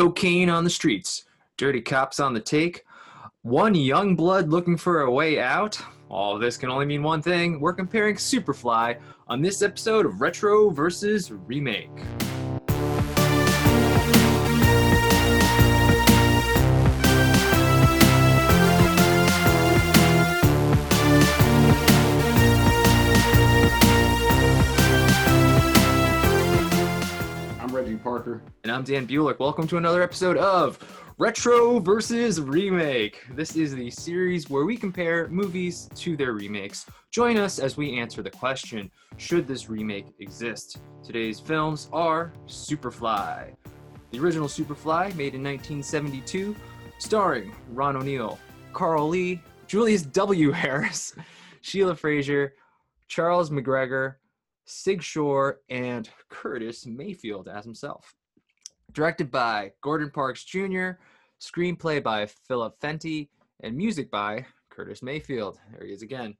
cocaine on the streets, dirty cops on the take, one young blood looking for a way out. All this can only mean one thing. We're comparing Superfly on this episode of Retro versus Remake. Parker. And I'm Dan Bulick. Welcome to another episode of Retro versus Remake. This is the series where we compare movies to their remakes. Join us as we answer the question Should this remake exist? Today's films are Superfly. The original Superfly, made in 1972, starring Ron O'Neal, Carl Lee, Julius W. Harris, Sheila Frazier, Charles McGregor, Sig Shore, and Curtis Mayfield as himself. Directed by Gordon Parks Jr., screenplay by Philip Fenty, and music by Curtis Mayfield. There he is again.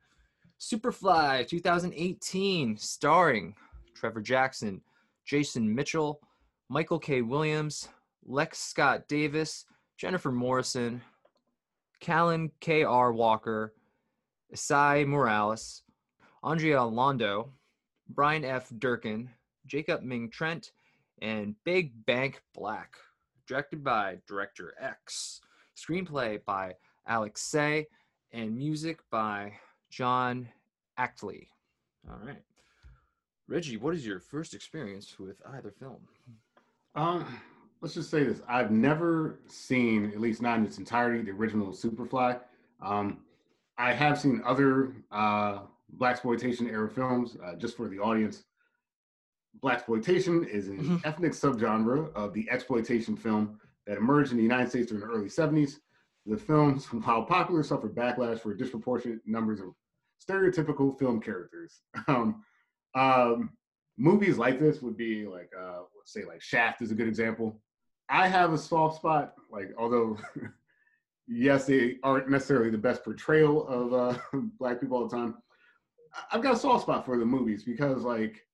Superfly 2018, starring Trevor Jackson, Jason Mitchell, Michael K. Williams, Lex Scott Davis, Jennifer Morrison, Kaalan K.R. Walker, Esai Morales, Andrea Londo, Brian F. Durkin, Jacob Ming Trent, and Big Bank Black. Directed by Director X. Screenplay by Alex Tse, and music by John Actley. All right. Reggie, what is your first experience with either film? Um, let's just say this: I've never seen, at least not in its entirety, the original Superfly. Um, I have seen other uh, blaxploitation era films. Uh, just for the audience, blaxploitation is an Mhm. ethnic subgenre of the exploitation film that emerged in the United States during the early '70s. The films, while popular, suffered backlash for disproportionate numbers of stereotypical film characters. Um, um, movies like this would be like, uh, let's say, like Shaft is a good example. I have a soft spot, like although yes, they aren't necessarily the best portrayal of uh, black people all the time. I've got a soft spot for the movies because like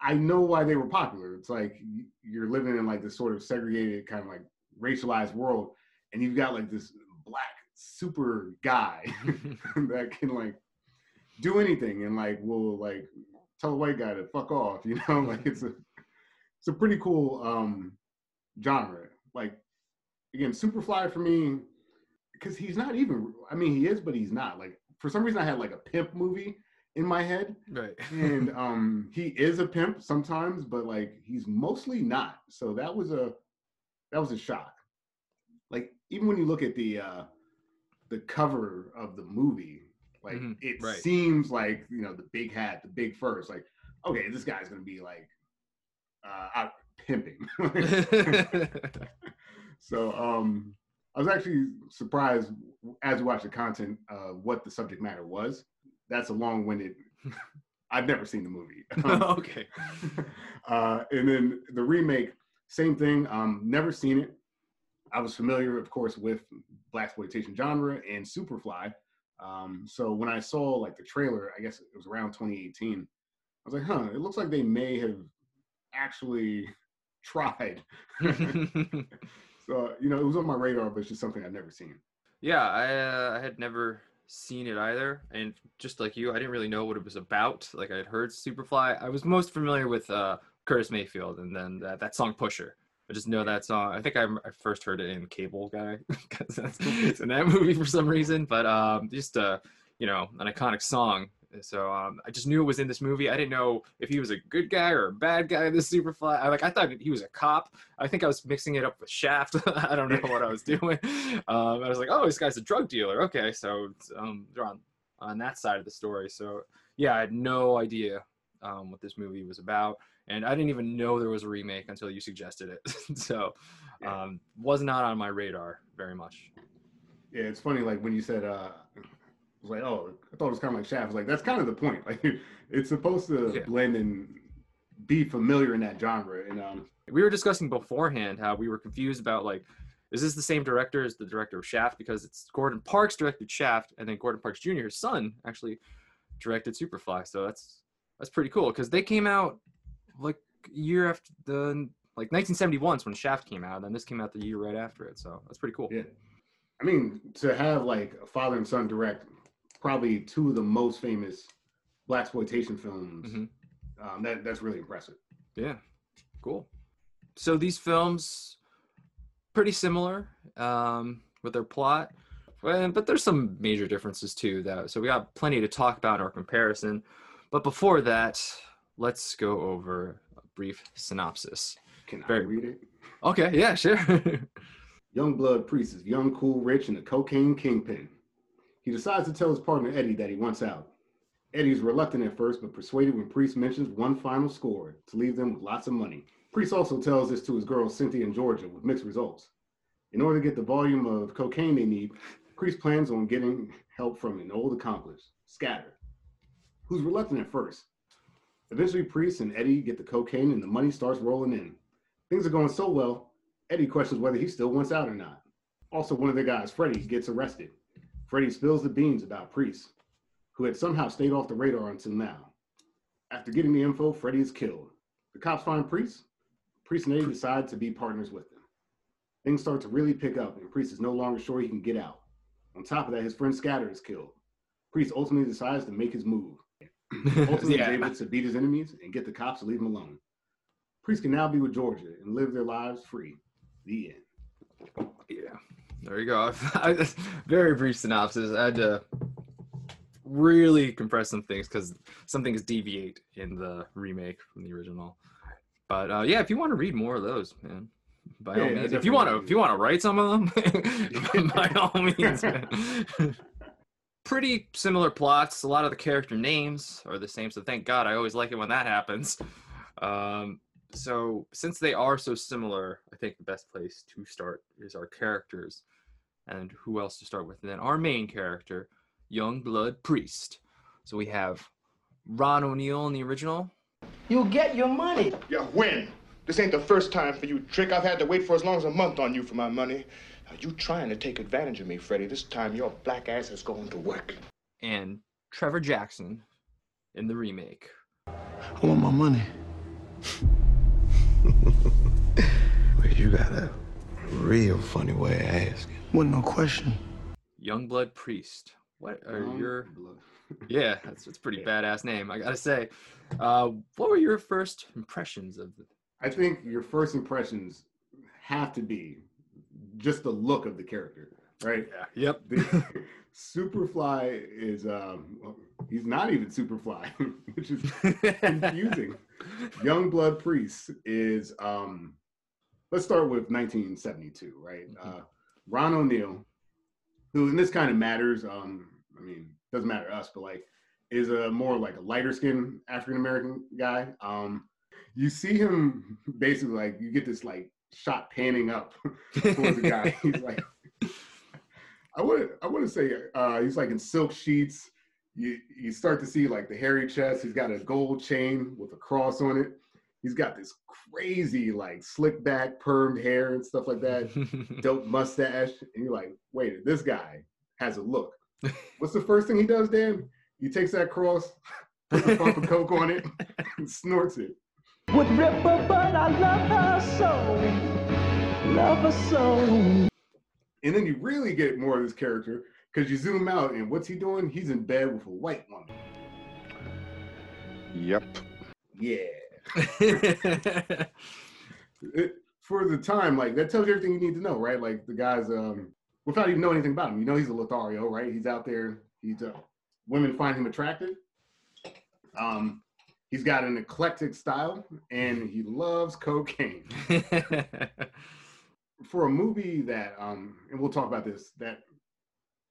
I know why they were popular. It's like you're living in like this sort of segregated kind of like racialized world, and you've got like this black super guy that can like do anything and like will like tell a white guy to fuck off. You know, like it's a it's a pretty cool um genre. Like again, Superfly for me because he's not even. I mean, he is, but he's not. Like for some reason, I had like a pimp movie in my head, Right. and um he is a pimp sometimes, but like he's mostly not. So that was a that was a shock. Like even when you look at the uh the cover of the movie, like Mhm, it right. seems like you know the big hat, the big furs. Like okay, this guy's gonna be like uh out pimping. so um I was actually surprised as we watched the content uh what the subject matter was. That's a long-winded. I've never seen the movie. Um, okay. uh, and then the remake, same thing. Um, never seen it. I was familiar, of course, with blaxploitation genre and Superfly. Um, so when I saw like the trailer, I guess it was around 2018. I was like, huh, it looks like they may have actually tried. So you know, it was on my radar, but it's just something I've never seen. Yeah, I uh, I had never seen it either, and just like you, I didn't really know what it was about. Like I had heard Superfly. I was most familiar with uh, Curtis Mayfield, and then that, that song Pusher. I just know that song. I think I, I first heard it in Cable Guy because it's in that movie for some reason. But um, just uh, you know, an iconic song. So um, I just knew it was in this movie. I didn't know if he was a good guy or a bad guy. in This Superfly. I like. I thought he was a cop. I think I was mixing it up with Shaft. I don't know what I was doing. Um, I was like, oh, this guy's a drug dealer. Okay, so um, they're on on that side of the story. So yeah, I had no idea um, what this movie was about, and I didn't even know there was a remake until you suggested it. so um, was not on my radar very much. Yeah, it's funny. Like when you said, uh, was like, oh, I thought it was kind of like Shaft. I was like, that's kind of the point. Like, it's supposed to Yeah. blend and be familiar in that genre. And um, We were discussing beforehand how we were confused about like, is this the same director as the director of Shaft? Because it's Gordon Parks directed Shaft, and then Gordon Parks Jr. his son actually directed Superfly. So that's that's pretty cool because they came out like a year after the like 1971 is when Shaft came out, and then this came out the year right after it. So that's pretty cool. Yeah. I mean, to have like a father and son direct probably two of the most famous blaxploitation films, Mhm. um, that that's really impressive. Yeah, cool. So these films pretty similar um, with their plot, but, there's some major differences too. That so we got plenty to talk about in our comparison. But before that, let's go over a brief synopsis. Can Very- I read it? Okay, yeah, sure. Youngblood priest is young, cool, rich, and a cocaine kingpin. He decides to tell his partner Eddie that he wants out. Eddie's reluctant at first, but persuaded when Priest mentions one final score to leave them with lots of money. Priest also tells this to his girls Cynthia and Georgia with mixed results. In order to get the volume of cocaine they need, Priest plans on getting help from an old accomplice, Scatter, who's reluctant at first. Eventually, Priest and Eddie get the cocaine and the money starts rolling in. Things are going so well, Eddie questions whether he still wants out or not. Also, one of the guys, Freddie, gets arrested. Freddie spills the beans about Priest, who had somehow stayed off the radar until now. After getting the info, Freddie is killed. The cops find Priest. Priest and Eddie decide to be partners with them. Things start to really pick up, and Priest is no longer sure he can get out. On top of that, his friend Scatter is killed. Priest ultimately decides to make his move. Ultimately, yeah. is able to beat his enemies and get the cops to leave him alone. Priest can now be with Georgia and live their lives free. The end. Yeah, there you go. I, very brief synopsis. I had to really compress some things because some things deviate in the remake from the original. But uh, yeah, if you want to read more of those, man, by Yeah, all means. If you want to, if you want to write some of them, by all means. Pretty similar plots. A lot of the character names are the same, so thank God. I always like it when that happens. Um, so since they are so similar, I think the best place to start is our characters. And who else to start with? then our main character, Youngblood Priest. So we have Ron O'Neal in the original. You get your money. Yeah, when? This ain't the first time for you, Trick. I've had to wait for as long as a month on you for my money. Now, you trying to take advantage of me, Freddie. This time your black ass is going to work. and Trevor Jackson in the remake. I want my money. But you got a real funny way of asking. Wasn't no question. Youngblood Priest. What are Um, your blood. yeah? That's it's a pretty badass name. I gotta say. Uh, what were your first impressions of the? I think your first impressions have to be just the look of the character, right? Yeah. Yep. The, Superfly is um well, he's not even Superfly, which is confusing. Youngblood Priest is um let's start with 1972, right? Mhm. Uh Ron O'Neal, who and this kind of matters, um, I mean, doesn't matter to us, but like is a more like a lighter skinned African American guy. Um you see him basically like you get this like shot panning up towards the guy. He's like I would I want to say uh, he's like in silk sheets. You you start to see like the hairy chest. He's got a gold chain with a cross on it. He's got this crazy like slick back permed hair and stuff like that. Dope mustache, and you're like, wait, this guy has a look. What's the first thing he does, Dan? He takes that cross, puts a pump of coke on it, and snorts it. Would rip her, but I love her so. Love her so. And then you really get more of this character because you zoom out, and what's he doing? He's in bed with a white woman. Yep. Yeah. it, for the time, like that tells you everything you need to know, right? Like the guy's um without even knowing anything about him, you know he's a Lothario, right? He's out there, he's uh, women find him attractive. Um he's got an eclectic style and he loves cocaine. For a movie that um and we'll talk about this, that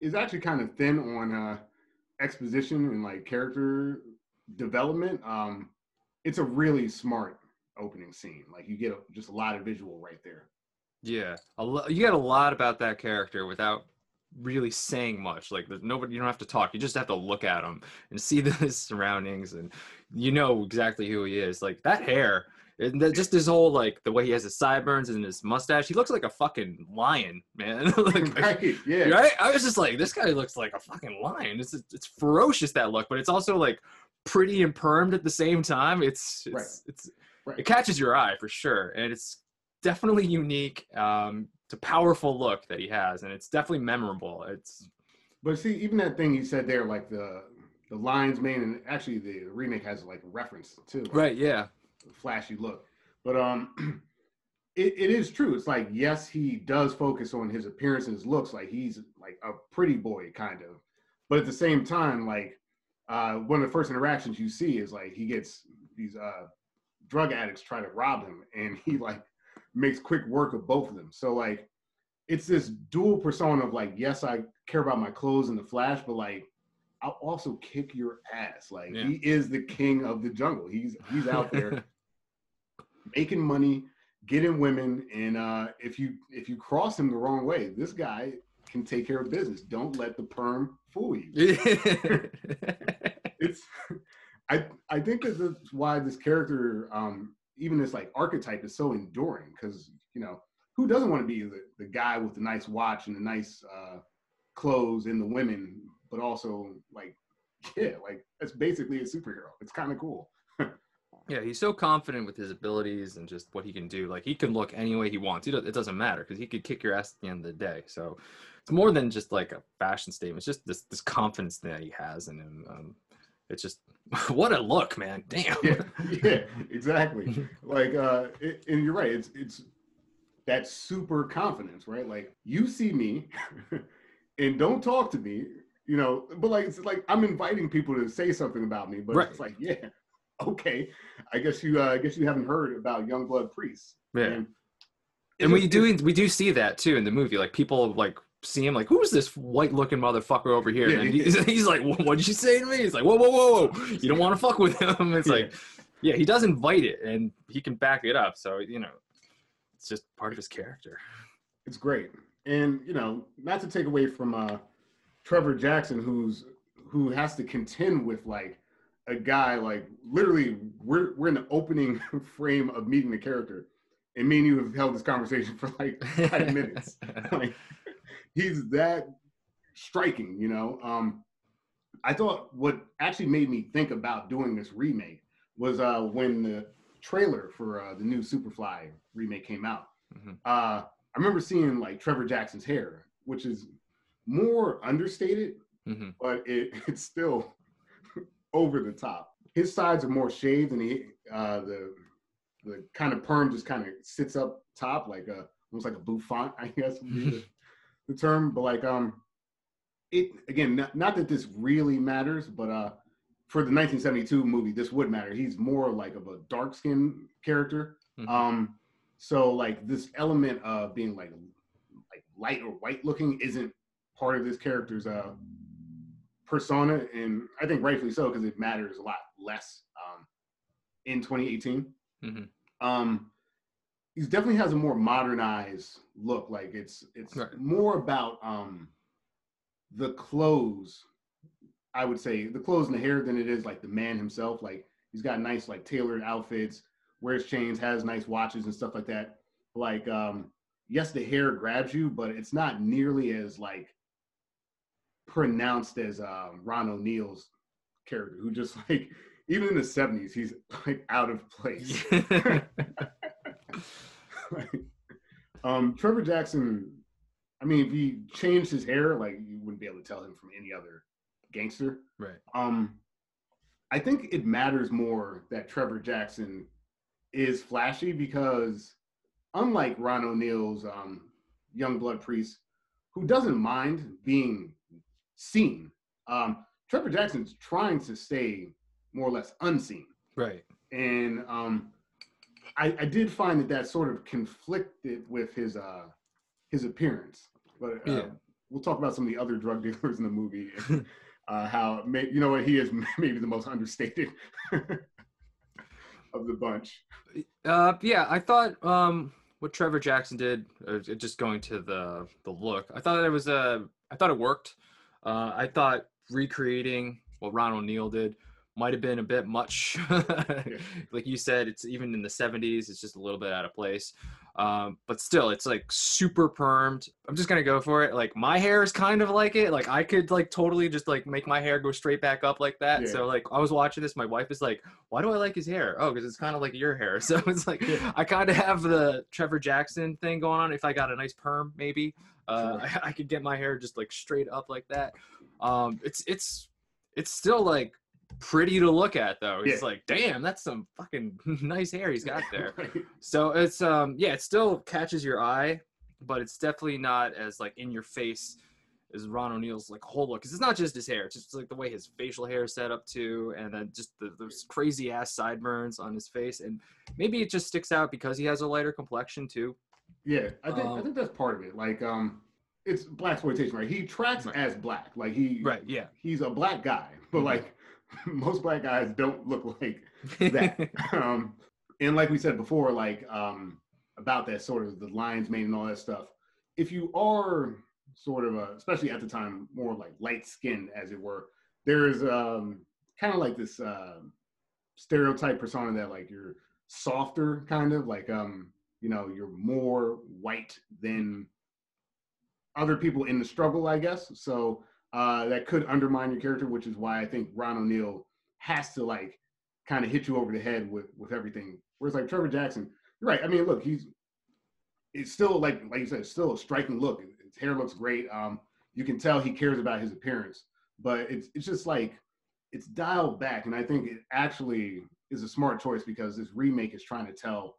is actually kind of thin on uh exposition and like character development. Um it's a really smart opening scene. Like you get a, just a lot of visual right there. yeah, a lo- you get a lot about that character without really saying much. Like there's nobody, you don't have to talk. You just have to look at him and see the, his surroundings, and you know exactly who he is. Like that hair. And that, just his whole like the way he has his sideburns and his mustache, he looks like a fucking lion, man. like, right? Yeah. right? I was just like, this guy looks like a fucking lion. It's it's ferocious that look, but it's also like pretty and permed at the same time. It's it's Right. it's Right. it catches your eye for sure, and it's definitely unique. Um, it's a powerful look that he has, and it's definitely memorable. It's But see, even that thing you said there, like the the lion's mane, and actually the remake has like a reference too, like, right, yeah, flashy look. But um, it, it is true. It's like yes, he does focus on his appearance and his looks, like he's like a pretty boy kind of. But at the same time, like uh, one of the first interactions you see is like he gets these uh, drug addicts try to rob him, and he like makes quick work of both of them. So like it's this dual persona of like yes, I care about my clothes and the flash, but like I'll also kick your ass. Like Yeah. he is the king of the jungle. He's he's out there making money, getting women, and uh, if you if you cross him the wrong way, this guy can take care of business. Don't let the perm fool you. It's I I think that that's why this character, um, even this like archetype, is so enduring because you know who doesn't want to be the, the guy with the nice watch and the nice uh, clothes and the women, but also like yeah, like that's basically a superhero. It's kind of cool. Yeah. He's so confident with his abilities and just what he can do. Like he can look any way he wants. He does, it doesn't matter because he could kick your ass at the end of the day. So it's more than just like a fashion statement. It's just this this confidence that he has in him. Um, it's just what a look, man. Damn. yeah, yeah, exactly. like, uh, it, and you're right. It's it's that super confidence, right? Like, you see me, and don't talk to me, you know. But like, it's like I'm inviting people to say something about me, but Right. it's like, yeah, okay. I guess you, uh, I guess you haven't heard about Youngblood Priest. Yeah. And, and we do we do see that too in the movie like people like see him like who's this white looking motherfucker over here Yeah, and yeah. he's, he's like what did you say to me he's like whoa whoa whoa whoa you don't want to fuck with him it's Yeah. like yeah he does invite it and he can back it up so you know it's just part of his character it's great. And you know, not to take away from uh Trevor Jackson, who's who has to contend with like a guy like literally we're we're in the opening frame of meeting the character. And me and you have held this conversation for like five minutes. Like he's that striking, you know. Um I thought what actually made me think about doing this remake was uh when the trailer for uh, the new Superfly remake came out. Mhm. Uh I remember seeing like Trevor Jackson's hair, which is more understated, Mhm. but it, it's still over the top. His sides are more shaved, and he uh, the the kind of perm just kind of sits up top, like a almost like a bouffant, I guess would be the, the term. But like um, it again, not, not that this really matters, but uh, for the 1972 movie, this would matter. He's more like of a dark skinned character. Mhm. Um, so like this element of being like like light or white looking isn't part of this character's uh persona, and I think rightfully so because it matters a lot less um in 2018. Mhm. Um, he definitely has a more modernized look. Like it's it's Right. more about um the clothes. I would say the clothes and the hair than it is like the man himself. Like he's got nice like tailored outfits, wears chains, has nice watches and stuff like that. Like um yes, the hair grabs you, but it's not nearly as like pronounced as um, Ron O'Neal's character, who just like even in the '70s, he's like out of place. Like, um, Trevor Jackson, I mean, if he changed his hair, like you wouldn't be able to tell him from any other gangster. right Um, I think it matters more that Trevor Jackson is flashy because, unlike Ron O'Neal's um, Youngblood priest, who doesn't mind being seen, um, Trevor Jackson's trying to stay more or less unseen right and um, I, I did find that that sort of conflicted with his uh, his appearance. But uh, Yeah. we'll talk about some of the other drug dealers in the movie. And, uh, how may, you know what he is maybe the most understated of the bunch. Uh, yeah, I thought um, what Trevor Jackson did, uh, just going to the the look, I thought it was uh, I thought it worked. Uh, I thought recreating what Ron O'Neal did might have been a bit much. like you said, it's even in the '70s, it's just a little bit out of place. Um, but still, it's like super permed. I'm just gonna go for it. Like my hair is kind of like it. Like I could like totally just like make my hair go straight back up like that. Yeah. So like I was watching this, my wife is like, "Why do I like his hair?" Oh, because it's kind of like your hair. So it's like I kind of have the Trevor Jackson thing going on. If I got a nice perm, maybe uh, Sure. I, I could get my hair just like straight up like that. Um, it's it's it's still like pretty to look at though. It's Yeah. like, damn, that's some fucking nice hair he's got there. Right. So it's um yeah, it still catches your eye, but it's definitely not as like in your face as Ron O'Neal's like whole look. Cause it's not just his hair; it's just like the way his facial hair is set up too, and then just the, those crazy ass sideburns on his face, and maybe it just sticks out because he has a lighter complexion too. Yeah, I think I Um, think that's part of it. Like, um, it's blaxploitation, right? He tracks Right. as black. Like he Right? Yeah. he's a black guy, but Mhm. like most black guys don't look like that. um, and like we said before, like um, about that sort of the lines made and all that stuff. If you are sort of a, especially at the time, more like light skinned, as it were, there is um, kind of like this uh, stereotype persona that like you're softer, kind of like um, you know, you're more white than other people in the struggle, I guess. So uh, that could undermine your character, which is why I think Ron O'Neal has to like kind of hit you over the head with with everything. Whereas like Trevor Jackson, you're right. I mean, look, he's it's still like like you said, it's still a striking look. His hair looks great. Um, you can tell he cares about his appearance, but it's it's just like it's dialed back, and I think it actually is a smart choice because this remake is trying to tell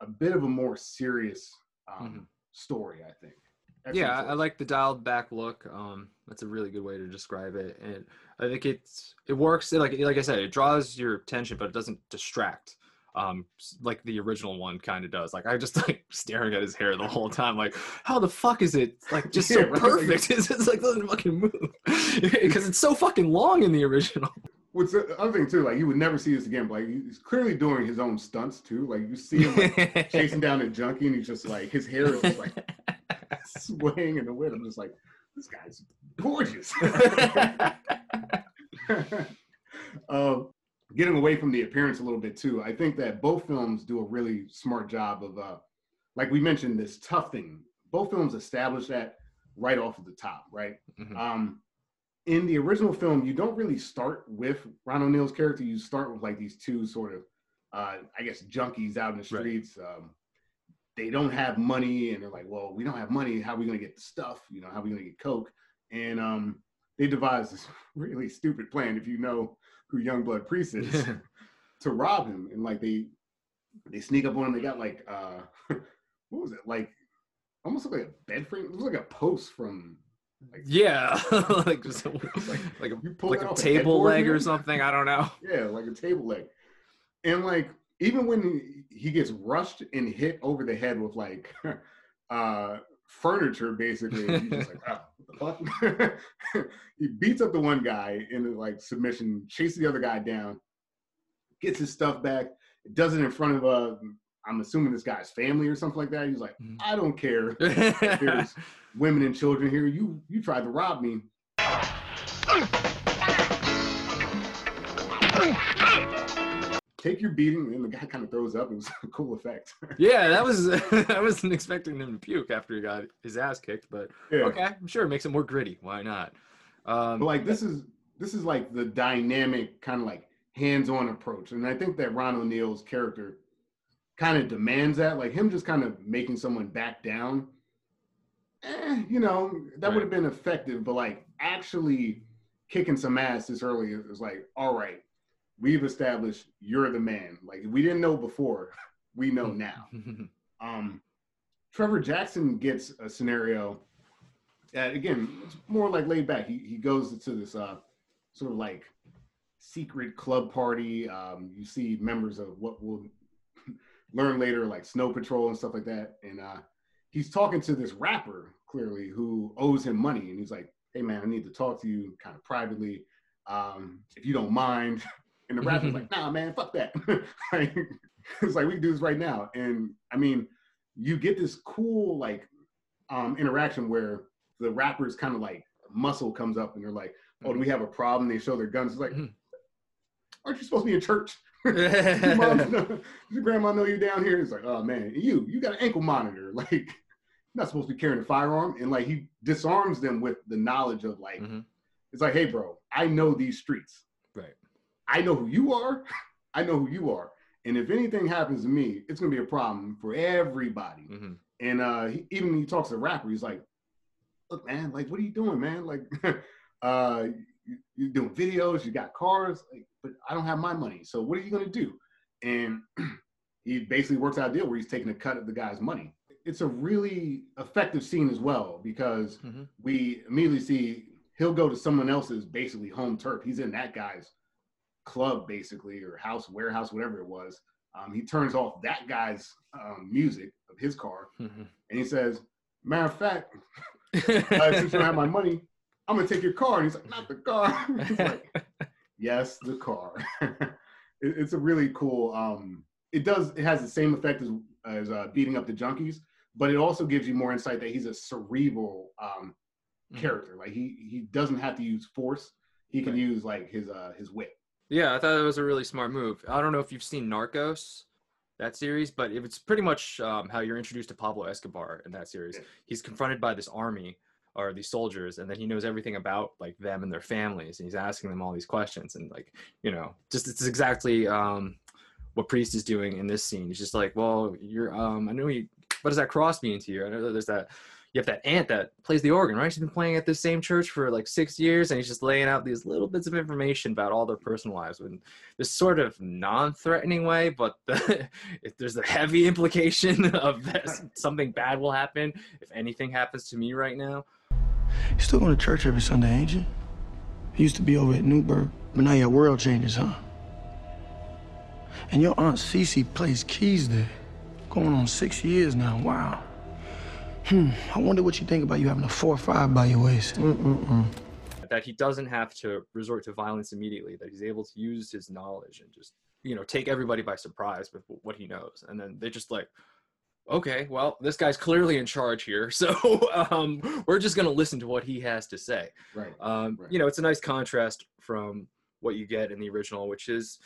a bit of a more serious um, Mhm. story. I think. yeah Excellent I, I like the dialed back look um that's a really good way to describe it and i think it's it works like like i said it draws your attention but it doesn't distract um like the original one kind of does like i just like staring at his hair the whole time like how the fuck is it like just so Yeah, right, perfect it's, it's like doesn't fucking move because it's so fucking long in the original What's the other thing too? Like you would never see this again. But like he's clearly doing his own stunts too. Like you see him like, chasing down a junkie, and he's just like his hair is just like swaying in the wind. I'm just like, this guy's gorgeous. um, getting away from the appearance a little bit too, I think that both films do a really smart job of, uh, like we mentioned, this tough thing. Both films establish that right off of the top, right? Mhm. Um, in the original film, you don't really start with Ron O'Neal's character. You start with like these two sort of, uh, I guess, junkies out in the Right. streets. Um, they don't have money, and they're like, "Well, we don't have money. How are we gonna get the stuff? You know, how are we gonna get coke?" And um, they devise this really stupid plan. If you know who Youngblood Priest is, to rob him, and like they they sneak up on him. They got like uh, what was it like? Almost like a bed frame. It was like a post from like yeah like just like a, You pull like a a table leg or something i don't know Yeah, like a table leg. And like even when he gets rushed and hit over the head with like uh furniture basically, he's just like, oh, what the fuck? he beats up the one guy in like submission, chases the other guy down, gets his stuff back, does it in front of a I'm assuming this guy's family or something like that. He's like, Mhm. I don't care. There's women and children here. You you tried to rob me. Take your beating, and the guy kind of throws up. It was a cool effect. Yeah, that was. I wasn't expecting him to puke after he got his ass kicked, but yeah. okay, I'm sure it makes it more gritty. Why not? Um, But like this is this is like the dynamic kind of like hands-on approach, and I think that Ron O'Neal's character kind of demands that. Like him just kind of making someone back down. Eh, you know that would have been effective, but like actually kicking some ass this early is like, all right, we've established you're the man. Like we didn't know before, we know now. um, Trevor Jackson gets a scenario that again it's more like laid back. He he goes to this uh sort of like secret club party. Um, you see members of what we'll learn later, like Snow Patrol and stuff like that. And uh, he's talking to this rapper clearly who owes him money, and he's like, "Hey man, I need to talk to you kind of privately, um, if you don't mind." And the rapper's like, "Nah, man, fuck that." like, it's like we can do this right now. And I mean, you get this cool like um, interaction where the rappers kind of like muscle comes up and they're like, "Oh, do we have a problem?" They show their guns. It's like, Mhm. aren't you supposed to be in church? Your, know, grandma know you down here. It's like, oh man, you you got an ankle monitor. Like, you're not supposed to be carrying a firearm. And like he disarms them with the knowledge of like, Mhm. it's like, hey, bro, I know these streets. Right. I know who you are. I know who you are. And if anything happens to me, it's gonna be a problem for everybody. Mhm. And uh, he, even when he talks to the rapper, he's like, "Look, man, like, what are you doing, man? Like, uh, you, you're doing videos, you got cars, like, but I don't have my money. So what are you gonna do?" And he basically works out a deal where he's taking a cut of the guy's money. It's a really effective scene as well because Mhm. we immediately see he'll go to someone else's basically home turf. He's in that guy's club basically or house, warehouse, whatever it was. Um, he turns off that guy's um, music of his car Mhm. and he says, "Matter of fact, uh, since you don't have my money, I'm gonna take your car." And he's like, "Not the car." Like, "Yes, the car." it, it's a really cool. Um, it does. It has the same effect as as uh, beating up the junkies, but it also gives you more insight that he's a cerebral um, Mhm. character. Like he he doesn't have to use force. He can Right. use like his uh his wit. Yeah, I thought that was a really smart move. I don't know if you've seen Narcos, that series, but it's pretty much um, how you're introduced to Pablo Escobar in that series. He's confronted by this army or these soldiers, and then he knows everything about like them and their families, and he's asking them all these questions, and like you know, just it's exactly um, what Priest is doing in this scene. He's just like, well, you're um, I know you. What does that cross mean to you? I know there's that you have that aunt that plays the organ, right? She's been playing at the same church for like six years, and he's just laying out these little bits of information about all their personal lives in this sort of non-threatening way, but the, if there's a heavy implication of that something bad will happen if anything happens to me right now. You still going to church every Sunday, ain't you? You used to be over at Newburgh, but now your world changes, huh? And your aunt Cece plays keys there. Going on six years now. Wow. Hmm. I wonder what you think about you having a four or five by your waist. Mm-mm-mm. That he doesn't have to resort to violence immediately. That he's able to use his knowledge and just you know take everybody by surprise with what he knows, and then they just like. Okay, well, this guy's clearly in charge here, so um, we're just gonna listen to what he has to say. Right. Um, Right. You know, it's a nice contrast from what you get in the original, which is,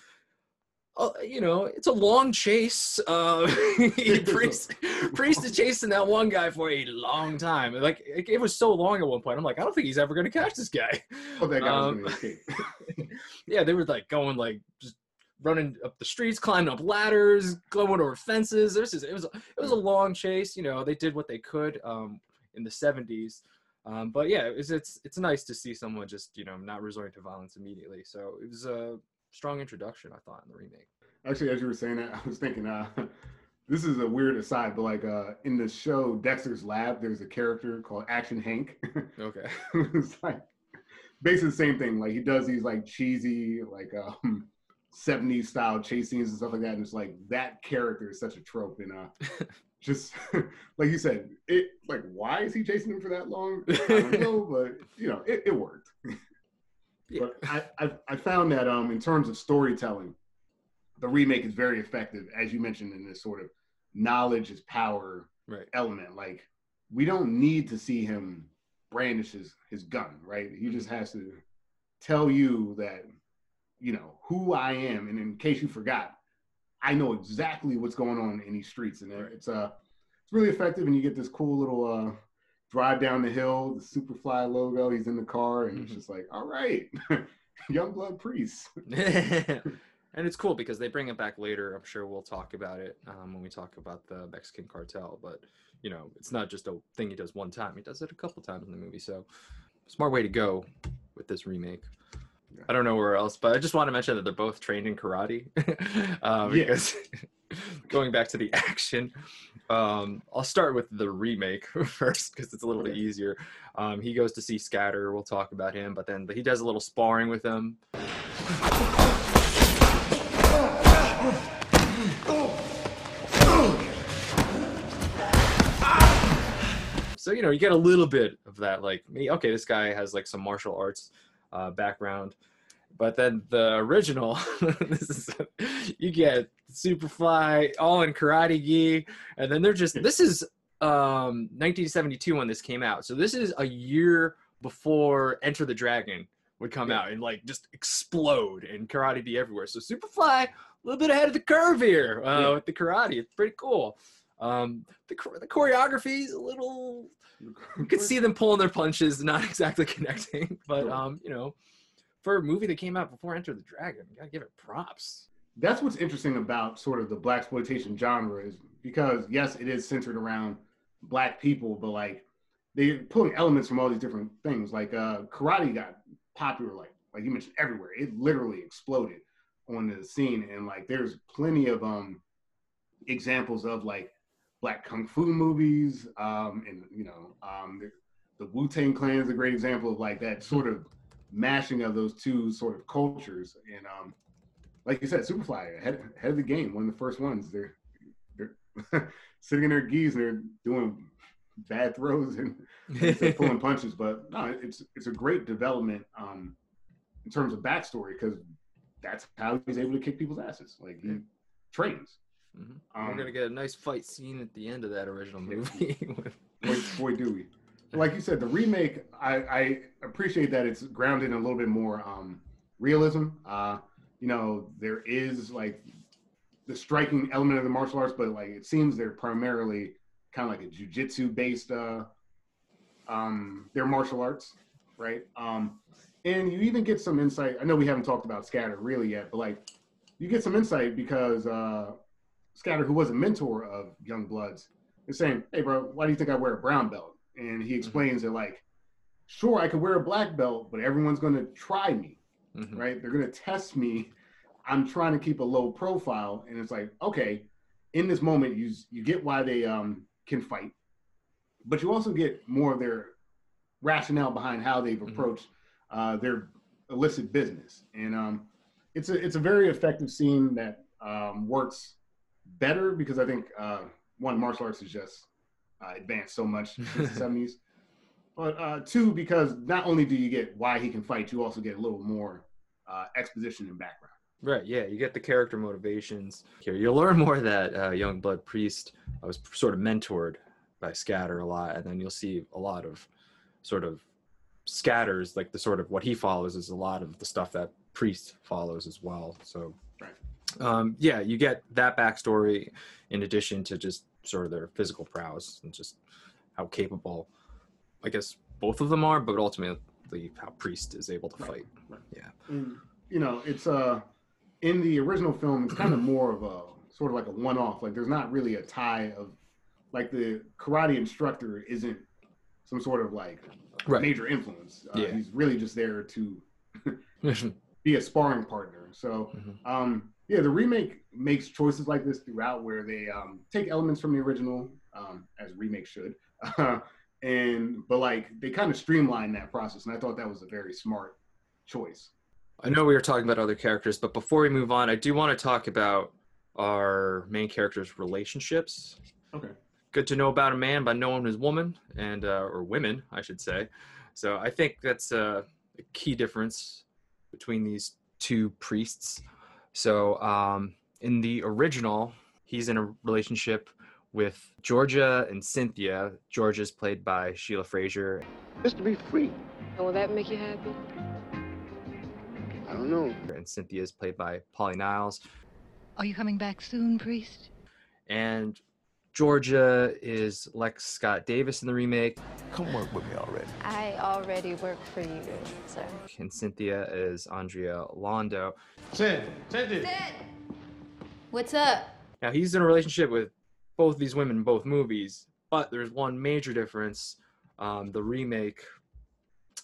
uh, you know, it's a long chase. Uh, Priest, Priest is chasing that one guy for a long time. Like it, it was so long at one point. I'm like, I don't think he's ever going to catch this guy. Oh, that guy Um, yeah, they were like going like just running up the streets, climbing up ladders, going over fences. This is it was it was a long chase. You know, they did what they could um, in the 70s. Um, but yeah, it was, it's it's nice to see someone just you know not resorting to violence immediately. So it was a strong introduction, I thought, in the remake. Actually, as you were saying that, I was thinking, uh, this is a weird aside, but like uh, in the show Dexter's Lab, there's a character called Action Hank. Okay. it's like basically the same thing. Like he does these like cheesy, like um 70s style chase scenes and stuff like that. And it's like that character is such a trope. And uh just like you said, it like why is he chasing him for that long? I don't know, but you know, it, it worked. Yeah. But I, I I found that um in terms of storytelling, the remake is very effective, as you mentioned in this sort of knowledge is power Right. element. Like we don't need to see him brandish his, his gun, right? He just has to tell you that, you know, who I am. And in case you forgot, I know exactly what's going on in these streets. And it's uh it's really effective and you get this cool little uh drive down the hill, the Superfly logo, he's in the car, and Mhm. it's just like, all right, Youngblood priest. and it's cool because they bring it back later. I'm sure we'll talk about it um, when we talk about the Mexican cartel. But you know, it's not just a thing he does one time. He does it a couple times in the movie. So smart way to go with this remake. I don't know where else, but I just want to mention that they're both trained in karate. uh, because going back to the action, um, I'll start with the remake first because it's a little bit easier. Um, he goes to see Scatter. We'll talk about him, but then he does a little sparring with him. So you know, you get a little bit of that, like me. Okay, this guy has like some martial arts uh, background, but then the original, this is you get Superfly all in karate gi, and then they're just this is um 1972 when this came out, so this is a year before Enter the Dragon, would come Yeah. out and like just explode and karate be everywhere. So Superfly, a little bit ahead of the curve here uh, Yeah. with the karate. It's pretty cool. Um, the the choreography is a little. You could see them pulling their punches, not exactly connecting, but um, you know, for a movie that came out before Enter the Dragon, you gotta give it props. that's what's interesting about sort of the blaxploitation genre is because yes, it is centered around black people, but like they're pulling elements from all these different things. Like uh, karate got popular, like like you mentioned, everywhere. It literally exploded on the scene, and like there's plenty of um examples of like black kung fu movies, um, and you know, um, the, the Wu Tang Clan is a great example of like that sort of mashing of those two sort of cultures, and um, like you said, Superfly ahead, ahead of the game, one of the first ones. They're they're sitting in their gis and they're doing bad throws and pulling punches. But no, it's it's a great development um, in terms of backstory because that's how he's able to kick people's asses. Like he trains. Mhm. Um, We're gonna get a nice fight scene at the end of that original movie. with- boy, boy do we. Like you said, the remake, I, I appreciate that it's grounded in a little bit more um, realism. Uh, you know, there is like the striking element of the martial arts, but like it seems they're primarily kind of like a jujitsu based. Uh, um, they're martial arts, right? Um, and you even get some insight. I know we haven't talked about Scatter really yet, but like you get some insight because uh, Scatter, who was a mentor of Young Bloods, is saying, "Hey, bro, why do you think I wear a brown belt?" And he explains it like, "Sure, I could wear a black belt, but everyone's going to try me, Mhm. right? They're going to test me. I'm trying to keep a low profile." And it's like, okay, in this moment, you you get why they um can fight, but you also get more of their rationale behind how they've Mhm. approached uh, their illicit business, and um, it's a it's a very effective scene that um, works better because I think uh, one martial arts is just uh, advanced so much since the seventies, but uh, two because not only do you get why he can fight, you also get a little more uh, exposition and background. Right, yeah, you get the character motivations here. You'll learn more that uh, Youngblood priest I was sort of mentored by Scatter a lot, and then you'll see a lot of sort of scatters, like the sort of what he follows is a lot of the stuff that priest follows as well. So, Right. Um, yeah, you get that backstory in addition to just sort of their physical prowess and just how capable, I guess, both of them are, but ultimately how priest is able to Right, fight. right. Yeah. And, you know, it's uh in the original film, it's kind of more of a sort of like a one-off. Like there's not really a tie of like the karate instructor isn't some sort of like Right. major influence. Uh, Yeah. He's really just there to be a sparring partner. So, Mhm. um, yeah, the remake makes choices like this throughout where they um, take elements from the original, um, as remakes should, and but like they kind of streamline that process, and I thought that was a very smart choice. I know we were talking about other characters, but before we move on, I do want to talk about our main characters' relationships. Okay. Good to know about a man by knowing his woman, and uh, or women, I should say. So I think that's uh, a key difference between these two priests. So um, in the original, he's in a relationship with Georgia and Cynthia. Georgia's played by Sheila Frazier, Just to be free. And will that make you happy? I don't know. and Cynthia is played by Polly Niles. Are you coming back soon, priest? and Georgia is Lex Scott Davis in the remake, Come work with me already. I already work for you, sir. and Cynthia is Andrea Londo. What's up? Now he's in a relationship with both these women in both movies, but there's one major difference. Um, the remake,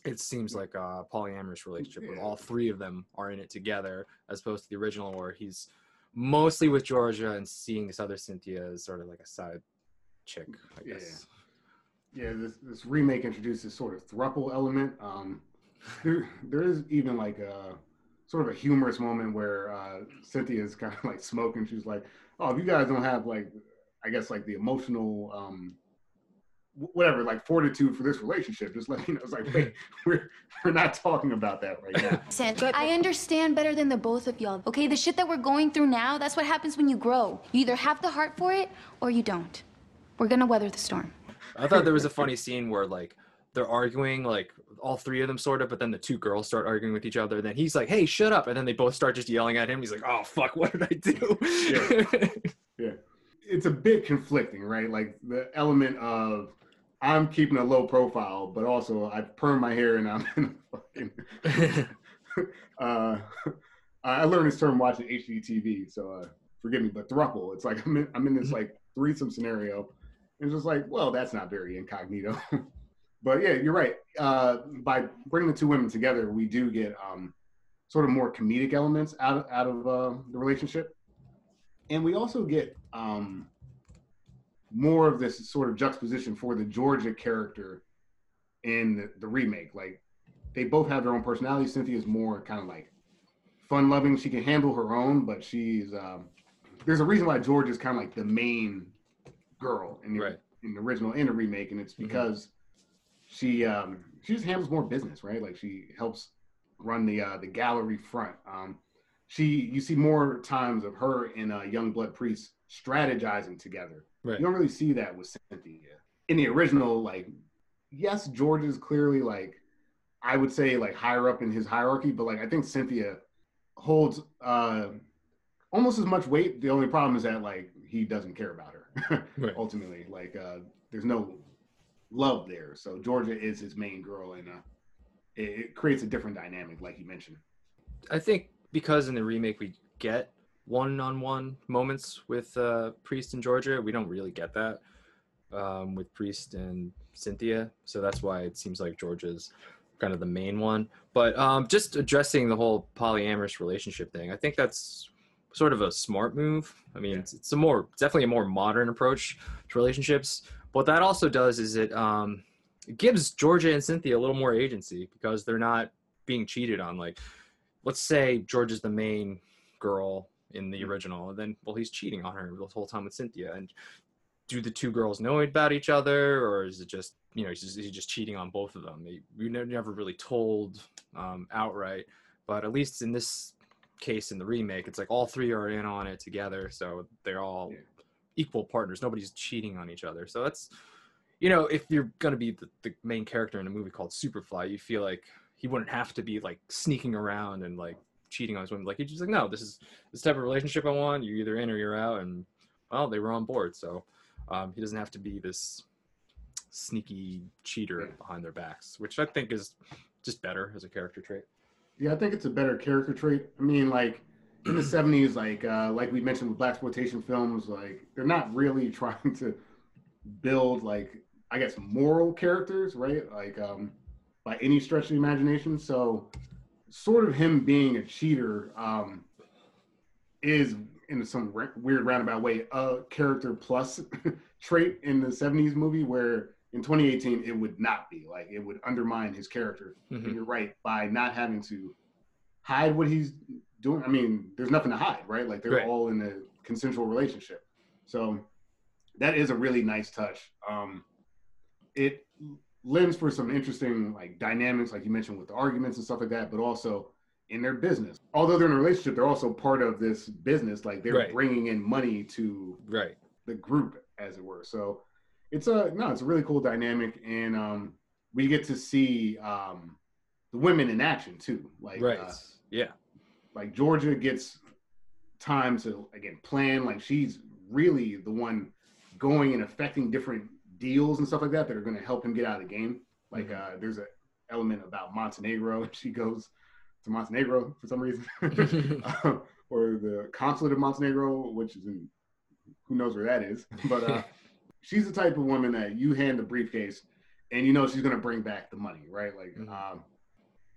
it seems like a polyamorous relationship where all three of them are in it together, as opposed to the original where he's mostly with Georgia and seeing this other Cynthia as sort of like a side chick, I Yeah. guess. Yeah, this this remake introduces sort of thruple element. Um, there there is even like a sort of a humorous moment where uh, Cynthia is kind of like smoking. She's like, "Oh, if you guys don't have like, I guess like the emotional." Um, whatever like fortitude for this relationship just let me know it's like wait we're we're not talking about that right now Sandra, I understand better than the both of y'all. Okay, the shit that we're going through now, that's what happens when you grow. You either have the heart for it or you don't. We're gonna weather the storm. I thought there was a funny scene where like they're arguing like all three of them sort of, but then the two girls start arguing with each other. Then he's like, "Hey, shut up!" And then they both start just yelling at him. He's like, "Oh fuck, what did I do?" Yeah. yeah it's a bit conflicting right like the element of i'm keeping a low profile but also i perm my hair and i'm in fucking uh i learned this term watching hgtv so uh forgive me but thruple it's like i'm in, I'm in this like threesome scenario it's just like well that's not very incognito but yeah you're right uh by bringing the two women together we do get um sort of more comedic elements out of, out of uh, the relationship and we also get um, more of this sort of juxtaposition for the Georgia character in the, the, remake. Like they both have their own personality. Cynthia's more kind of like fun loving. She can handle her own, but she's um, there's a reason why George is kind of like the main girl in the right. in the original and the remake, and it's because mm-hmm. she um, she just handles more business, right? Like she helps run the uh, the gallery front. Um, she you see more times of her and uh, Youngblood priest strategizing together. Right. You don't really see that with Cynthia in the original. Like, yes, Georgia is clearly like I would say like higher up in his hierarchy, but like I think Cynthia holds uh, almost as much weight. The only problem is that like he doesn't care about her right. ultimately. Like uh, there's no love there. So Georgia is his main girl, and uh, it, it creates a different dynamic, like you mentioned. I think because in the remake we get one-on-one moments with uh, Priest and Georgia, we don't really get that um, with Priest and Cynthia. So that's why it seems like Georgia's kind of the main one. But um, just addressing the whole polyamorous relationship thing, I think that's sort of a smart move. I mean, yeah. it's, it's, a more definitely a more modern approach to relationships. What that also does is it, um, it gives Georgia and Cynthia a little more agency because they're not being cheated on. Like let's say Georgia is the main girl in the original, and then well, he's cheating on her the whole time with Cynthia. And do the two girls know about each other, or is it just you know he's just, he's just cheating on both of them? We never really told um, outright, but at least in this case in the remake, it's like all three are in on it together, so they're all yeah. equal partners. Nobody's cheating on each other, so that's you know if you're gonna be the, the main character in a movie called Superfly, you feel like he wouldn't have to be like sneaking around and like cheating on his women. Like he's just like, no, this is this type of relationship I want. You're either in or you're out, and well, they were on board, so um, he doesn't have to be this sneaky cheater behind their backs, which I think is just better as a character trait. Yeah, I think it's a better character trait. I mean, like in the '70s, like uh, like we mentioned with blaxploitation films, like they're not really trying to build like I guess moral characters, right? Like um, by any stretch of the imagination. So, sort of him being a cheater um, is, in some weird roundabout way, a character plus trait in the 70s movie where in 2018 it would not be. Like, it would undermine his character. Mm-hmm. And you're right, by not having to hide what he's doing. I mean, there's nothing to hide, right? Like, they're right. all in a consensual relationship. So, that is a really nice touch. Um, it lends for some interesting like dynamics, like you mentioned with the arguments and stuff like that, but also in their business. Although they're in a relationship, they're also part of this business. Like they're right. bringing in money to right the group, as it were. So it's a no, it's a really cool dynamic, and um, we get to see um, the women in action too. Like right, uh, yeah. Like Georgia gets time to again plan. Like she's really the one going and affecting different deals and stuff like that that are going to help him get out of the game. Like mm-hmm. uh, there's an element about Montenegro. She goes to Montenegro for some reason, uh, or the consulate of Montenegro, which is in who knows where that is. But uh, she's the type of woman that you hand the briefcase and you know she's going to bring back the money, right? Like mm-hmm. um,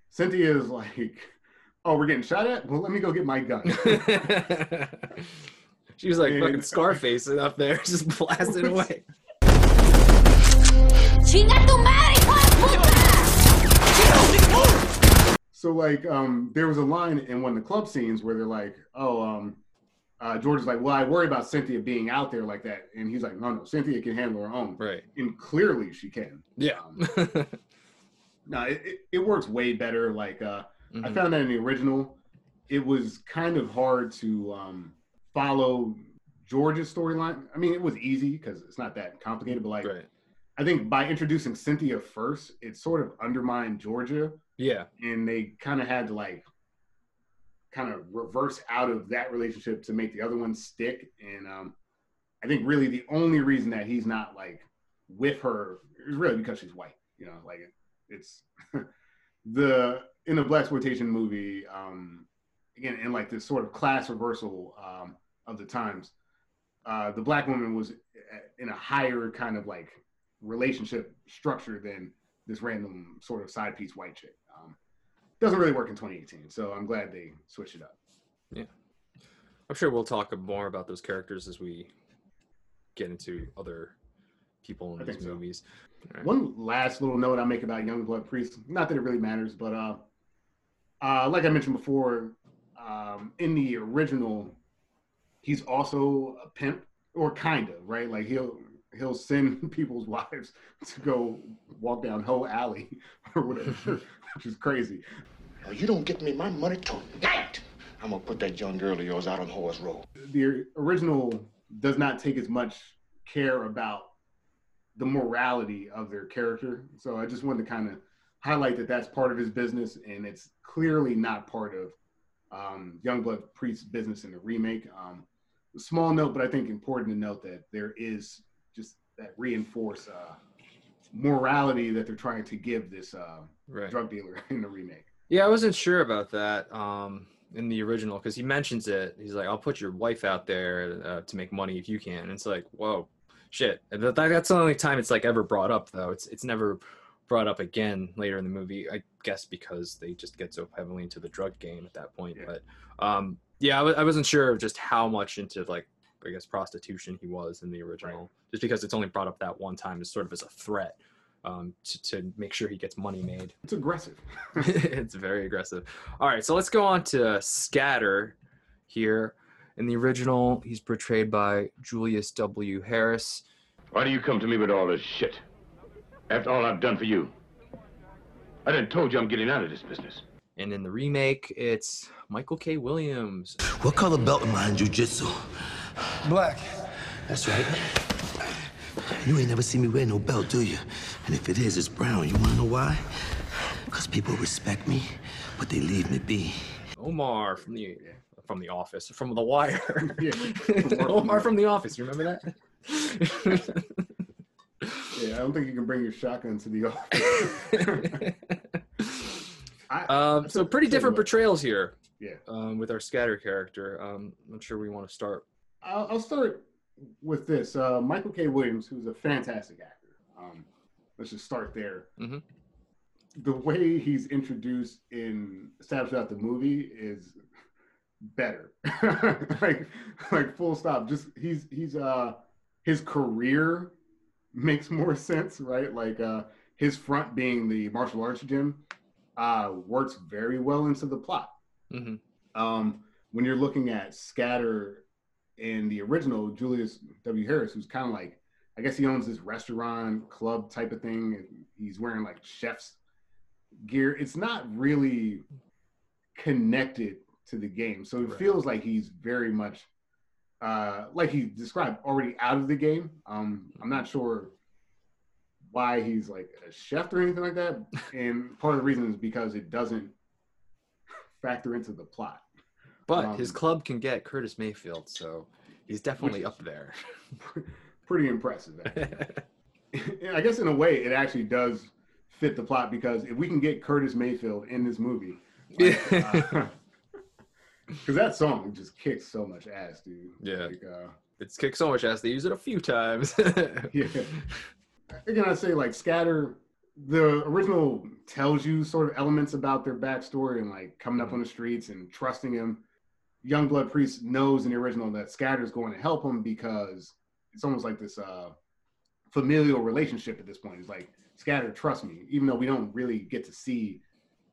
Cynthia is like, oh, we're getting shot at. Well, let me go get my gun. she was like and, fucking Scarface up there, just blasting away. ¡Chinga tu madre, So like, um, there was a line in one of the club scenes where they're like, "Oh, um, uh, Georgia is like, well, I worry about Cynthia being out there like that," and he's like, "No, no, Cynthia can handle her own." Right. And clearly she can. Yeah. Um, no, it, it, it, works way better. Like, uh, mm-hmm. I found that in the original, it was kind of hard to um, follow Georgia's storyline. I mean, it was easy because it's not that complicated, but like. Right I think by introducing Cynthia first, it sort of undermined Georgia, Yeah. and they kind of had to like kind of reverse out of that relationship to make the other one stick. And um, I think really the only reason that he's not like with her is really because she's white. You know, like it's the in the blaxploitation movie. Um, again, in like this sort of class reversal um, of the times, uh, the black woman was in a higher kind of like relationship structure than this random sort of side piece white chick. Doesn't really work in 2018, so I'm glad they switched it up. Yeah, I'm sure we'll talk more about those characters as we get into other people in these so. movies. Right. One last little note I make about Youngblood Priest, not that it really matters, but uh, uh, like I mentioned before, um, in the original, he's also a pimp, or kind of, right? Like he'll he'll send people's wives to go walk down Ho Alley or whatever, which is crazy. Now, you don't get me my money tonight. I'm gonna put that young girl of yours out on Horse Road. the original does not take as much care about the morality of their character. So I just wanted to kind of highlight that that's part of his business, and it's clearly not part of um, Youngblood Priest's business in the remake. Um, small note, but I think important to note that there is just that reinforce uh, morality that they're trying to give this uh, Right. drug dealer in the remake. Yeah, I wasn't sure about that um, in the original because he mentions it. He's like, "I'll put your wife out there uh, to make money if you can." And it's like, whoa, shit. That, that's the only time it's like ever brought up, though. It's it's never brought up again later in the movie. I guess because they just get so heavily into the drug game at that point. Yeah. But um, yeah, I w- I wasn't sure of just how much into like I guess prostitution he was in the original, just because it's only brought up that one time as sort of as a threat. Um, to, to make sure he gets money made. It's aggressive. it's very aggressive. All right, so let's go on to Scatter here. In the original, he's portrayed by Julius W. Harris. Why do you come to me with all this shit? After all I've done for you. I done told you I'm getting out of this business. And in the remake, it's Michael K. Williams. What color belt am I in jujitsu? Black. That's right. You ain't never seen me wear no belt, do you? And if it is, it's brown. You wanna know why? Because people respect me, but they leave me be. Omar from the from the Office, from The Wire. Yeah. Omar from the Office. You remember that? Yeah, I don't think you can bring your shotgun to the office. Um, so pretty different portrayals here yeah, um, with our Scatter character. Um, I'm sure we want to start. I'll, I'll start with this. Uh, Michael K. Williams, who's a fantastic actor. Um, let's just start there. Mhm. The way he's introduced in established out the movie is better. like, like full stop. Just he's he's uh his career makes more sense, right? Like uh his front being the martial arts gym uh works very well into the plot. hmm Um, when you're looking at Scatter in the original, Julius W. Harris, who's kind of like, I guess he owns this restaurant club type of thing. and He's wearing like chef's gear. It's not really connected to the game. So it Right. feels like he's very much, uh, like he described, already out of the game. Um, I'm not sure why he's like a chef or anything like that. And part of the reason is because it doesn't factor into the plot. But his Um, club can get Curtis Mayfield, so he's definitely up there. Pretty impressive. I guess in a way, it actually does fit the plot because if we can get Curtis Mayfield in this movie, because that song just kicks so much ass, dude. Yeah. Like, uh, it's kicked so much ass they use it a few times. yeah. Again, I say like Scatter. The original tells you sort of elements about their backstory and like coming up on the streets and trusting him. Youngblood Priest knows in the original that Scatter's going to help him because it's almost like this uh, familial relationship at this point. It's like Scatter, trust me, even though we don't really get to see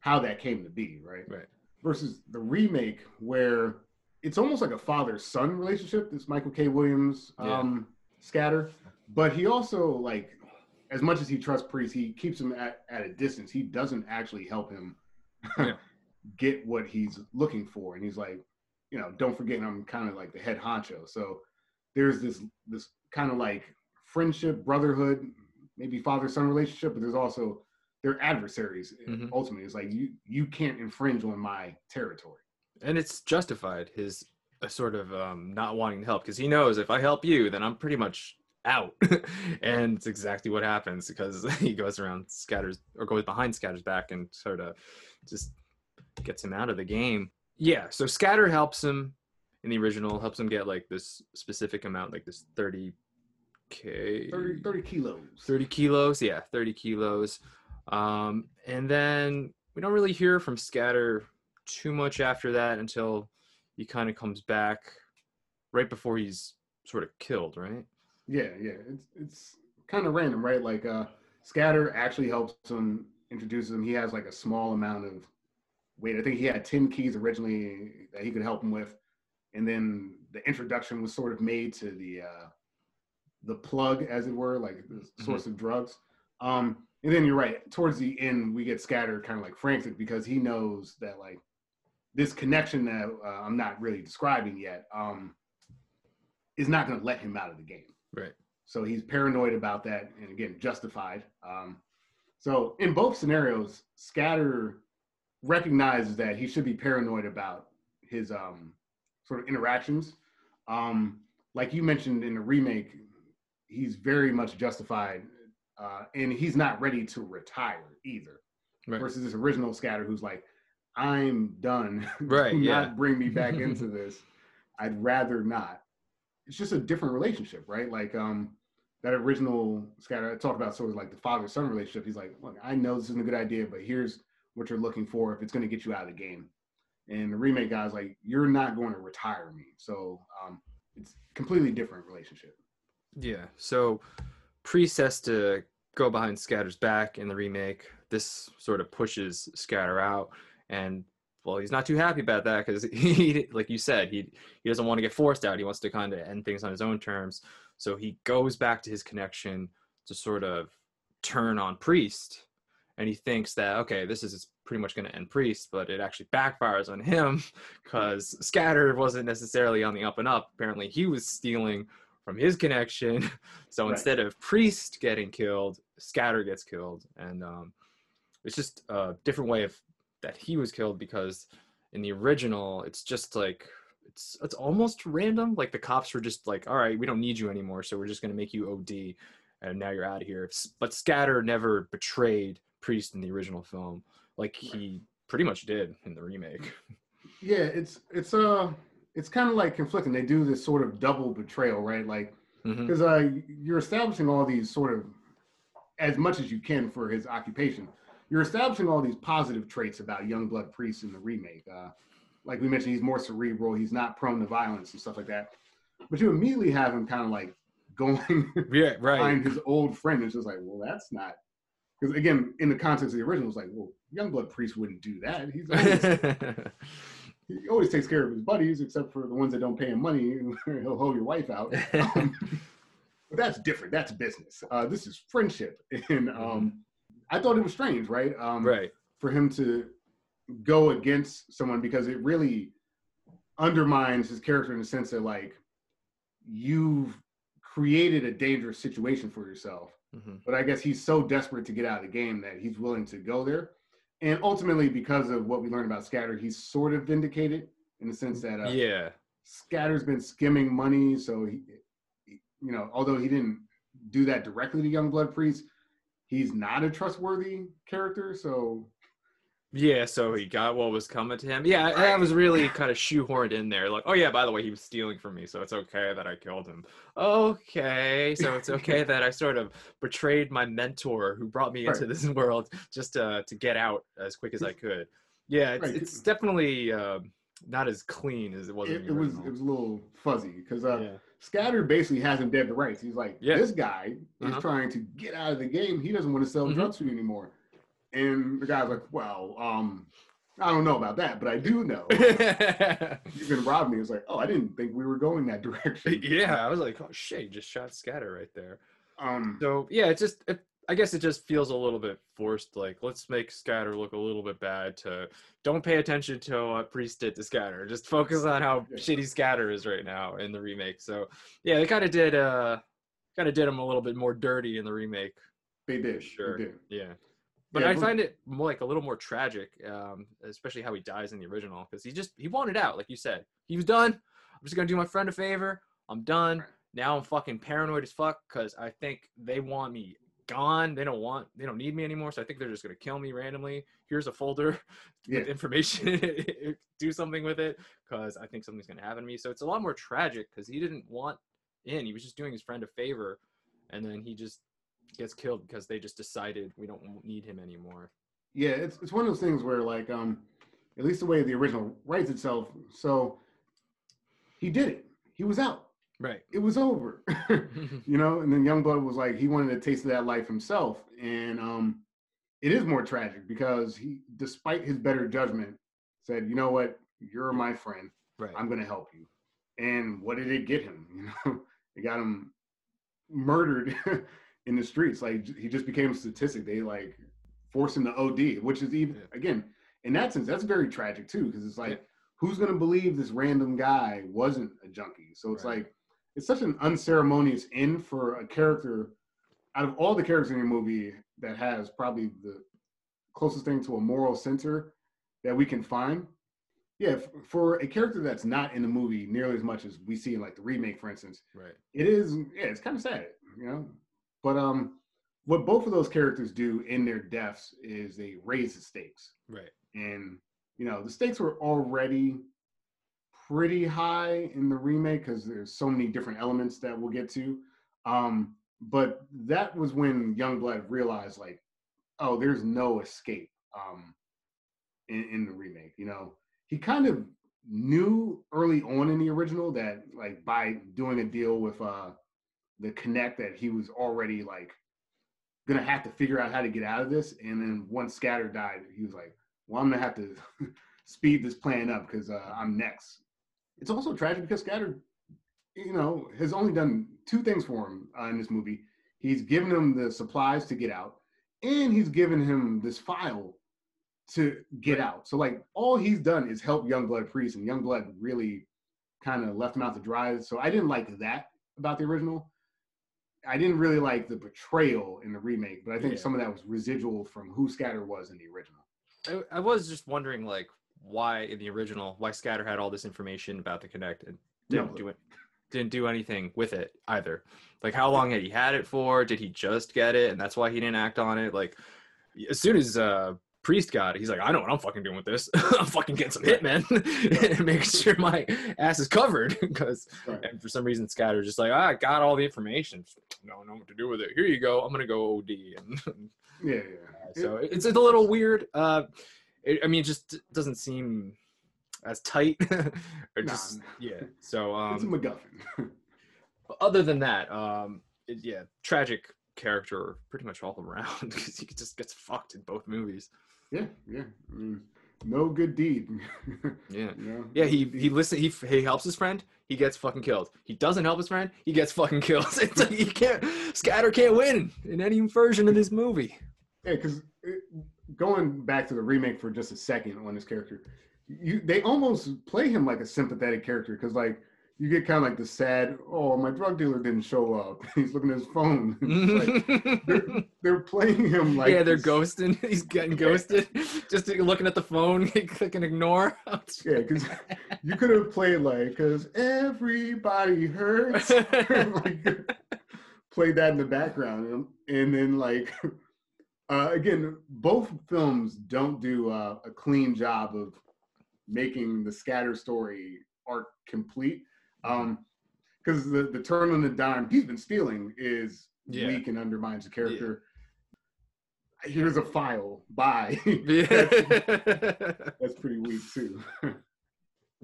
how that came to be, right? Right. Versus the remake where it's almost like a father-son relationship. This Michael K. Williams Yeah. um, Scatter, but he also like as much as he trusts Priest, he keeps him at, at a distance. He doesn't actually help him Yeah. get what he's looking for. And he's like, you know, don't forget I'm kind of like the head honcho. So there's this this kind of like friendship, brotherhood maybe father son relationship, but there's also they're adversaries. Mhm. Ultimately, it's like you you can't infringe on my territory. and it's justified his uh, sort of um, not wanting to help because he knows if I help you, then I'm pretty much out, and it's exactly what happens because he goes around Scatters or goes behind Scatters back and sort of just gets him out of the game. Yeah, so Scatter helps him in the original, helps him get like this specific amount, like this 30 k 30, 30 kilos. 30 kilos yeah 30 kilos um and then we don't really hear from scatter too much after that until he kind of comes back right before he's sort of killed right Yeah, yeah. It's it's kind of random, right? Like uh Scatter actually helps him introduces him. He has like a small amount of weight. I think he had 10 keys originally that he could help him with. And then the introduction was sort of made to the uh the plug, as it were, like the source of drugs. Um, and then you're right, towards the end, we get Scatter kind of like frantic because he knows that like this connection that uh, I'm not really describing yet um, is not going to let him out of the game. right So he's paranoid about that, and again, justified. Um, so in both scenarios, Scatter recognizes that he should be paranoid about his um, sort of interactions. Um, like you mentioned in the remake, he's very much justified, uh, and he's not ready to retire either. Right. Versus this original Scatter, who's like, "I'm done. Right, Do yeah. not bring me back into this. I'd rather not." It's just a different relationship, right? Like um, that original Scatter I talked about, sort of like the father-son relationship. He's like, "Look, I know this isn't a good idea, but here's what you're looking for if it's going to get you out of the game." And the remake guy's like, "You're not going to retire me." So um, it's completely different relationship. yeah so priest has to go behind scatter's back in the remake this sort of pushes scatter out and well he's not too happy about that because he like you said he he doesn't want to get forced out he wants to kind of end things on his own terms so he goes back to his connection to sort of turn on priest and he thinks that okay this is pretty much going to end priest but it actually backfires on him because scatter wasn't necessarily on the up and up. Apparently he was stealing from his connection. So Right. instead of priest getting killed scatter gets killed. And um, it's just a different way of that he was killed because in the original it's just like it's it's almost random. Like the cops were just like all right we don't need you anymore so we're just going to make you od and now you're out of here but scatter never betrayed priest in the original film like he pretty much did in the remake Yeah, it's it's uh it's kind of like conflicting. They do this sort of double betrayal, right? Like because uh, you're establishing all these sort of as much as you can for his occupation. You're establishing all these positive traits about Youngblood Priest in the remake. Uh, like we mentioned, he's more cerebral. He's not prone to violence and stuff like that. But you immediately have him kind of like going yeah right find his old friend. It's just like, well, that's not because again, in the context of the original, it's like, well, Youngblood Priest wouldn't do that. He's always, he always takes care of his buddies, except for the ones that don't pay him money. And he'll hold your wife out. Um, but that's different. That's business. Uh, this is friendship, and um, I thought it was strange, right? Um, right For him to go against someone because it really undermines his character in the sense that like you've created a dangerous situation for yourself Mhm. but I guess he's so desperate to get out of the game that he's willing to go there. And ultimately, because of what we learned about Scatter, he's sort of vindicated in the sense that uh, yeah Scatter's been skimming money. So, he, he- you know, although he didn't do that directly to Youngblood Priest, he's not a trustworthy character. So, Yeah, so he got what was coming to him. Yeah, that was really kind of shoehorned in there. Like, oh yeah, by the way, he was stealing from me, so it's okay that I killed him. Okay, so it's okay that I sort of betrayed my mentor who brought me into this world just to to get out as quick as I could. Yeah, it's, Right. it's definitely uh, not as clean as it was. it, it was it was a little fuzzy because uh, Yeah. Scatter basically has him dead to rights. He's like, Yeah. this guy is Uh-huh. trying to get out of the game. He doesn't want to sell Mhm. drugs to you anymore. And the guy's like, well, um, I don't know about that, but I do know you can rob me. It's like, oh, I didn't think we were going that direction. yeah, I was like, oh shit, just shot Scatter right there. Um, So yeah, it just it, I guess it just feels a little bit forced. Like let's make Scatter look a little bit bad. To don't pay attention to what Priest did to Scatter. Just focus on how Yeah. shitty Scatter is right now in the remake. So yeah, they kind of did uh kind of did him a little bit more dirty in the remake They did. Sure. They did. Yeah. But Yeah, I find it more like a little more tragic, um, especially how he dies in the original, because he just he wanted out, like you said. He was done. I'm just gonna do my friend a favor. I'm done. Right. Now I'm fucking paranoid as fuck because I think they want me gone. They don't want they don't need me anymore. So I think they're just gonna kill me randomly. Here's a folder Yeah. with information. do something with it because I think something's gonna happen to me. So it's a lot more tragic because he didn't want in. He was just doing his friend a favor, and then he just gets killed because they just decided we don't need him anymore. Yeah, it's it's one of those things where like um at least the way the original writes itself, so he did it. He was out. Right. It was over. you know, and then Youngblood was like he wanted a taste of that life himself. And um it is more tragic because he despite his better judgment said, "You know what? You're my friend. right. I'm going to help you." And what did it get him? You know, it got him murdered in the streets. Like he just became a statistic. They like forced him to OD, which is even Yeah. again in that sense that's very tragic too, because it's like Yeah. who's going to believe this random guy wasn't a junkie? So it's Right. like it's such an unceremonious end for a character out of all the characters in the movie that has probably the closest thing to a moral center that we can find. Yeah, for a character that's not in the movie nearly as much as we see in like the remake, for instance, right. it is yeah, it's kind of sad, you know. But um, what both of those characters do in their deaths is they raise the stakes, Right. and you know the stakes were already pretty high in the remake because there's so many different elements that we'll get to. Um, but that was when Youngblood realized like, oh, there's no escape um, in, in the remake. You know, he kind of knew early on in the original that like by doing a deal with uh the connect that he was already like gonna have to figure out how to get out of this and then once scatter died he was like well i'm gonna have to speed this plan up because uh, i'm next it's also tragic because scatter you know has only done two things for him uh, in this movie he's given him the supplies to get out and he's given him this file to get out. So like all he's done is help Youngblood Priest, and Youngblood really kind of left him out to dry. So I didn't like that about the original. I didn't really like the betrayal in the remake, but I think Yeah. some of that was residual from who Scatter was in the original. I, I was just wondering, like, why in the original, why Scatter had all this information about the Connect and didn't clue. do it, didn't do anything with it either. Like, how long had he had it for? Did he just get it, and that's why he didn't act on it? Like, as soon as uh, Priest got it, he's like, I know what I'm fucking doing with this. I'm fucking getting some hitmen and making sure my ass is covered. Because Right. and for some reason, Scatter's just like, ah, I got all the information. No, know what to do with it. Here you go. I'm gonna go OD and Yeah, yeah. so it's, it's a little weird. Uh, it, I mean, it just doesn't seem as tight. or Nah. just yeah. So um, it's a um, MacGuffin. other than that, um, it, yeah, tragic character pretty much all around because he just gets fucked in both movies. Yeah, yeah. I mean, no good deed. Yeah. You know? Yeah, he he listen. He he helps his friend. He gets fucking killed. He doesn't help his friend. He gets fucking killed. It's like he can't. Scatter can't win in any version of this movie. Yeah, because uh, going back to the remake for just a second on this character, you they almost play him like a sympathetic character because like you get kind of like the sad, oh my drug dealer didn't show up. He's looking at his phone. Like, they're, they're playing him like yeah, they're this- ghosting. He's getting ghosted. Just looking at the phone, clicking ignore. Yeah, because you could have played like because everybody hurts. like, play that in the background, and, and then like uh, again, both films don't do uh, a clean job of making the scatter story arc complete. Um, because the the turn on the dime he's been stealing is Yeah. weak and undermines the character. Here's a file. Bye. yeah. That's pretty weak too.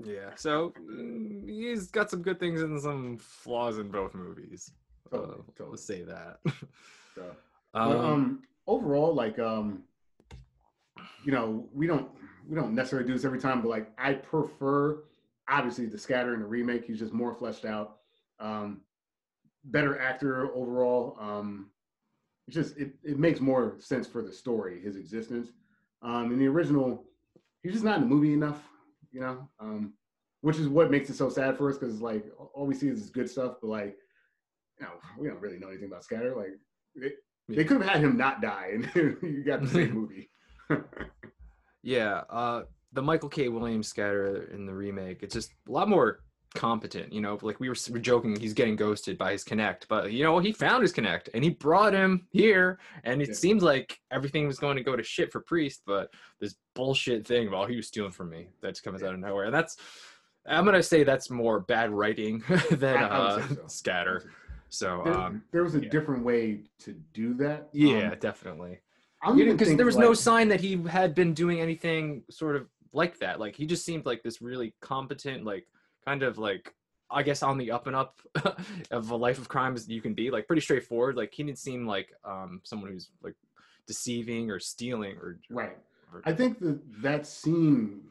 yeah. So mm, he's got some good things and some flaws in both movies. Uh, Totally, totally. Let's say that. So, Um, but um, overall, like um, you know, we don't we don't necessarily do this every time, but like I prefer obviously the scatter in the remake. He's just more fleshed out, um, better actor overall. Um, it's just it, it makes more sense for the story, his existence. Um, in the original, he's just not in the movie enough, you know. Um, which is what makes it so sad for us because like all we see is this good stuff, but like, you know, we don't really know anything about Scatter. Like, it, They could have had him not die, and you got the same movie. Yeah, uh, the Michael K. Williams scatter in the remake, it's just a lot more competent. You know, like we were, were joking, he's getting ghosted by his connect, but you know, he found his connect and he brought him here, and it Yeah. seems like everything was going to go to shit for Priest, but this bullshit thing about he was stealing from me that's comes out of nowhere, and that's. I'm gonna say that's more bad writing than I- I would uh, so. scatter. So There, um, there was a yeah. different way to do that. yeah, Um, definitely. Because there was no sign that he had been doing anything sort of like that. Like he just seemed like this really competent, like kind of like I guess on the up and up of a life of crime as you can be. Like pretty straightforward. Like he didn't seem like um someone who's like deceiving or stealing or Right. or- I think that that scene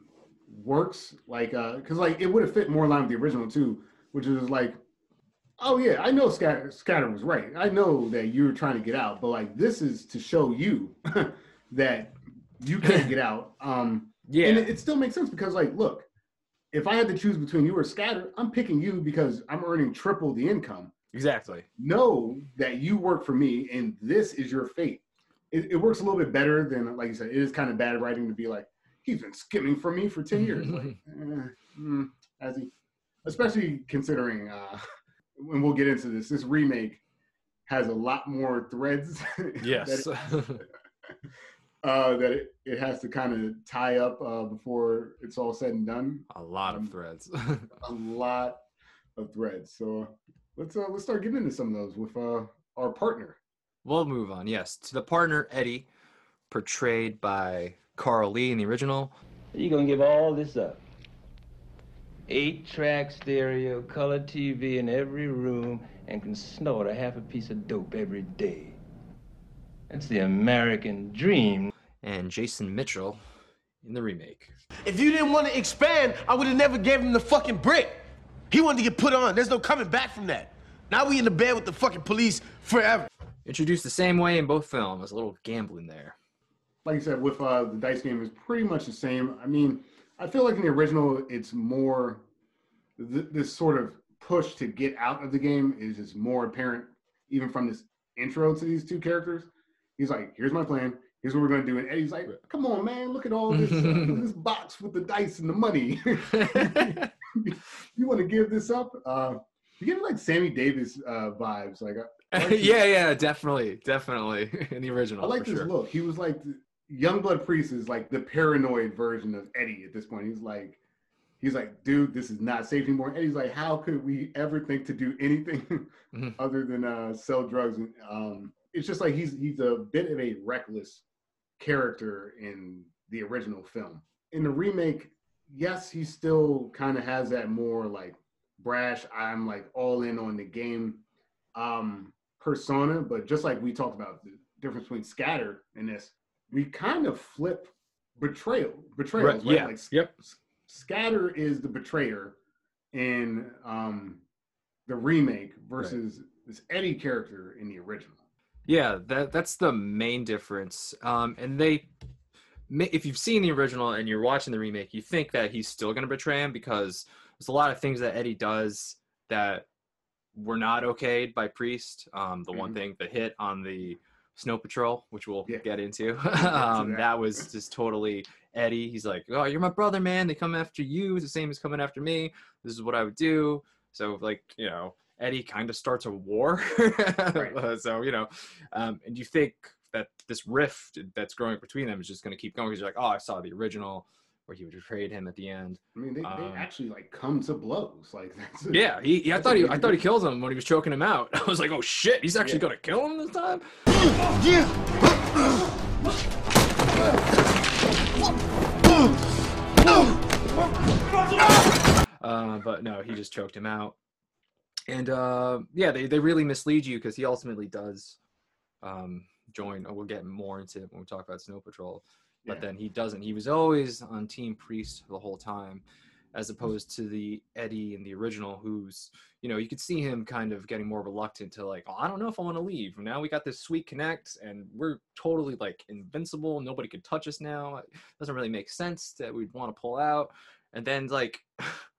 works like uh because like it would have fit more in line with the original too, which is like, oh yeah, I know Scatter Scatter was right. I know that you were trying to get out, but like this is to show you that you can't get out. Um yeah. and it, it still makes sense because like look, if I had to choose between you or Scatter, I'm picking you because I'm earning triple the income. exactly. Know that you work for me and this is your fate. It, it works a little bit better than like you said, it is kind of bad writing to be like, he's been skimming from me for 10 years. like, eh, mm, has he? Especially considering, uh, when we'll get into this, this remake has a lot more threads Yes. That, uh, that it, it has to kind of tie up uh, before it's all said and done. a lot Um, of threads. A lot of threads. So let's uh, let's start getting into some of those with uh, our partner. we'll move on. Yes, to the partner Eddie, portrayed by Carl Lee in the original. You gonna give all this up? Eight track stereo, color TV in every room, and can snort a half a piece of dope every day. That's the American dream. and Jason Mitchell in the remake. If you didn't want to expand, I would have never gave him the fucking brick. He wanted to get put on. There's no coming back from that. Now we in the bed with the fucking police forever. Introduced the same way in both films, a little gambling there. like you said, with uh, the dice game is pretty much the same. I mean, I feel like in the original, it's more th- this sort of push to get out of the game is just more apparent, even from this intro to these two characters. He's like, "Here's my plan. Here's what we're gonna do," and Eddie's like, "Come on, man, look at all this, uh, this box with the dice and the money. you want to give this up?" Uh, you get like Sammy Davis uh, vibes, like. I like yeah, yeah, definitely, definitely in the original. I like this sure. look. He was like Youngblood Priest is like the paranoid version of Eddie at this point. He's like, he's like, dude, this is not safe anymore. Eddie's like, how could we ever think to do anything Mhm. other than uh, sell drugs? And um, it's just like he's he's a bit of a reckless character in the original film. In the remake, yes, he still kind of has that more like brash. I'm like all in on the game um, persona, but just like we talked about the difference between scatter and this, we kind of flip betrayal. Betrayals, right? yeah, Like yep. Scatter is the betrayer in um, the remake versus this Eddie character in the original. Yeah, that that's the main difference. Um, and they, if you've seen the original and you're watching the remake, you think that he's still going to betray him because there's a lot of things that Eddie does that were not okayed by Priest. Um, the one Mhm. thing, the hit on the Snow Patrol, which we'll Yeah. get into, um, that. that was just totally Eddie. He's like, "Oh, you're my brother, man. They come after you. It's the same as coming after me. This is what I would do." So, like, you know, Eddie kind of starts a war. Uh, so, you know, um, and you think that this rift that's growing between them is just going to keep going because you're like, "Oh, I saw the original where he betrayed him at the end." I mean, they, Um, they actually like come to blows. Like that's Yeah, he, he- I thought he, I thought he killed him when he was choking him out. I was like, "Oh shit, he's actually Yeah. going to kill him this time." Uh, but no, he just choked him out. And uh, yeah, they, they really mislead you because he ultimately does um, join. We'll get more into it when we talk about Snow Patrol. But Yeah. then he doesn't. He was always on Team Priest the whole time, as opposed to the Eddie in the original, who's you know you could see him kind of getting more reluctant to like, oh, I don't know if I want to leave. Now we got this sweet connect, and we're totally like invincible. Nobody could touch us now. It doesn't really make sense that we'd want to pull out. And then like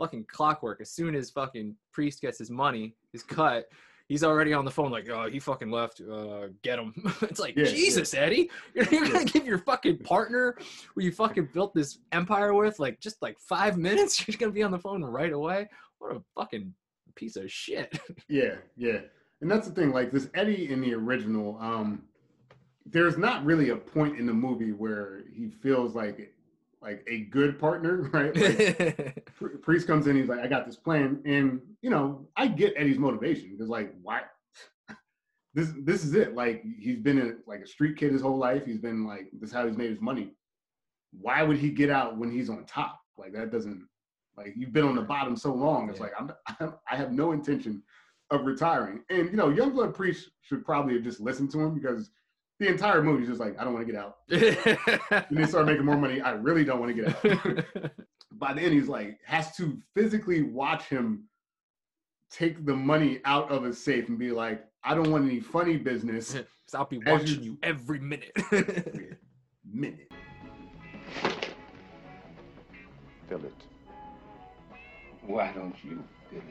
fucking clockwork. As soon as fucking priest gets his money, his cut, he's already on the phone like, oh, he fucking left. Uh, get him. it's like Yeah, Jesus, Eddie, you're, you're gonna give your fucking partner who you fucking built this empire with like just like five minutes. You're gonna be on the phone right away. What a fucking piece of shit. Yeah, yeah. And that's the thing, like this Eddie in the original, um, there's not really a point in the movie where he feels like like a good partner, right? Like, Priest comes in, he's like, I got this plan. And you know, I get Eddie's motivation because like why this this is it. Like he's been a, like a street kid his whole life. He's been like this is how he's made his money. Why would he get out when he's on top? Like that doesn't like you've been on the bottom so long. It's Yeah. like I'm, I'm I have no intention of retiring. And you know, Youngblood Priest should probably have just listened to him because the entire movie is just like I don't want to get out. And they start making more money. I really don't want to get out. By the end, he's like has to physically watch him take the money out of his safe and be like, I don't want any funny business. Because I'll be watching you- you every minute. Every minute. Fill it. Why don't you feel it?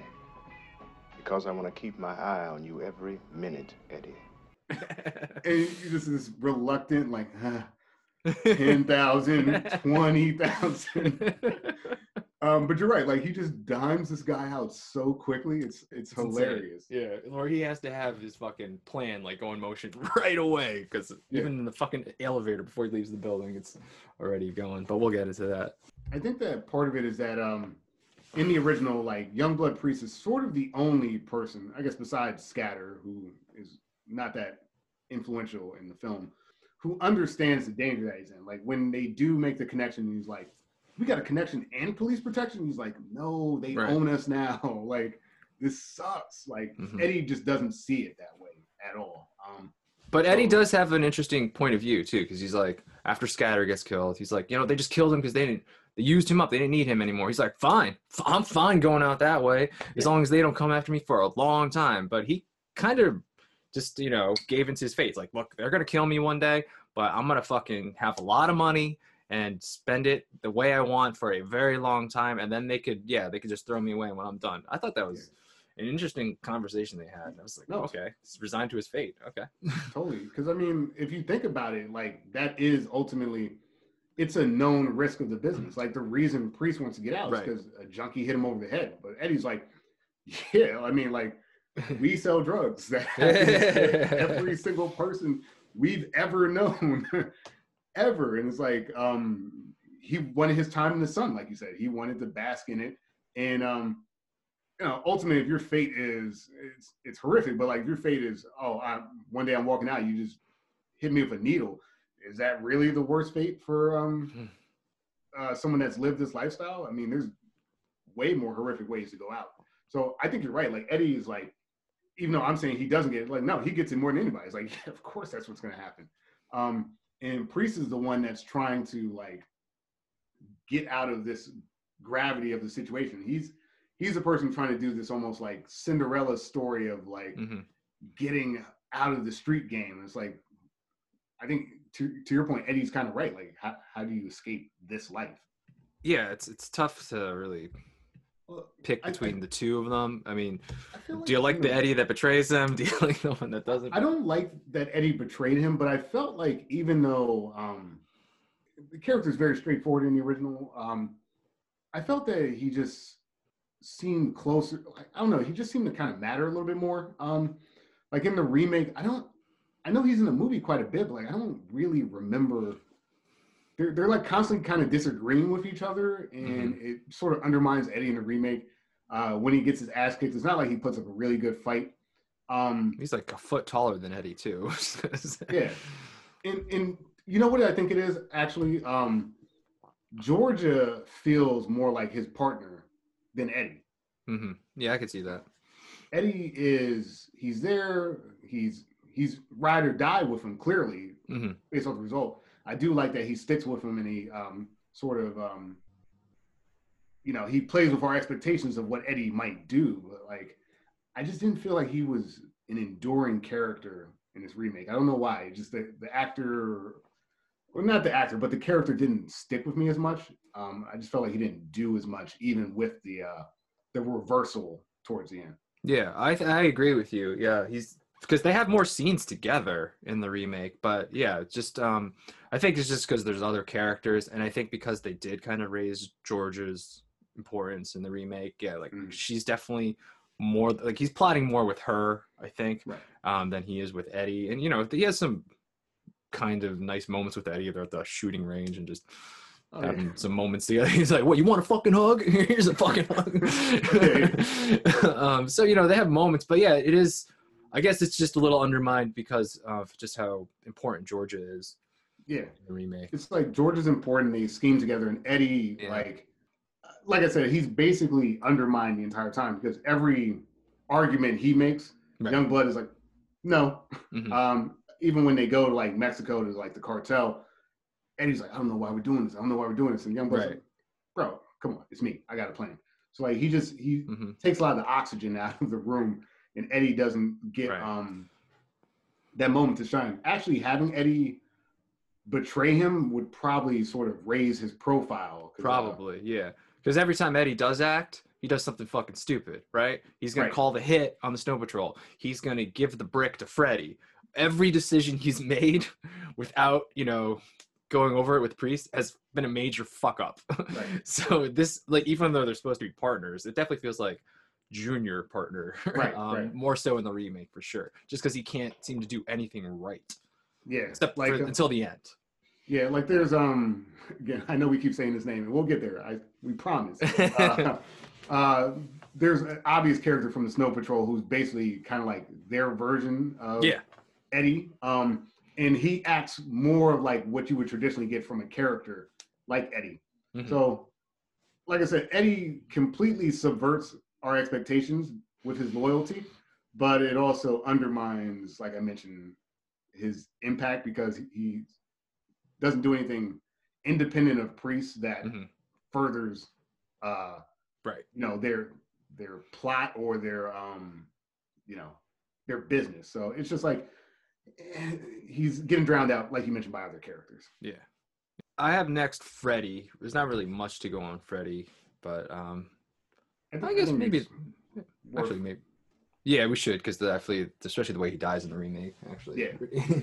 Because I want to keep my eye on you every minute, Eddie. And you just this reluctant, like, huh, 10,000, 20,000. Um, but you're right. Like he just dimes this guy out so quickly. It's it's, It's insane. hilarious. Yeah, or he has to have his fucking plan like go in motion right away because Yeah. even in the fucking elevator before he leaves the building, it's already going. But we'll get into that. I think that part of it is that um, in the original, like Youngblood Priest is sort of the only person, I guess, besides Scatter, who not that influential in the film, who understands the danger that he's in. Like when they do make the connection, he's like, "We got a connection and police protection." He's like, "No, they Right. own us now. like this sucks." Like Mhm. Eddie just doesn't see it that way at all. Um, But Eddie Oh. does have an interesting point of view too, because he's like, after Scatter gets killed, he's like, you know, they just killed him because they didn't, they used him up. They didn't need him anymore. He's like, fine, I'm fine going out that way as long as they don't come after me for a long time. But he kind of just, you know, gave into his fate. Like, look, they're gonna kill me one day, but I'm gonna fucking have a lot of money and spend it the way I want for a very long time, and then they could, yeah, they could just throw me away when I'm done. I thought that was. An interesting conversation they had. I was like, No. Oh, okay, he's resigned to his fate. Okay. Totally. Because I mean, if you think about it, like that is ultimately it's a known risk of the business. Like the reason Priest wants to get out Right. is because a junkie hit him over the head. But Eddie's like, yeah, I mean, like we sell drugs. That every single person we've ever known, ever. And it's like, um, he wanted his time in the sun, like you said. He wanted to bask in it. And um, you know, ultimately, if your fate is it's it's horrific, but like if your fate is, oh, I, one day I'm walking out, you just hit me with a needle. Is that really the worst fate for um uh, someone that's lived this lifestyle? I mean, there's way more horrific ways to go out. So I think you're right. Like Eddie is like, even though I'm saying he doesn't get it, like no, he gets it more than anybody. It's like, yeah, of course that's what's gonna happen. Um, and Priest is the one that's trying to like get out of this gravity of the situation. He's he's a person trying to do this almost like Cinderella story of like Mhm. getting out of the street game. It's like I think to to your point, Eddie's kind of right. Like how, how do you escape this life? yeah it's it's tough to really Pick I- I- between the two of them i mean I feel do you like the eddie that betrays him? do you like the one that doesn't I don't like that Eddie betrayed him, but I felt like even though um, the character is very straightforward in the original, um, I felt that he just seemed closer. I don't know. He just seemed to kind of matter a little bit more. Um, like in the remake, I don't. I know he's in the movie quite a bit, but like I don't really remember. They're they're like constantly kind of disagreeing with each other, and it sort of undermines Eddie in the remake. Uh, when he gets his ass kicked, it's not like he puts up a really good fight. Um, he's like a foot taller than eddie too yeah. And and you know what I think it is actually? Um Georgia feels more like his partner than Eddie. hmm yeah i could see that Eddie is he's there, he's he's ride or die with him clearly hmm based on the result. I do like that he sticks with him and he um sort of um you know, he plays with our expectations of what Eddie might do, but like I just didn't feel like he was an enduring character in this remake. I don't know why. Just the the actor well not the actor, but the character didn't stick with me as much. Um I just felt like he didn't do as much even with the uh the reversal towards the end. Yeah, I I agree with you. Yeah, he's because they have more scenes together in the remake, but yeah, just um I think it's just because there's other characters, and I think because they did kind of raise Georgia's importance in the remake. Yeah, like Mm. she's definitely more like he's plotting more with her, I think, Right. um, than he is with Eddie. And you know, he has some kind of nice moments with Eddie. They're at the shooting range and just Oh, yeah. having some moments together. He's like, "What? You want a fucking hug? Here's a fucking hug." um, so you know they have moments, but yeah, it is. I guess it's just a little undermined because of just how important Georgia is Yeah. in the remake. it's like Georgia is important. They scheme together, and Eddie, Yeah. like, like I said, he's basically undermined the entire time because every argument he makes, Right. Youngblood is like, no. Mhm. Um, even when they go to like Mexico to like the cartel, Eddie's like, I don't know why we're doing this. I don't know why we're doing this. And Youngblood's Right. like, bro, come on, it's me. I got a plan. So like he just he Mhm. takes a lot of the oxygen out of the room, and Eddie doesn't get Right. um that moment to shine. Actually, having Eddie betray him would probably sort of raise his profile. uh, Probably, yeah. Because every time Eddie does act, he does something fucking stupid, right? He's gonna Right. call the hit on the snow patrol. He's gonna give the brick to Freddy. Every decision he's made without, you know, going over it with Priest has been a major fuck up. Right. so this, like, even though they're supposed to be partners, it definitely feels like junior partner. Right, um, right. More so in the remake for sure. Just because he can't seem to do anything right, yeah, except like for, uh, until the end. yeah, like there's um again, I know we keep saying his name, and we'll get there. I we promise. uh, uh, there's an obvious character from the Snow Patrol who's basically kind of like their version of Yeah. Eddie. Um, and he acts more like what you would traditionally get from a character like Eddie. Mhm. So, like I said, Eddie completely subverts our expectations with his loyalty, but it also undermines, like I mentioned, his impact because he doesn't do anything independent of priests that Mhm. furthers, uh, Right. you know, their their plot or their um, you know, their business. So it's just like eh, he's getting drowned out, like you mentioned, by other characters. Yeah. I have next Freddy. There's not really much to go on Freddy, but um think- I guess maybe actually maybe yeah, we should because the actually especially the way he dies in the remake actually. Yeah.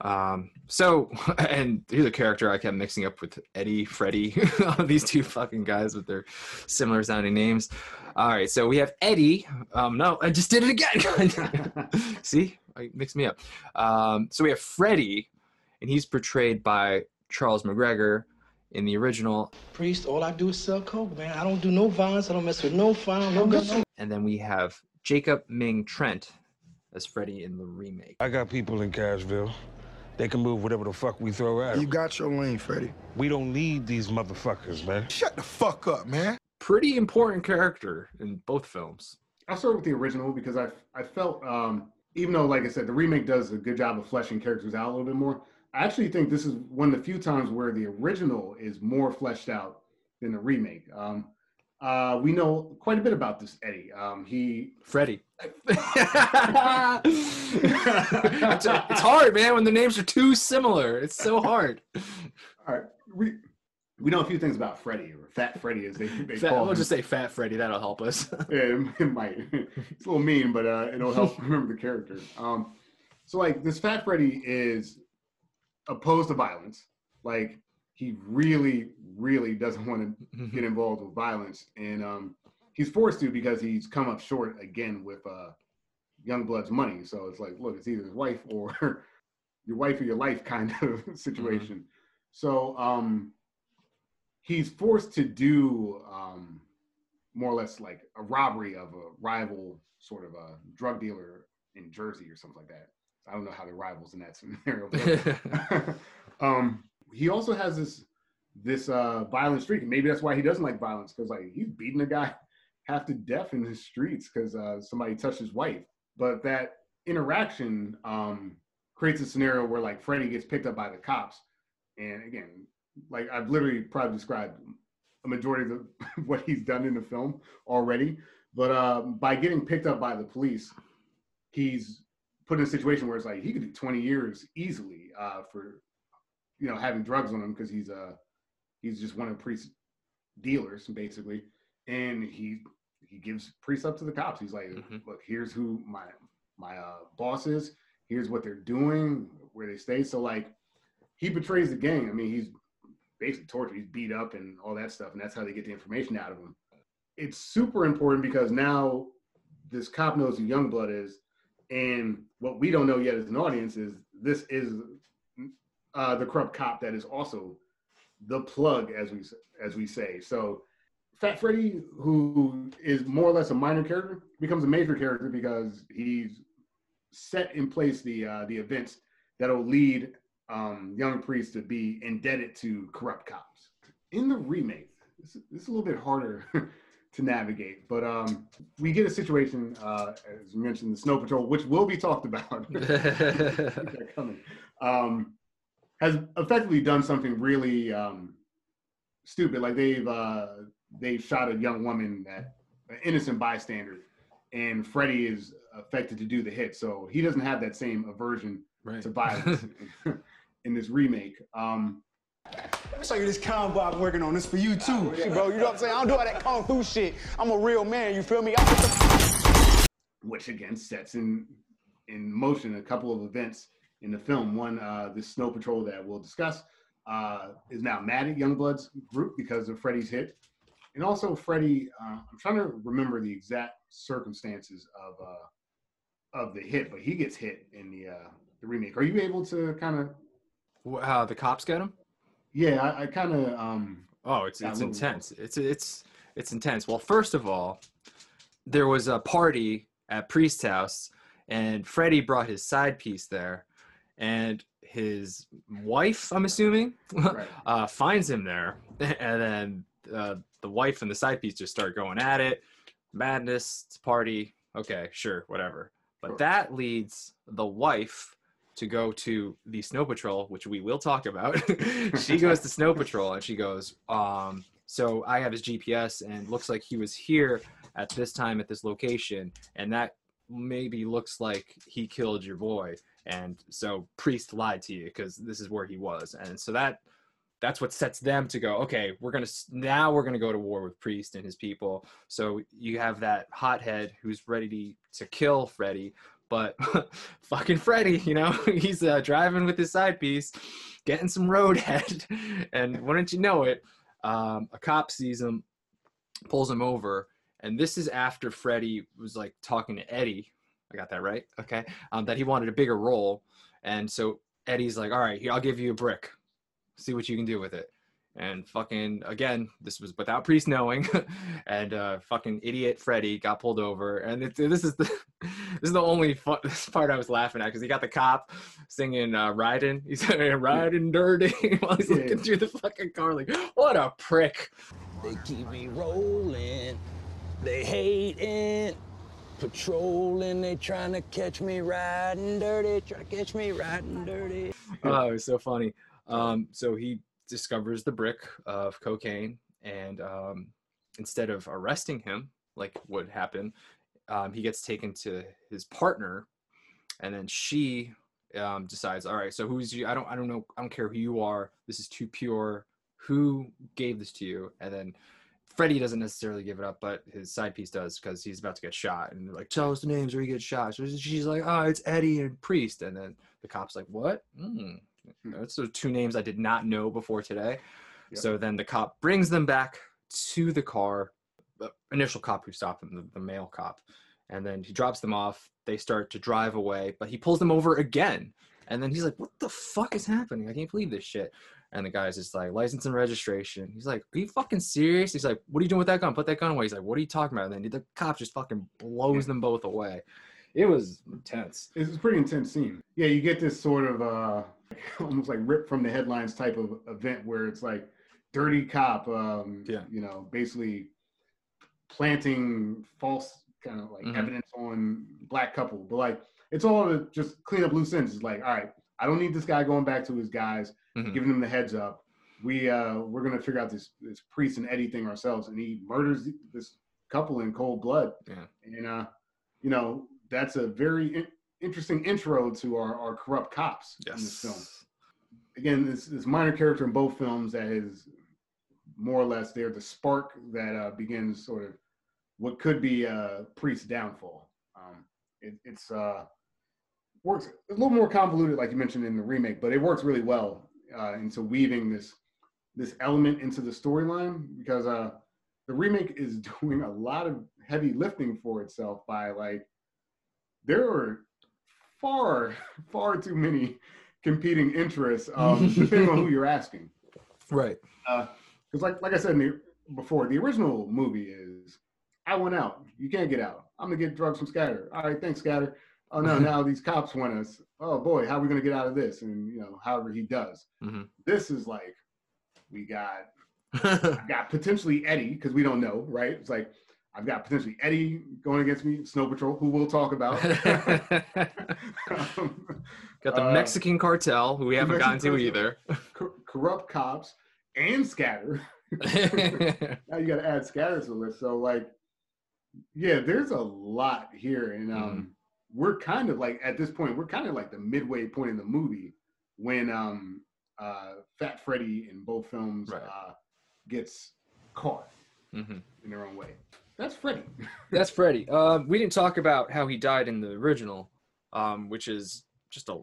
um so and here's a character I kept mixing up with Eddie, Freddy, these two fucking guys with their similar sounding names. All right, so we have Eddie. Um no, I just did it again. See? I mixed me up. Um so we have Freddy and he's portrayed by Charles McGregor in the original Priest, all I do is sell coke, man. I don't do no violence. I don't mess with no fire, no gun, no. and then we have Jacob Ming Trent as Freddy in the remake. I got people in Cashville. They can move whatever the fuck we throw at 'em. You got your lane, Freddy. We don't need these motherfuckers, man. Shut the fuck up, man. Pretty important character in both films. I'll start with the original because I I felt um, even though like I said the remake does a good job of fleshing characters out a little bit more. I actually think this is one of the few times where the original is more fleshed out than the remake. Um, uh, we know quite a bit about this Eddie. Um, he Freddy. it's, it's hard, man, when the names are too similar. It's so hard. all right we we know a few things about Freddy or Fat Freddy as they they Fat, call we'll him. just say Fat Freddy. That'll help us. yeah, it, it might. It's a little mean, but uh, it'll help remember the character. Um, so like this Fat Freddy is opposed to violence. Like he really, really doesn't want to get involved with violence, and um, he's forced to because he's come up short again with uh, Youngblood's money. So it's like, look, it's either his wife or your wife or your life kind of situation. So um, he's forced to do um, more or less like a robbery of a rival sort of a drug dealer in Jersey or something like that. I don't know how they're rivals in that scenario. but- um, he also has this this uh, violent streak, and maybe that's why he doesn't like violence because like he's beating a guy half to death in the streets because uh, somebody touched his wife. But that interaction um, creates a scenario where like Freddy gets picked up by the cops, and again, like I've literally probably described a majority of the, what he's done in the film already. But um, by getting picked up by the police, he's put in a situation where it's like he could do 20 years easily uh, for you know having drugs on him because he's uh he's just one of the priest dealers basically, and he he gives Priest up to the cops. He's like, look, here's who my my uh, boss is. Here's what they're doing, where they stay. So like, he betrays the gang. I mean, he's basically tortured. He's beat up and all that stuff, and that's how they get the information out of him. It's super important because now this cop knows who Youngblood is, and what we don't know yet as an audience is this is uh, the corrupt cop that is also the plug, as we as we say. So, Fat Freddy, who is more or less a minor character, becomes a major character because he's set in place the uh, the events that'll lead um, Young Priest to be indebted to corrupt cops. In the remake, this, this is a little bit harder to navigate, but um, we get a situation, uh, as you mentioned, the Snow Patrol, which will be talked about. Coming. Um, has effectively done something really um, stupid. Like they've uh, they've shot a young woman that an innocent bystander, and Freddy is affected to do the hit, so he doesn't have that same aversion to violence in this remake. Um, Let me show you this combo I'm working on. This for you too, bro. You know what I'm saying? I don't do all that kung fu shit. I'm a real man. You feel me? I which again sets in in motion a couple of events in the film. One, uh, the Snow Patrol that we'll discuss, uh, is now mad at Youngblood's group because of Freddy's hit, and also Freddy. Uh, I'm trying to remember the exact circumstances of uh, of the hit, but he gets hit in the uh, the remake. Are you able to kind of? How the cops get him? Yeah, I, I kind of. Um, Oh, it's it's little intense. It's it's it's intense. Well, first of all, there was a party at Priest's house, and Freddie brought his side piece there, and his wife, I'm assuming, uh, finds him there, and then uh, the wife and the side piece just start going at it. Madness, party. Okay, sure, whatever. But that leads the wife to go to the snow patrol which we will talk about. She goes to snow patrol and she goes um so i have his gps and looks like he was here at this time at this location and that maybe looks like he killed your boy. And so priest lied to you because this is where he was. And so that that's what sets them to go okay we're gonna now we're gonna go to war with priest and his people. So you have that hothead who's ready to, to kill freddy but fucking freddy you know he's uh, driving with his side piece getting some roadhead and wouldn't you know it um, a cop sees him pulls him over and this is after freddy was like talking to eddie i got that right okay um, that he wanted a bigger role and so eddie's like all right here i'll give you a brick see what you can do with it. And fucking again, this was without priest knowing, and uh, fucking idiot Freddy got pulled over. And it, this is the is the only fu- this part I was laughing at because he got the cop singing uh, "Riding." He's saying "Riding Dirty" while he's looking through the fucking car. Like, what a prick! They keep me rolling. They hating. Patrolling. They trying to catch me riding dirty. Trying to catch me riding dirty. oh, it was so funny. Um, so he discovers the brick of cocaine, and um, instead of arresting him, like would happen, um, he gets taken to his partner, and then she um, decides, all right, so who's you? I don't, I don't know, I don't care who you are. This is too pure. Who gave this to you? And then Freddy doesn't necessarily give it up, but his side piece does because he's about to get shot. And they're like, tell us the names or you get shot. So she's like, oh, it's Eddie and Priest. And then the cop's like, what? Mm, that's the two names I did not know before today. So then the cop brings them back to the car. The initial cop who stopped them, the, the male cop, and then he drops them off. They start to drive away, but he pulls them over again. And then he's like, "What the fuck is happening? I can't believe this shit." And the guy's just like, "License and registration." He's like, "Are you fucking serious?" He's like, "What are you doing with that gun? Put that gun away." He's like, "What are you talking about?" And then the cop just fucking blows them both away. It was intense. It's a pretty intense scene. Yeah, you get this sort of uh almost like ripped from the headlines type of event where it's like dirty cop um yeah. you know, basically planting false kind of like Mhm. evidence on black couple. But like it's all to just clean up loose ends. It's like, all right, I don't need this guy going back to his guys, Mhm. giving them the heads up. We uh we're gonna figure out this this priest and Eddie thing ourselves, and he murders this couple in cold blood. Yeah. And uh, you know, that's a very in- interesting intro to our, our corrupt cops in this film. Again, this this minor character in both films that is more or less they're the spark that uh, begins sort of what could be a priest's downfall. Um, it, it's uh, works a little more convoluted, like you mentioned in the remake, but it works really well uh, into weaving this this element into the storyline because uh, the remake is doing a lot of heavy lifting for itself by like there are far far too many competing interests um, depending on who you're asking. Right. Because like like I said in the, before, the original movie is I went out. You can't get out. I'm gonna get drugs from Scatter. All right, thanks, Scatter. Oh no, now these cops want us. Oh boy, how are we gonna get out of this? And you know, however he does. hmm This is like we got got potentially Eddie because we don't know, right? It's like I've got potentially Eddie going against me, Snow Patrol, who we'll talk about. Got the Uh, Mexican cartel, who we haven't gotten to either. cor- corrupt cops and Scatter. now you got to add Scatter to the list. So like, yeah, there's a lot here, and um, we're kind of like at this point, we're kind of like the midway point in the movie when um, uh, Fat Freddy in both films uh, gets caught Mhm. in their own way. That's Freddy. That's Freddy. Um, we didn't talk about how he died in the original, um, which is just a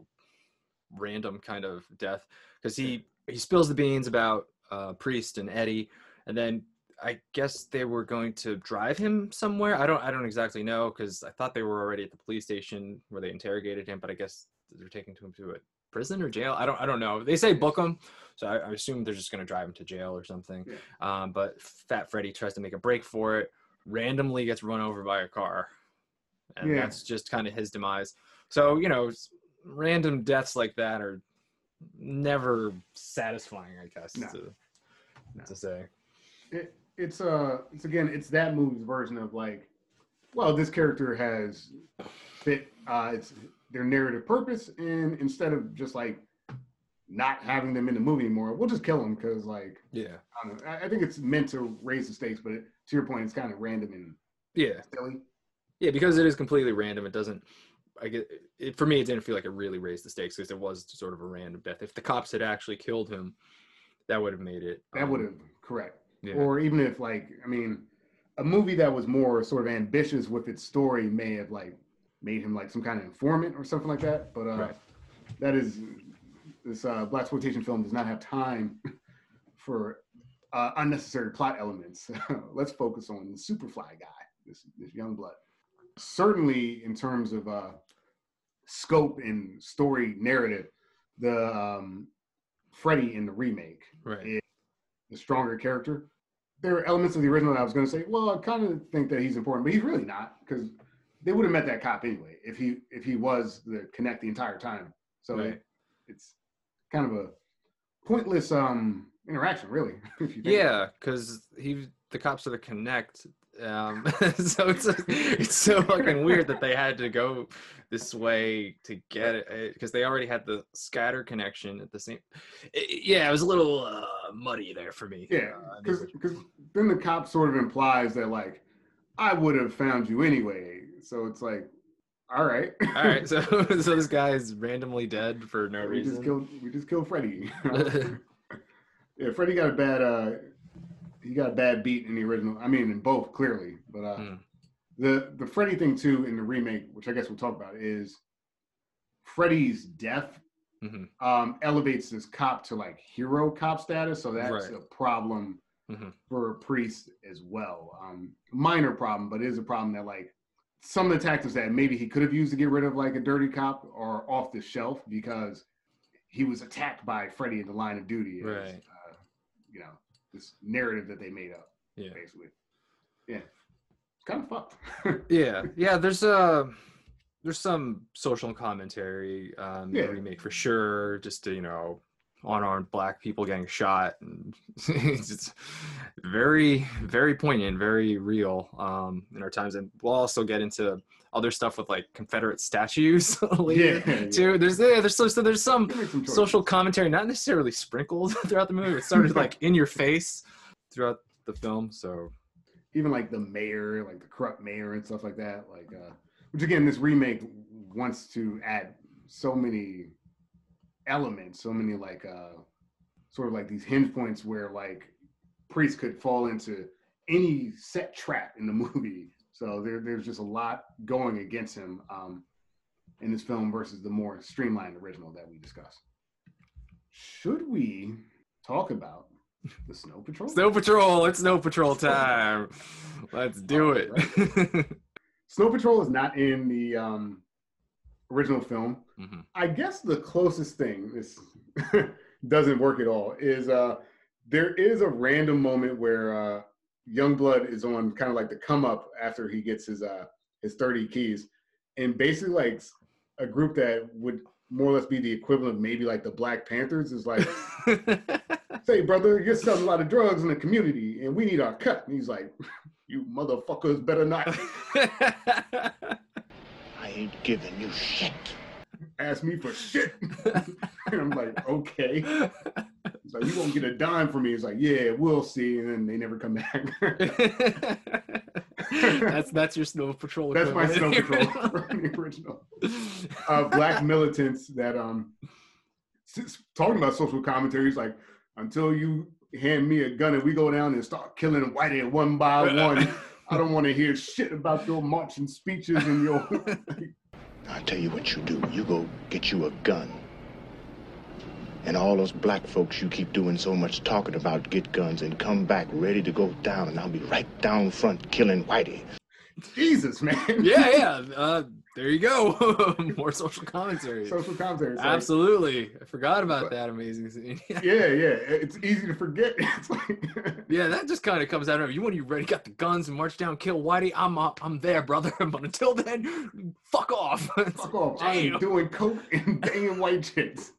random kind of death because he he spills the beans about uh, Priest and Eddie, and then I guess they were going to drive him somewhere. I don't I don't exactly know because I thought they were already at the police station where they interrogated him, but I guess they're taking him to a prison or jail. I don't I don't know. They say book him, so I, I assume they're just going to drive him to jail or something. Um, but Fat Freddy tries to make a break for it, randomly gets run over by a car, and Yeah. that's just kind of his demise. So you know, random deaths like that are never satisfying. I guess No. to, to say. it, it's uh it's again it's that movie's version of like well this character has fit uh it's their narrative purpose and instead of just like not having them in the movie anymore we'll just kill them because like Yeah. I, don't know, I think it's meant to raise the stakes but it, to your point it's kind of random and Yeah. silly Yeah, because it is completely random. It doesn't. I get it, for me. It didn't feel like it really raised the stakes because it was sort of a random death. If the cops had actually killed him, that would have made it. that um, would have correct yeah. or even if like i mean a movie that was more sort of ambitious with its story may have like made him like some kind of informant or something like that but uh Right. that is this uh blaxploitation film does not have time for uh, unnecessary plot elements let's focus on the superfly guy this this Youngblood certainly in terms of uh scope and story narrative the um freddy in the remake Right. is the stronger character. There are elements of the original that I was going to say, well, I kind of think that he's important, but he's really not because they would have met that cop anyway if he if he was the connect the entire time. So Right. it, it's kind of a pointless um interaction, really. if you think Yeah, because he the cops are the connect. Um, so it's it's so fucking weird that they had to go this way to get it because they already had the scatter connection at the same. it- yeah, it was a little uh, muddy there for me. Yeah, Uh, because then the cop sort of implies that like I would have found you anyway. So it's like, all right, all right, so so this guy is randomly dead for no we reason. just killed we just killed Freddy. yeah, Freddy got a bad uh he got a bad beat in the original. I mean in both clearly. But uh Hmm. the the Freddy thing too in the remake, which I guess we'll talk about, is Freddy's death Mhm. um elevates this cop to like hero cop status. So that's Right. a problem Mhm. for a priest as well. Um minor problem, but it is a problem that like some of the tactics that maybe he could have used to get rid of like a dirty cop are off the shelf because he was attacked by Freddy in the line of duty. Right. Uh, you know, this narrative that they made up, Yeah. basically. Yeah. It's kind of fucked. yeah yeah there's a there's some social commentary um Yeah. remake for sure just to you know unarmed black people getting shot and it's very very poignant very real um in our times and we'll also get into other stuff with like confederate statues later Yeah, yeah. too there's yeah, there's so, so there's some some social commentary not necessarily sprinkled throughout the movie it started like in your face throughout the film so Even like the mayor, like the corrupt mayor and stuff like that. Like, uh, which again, this remake wants to add so many elements, so many like, uh, sort of like these hinge points where like priests could fall into any set trap in the movie. So there, there's just a lot going against him um, in this film versus the more streamlined original that we discussed. Should we talk about the Snow Patrol? Snow Patrol, it's Snow Patrol time. Let's do it. Snow Patrol is not in the um, original film. Mhm. I guess the closest thing this doesn't work at all is uh, there is a random moment where uh, Youngblood is on kind of like the come up after he gets his uh, his 30 keys, and basically like a group that would more or less be the equivalent of maybe like the Black Panthers is like, say brother, you're selling a lot of drugs in the community, and we need our cut. And he's like, you motherfuckers better not. I ain't giving you shit. Ask me for shit. and I'm like, okay. He's like, you won't get a dime from me. He's like, yeah, we'll see. And then they never come back. that's that's your Snow Patrol. That's my Snow. Patrol the original. Uh, black militants that um talking about social commentaries like until you hand me a gun and we go down and start killing whitey one by one. I don't want to hear shit about your marching speeches and your I'll tell you what you do. You go get you a gun. And all those black folks you keep doing so much talking about get guns and come back ready to go down, and I'll be right down front killing Whitey. Jesus, man. yeah, yeah. Uh, there you go. More social commentary. social commentary. like- Absolutely. I forgot about that amazing scene. yeah, yeah. It's easy to forget. Like Yeah, that just kind of comes out of you when you ready, got the guns and march down, kill Whitey. I'm up, I'm there, brother. But until then, fuck off. fuck off. I ain't doing coke and banging white chicks.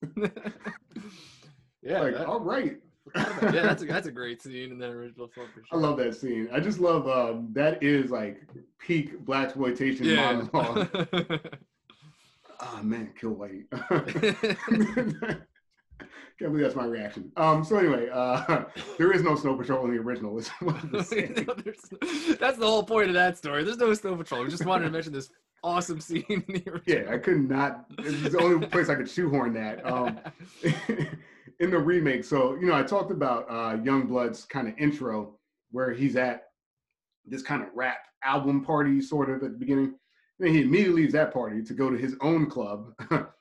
Yeah, like, that- all right. yeah, that's a, that's a great scene in that original film for I love that scene. I just love um, that is like peak blaxploitation Yeah. monologue. oh man, kill white. Can't believe that's my reaction. Um, so anyway, uh, there is no snow patrol in the original. Is what I'm saying. No, that's the whole point of that story. There's no Snow Patrol. We just wanted to mention this awesome scene in the original. yeah, I could not. It's the only place I could shoehorn that. Um, in the remake, so you know, I talked about uh, Youngblood's kind of intro, where he's at this kind of rap album party, sort of at the beginning. then he immediately leaves that party to go to his own club.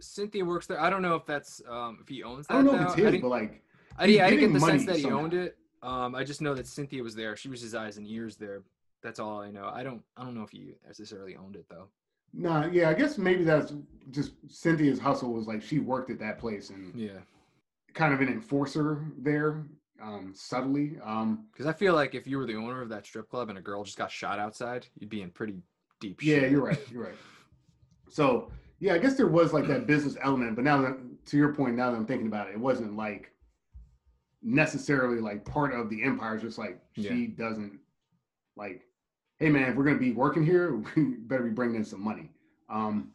Cynthia works there. I don't know if that's um if he owns that. I don't know now. if it's his, but like, I, yeah, I didn't get the sense that he somehow. owned it. Um, I just know that Cynthia was there. She was his eyes and ears there. That's all I know. I don't. I don't know if he necessarily owned it though. Nah, yeah, I guess maybe that's just Cynthia's hustle was like she worked at that place and Yeah. Kind of an enforcer there, um, subtly. Um, Because I feel like if you were the owner of that strip club and a girl just got shot outside, you'd be in pretty deep Yeah, shit. you're right. You're right. So yeah, I guess there was like that business element, but now that to your point, now that I'm thinking about it, it wasn't like necessarily like part of the empire. It's just like Yeah. she doesn't like, hey man, if we're gonna be working here, we better be bringing in some money. Um,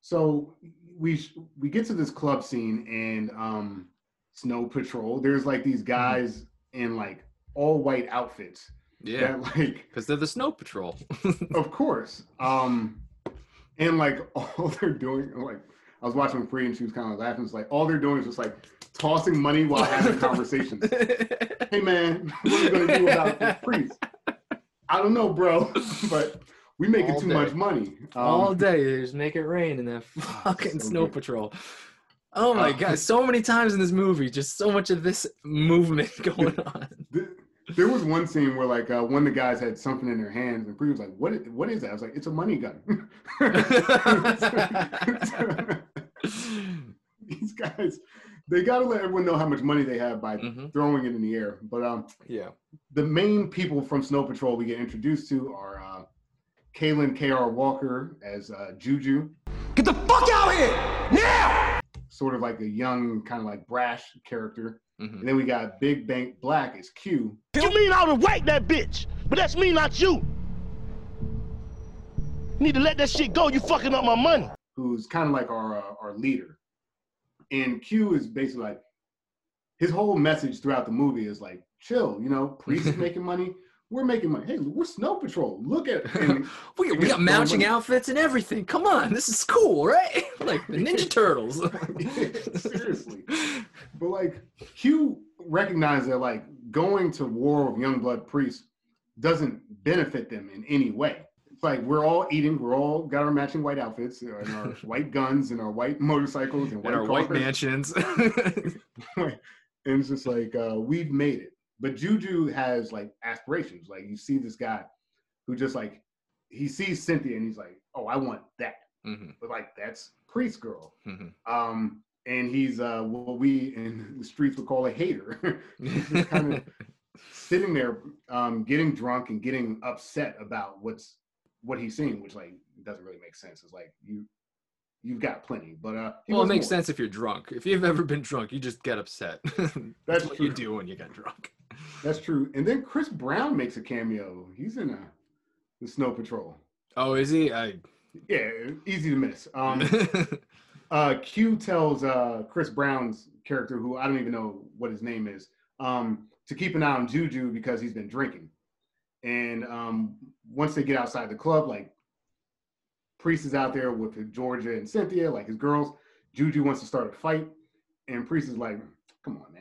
so we we get to this club scene and um, Snow Patrol. There's like these guys in like all white outfits. Yeah. that, like Because they're the Snow Patrol. of course. Um, and like all they're doing, like I was watching Free and she was kind of laughing. It's like all they're doing is just like tossing money while having conversations. hey man, what are we gonna do about this priest? I don't know, bro, but we making All too day. much money. Um, All day, they just make it rain in that fucking so Snow good. Patrol. Oh my Uh, god, so many times in this movie, just so much of this movement going on. There was one scene where like uh, one of the guys had something in their hands, and Bree was like, "What? Is, what is that?" I was like, "It's a money gun." These guys, they gotta let everyone know how much money they have by Mm-hmm. throwing it in the air. But um, Yeah. the main people from Snow Patrol we get introduced to are uh, Kaalan K.R. Walker as uh, Juju. Get the fuck out here now! Sort of like a young, kind of like brash character. Mm-hmm. And then we got Big Bank Black as Q. You mean I would whack that bitch, but that's me, not you. You need to let that shit go. You fucking up my money. who's kind of like our uh, our leader. And Q is basically like his whole message throughout the movie is like, chill, you know, Priest is making money, we're making money. Hey, we're Snow Patrol. Look at We, we got matching money. outfits and everything. Come on, this is cool, right? like the Ninja Turtles. Seriously. But like Q recognized that like going to war with Youngblood Priest doesn't benefit them in any way. It's like we're all eating, we're all got our matching white outfits and our white guns and our white motorcycles and, And white our white mansions. and it's just like uh, we've made it. But Juju has like aspirations. Like you see this guy who just like he sees Cynthia and he's like, "Oh, I want that." Mhm, But like that's priest girl. mhm. Um, and he's uh, what we in the streets would call a hater. he's just kind of sitting there, um, getting drunk and getting upset about what's what he's seeing, which like doesn't really make sense. It's like you you've got plenty, but uh, Well, it makes more. sense if you're drunk. If you've ever been drunk, you just get upset. That's what you do when you get drunk. That's true. And then Chris Brown makes a cameo. He's in a, the Snow Patrol. Oh, is he? I. Yeah, easy to miss. Um, uh, Q tells uh, Chris Brown's character, who I don't even know what his name is, um, to keep an eye on Juju because he's been drinking. And um, once they get outside the club, like Priest is out there with Georgia and Cynthia, like his girls. Juju wants to start a fight, and Priest is like, "Come on,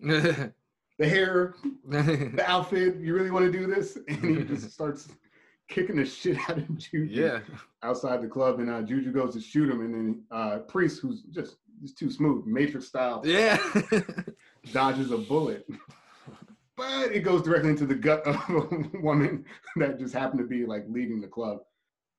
man." the hair, the outfit. You really want to do this? And he just starts kicking the shit out of Juju. Yeah. Outside the club, and uh, Juju goes to shoot him, and then uh, Priest, who's just just too smooth, Matrix style, Yeah. dodges a bullet. But it goes directly into the gut of a woman that just happened to be like leaving the club.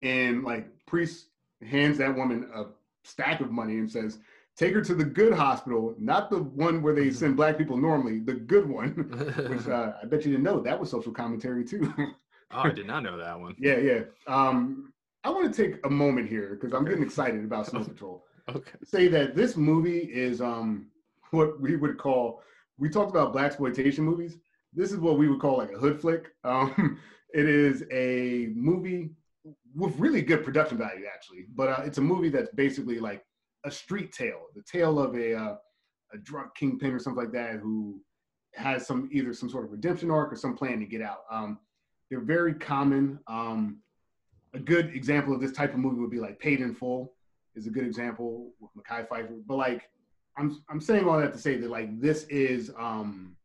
And like Priest hands that woman a stack of money and says, Take her to the good hospital, not the one where they send black people normally, the good one. Which uh, I bet you didn't know that was social commentary too. Oh, I did not know that one. yeah, yeah. Um, I want to take a moment here because I'm getting excited about Snow Patrol. Okay. Say that this movie is um what we would call we talked about blaxploitation movies. This is what we would call like a hood flick. Um, it is a movie with really good production value actually, but uh, it's a movie that's basically like a street tale, the tale of a uh, a drug kingpin or something like that who has some either some sort of redemption arc or some plan to get out. Um, they're very common. Um, a good example of this type of movie would be like Paid in Full is a good example with Mekhi Phifer. But like I'm I'm saying all that to say that like this is um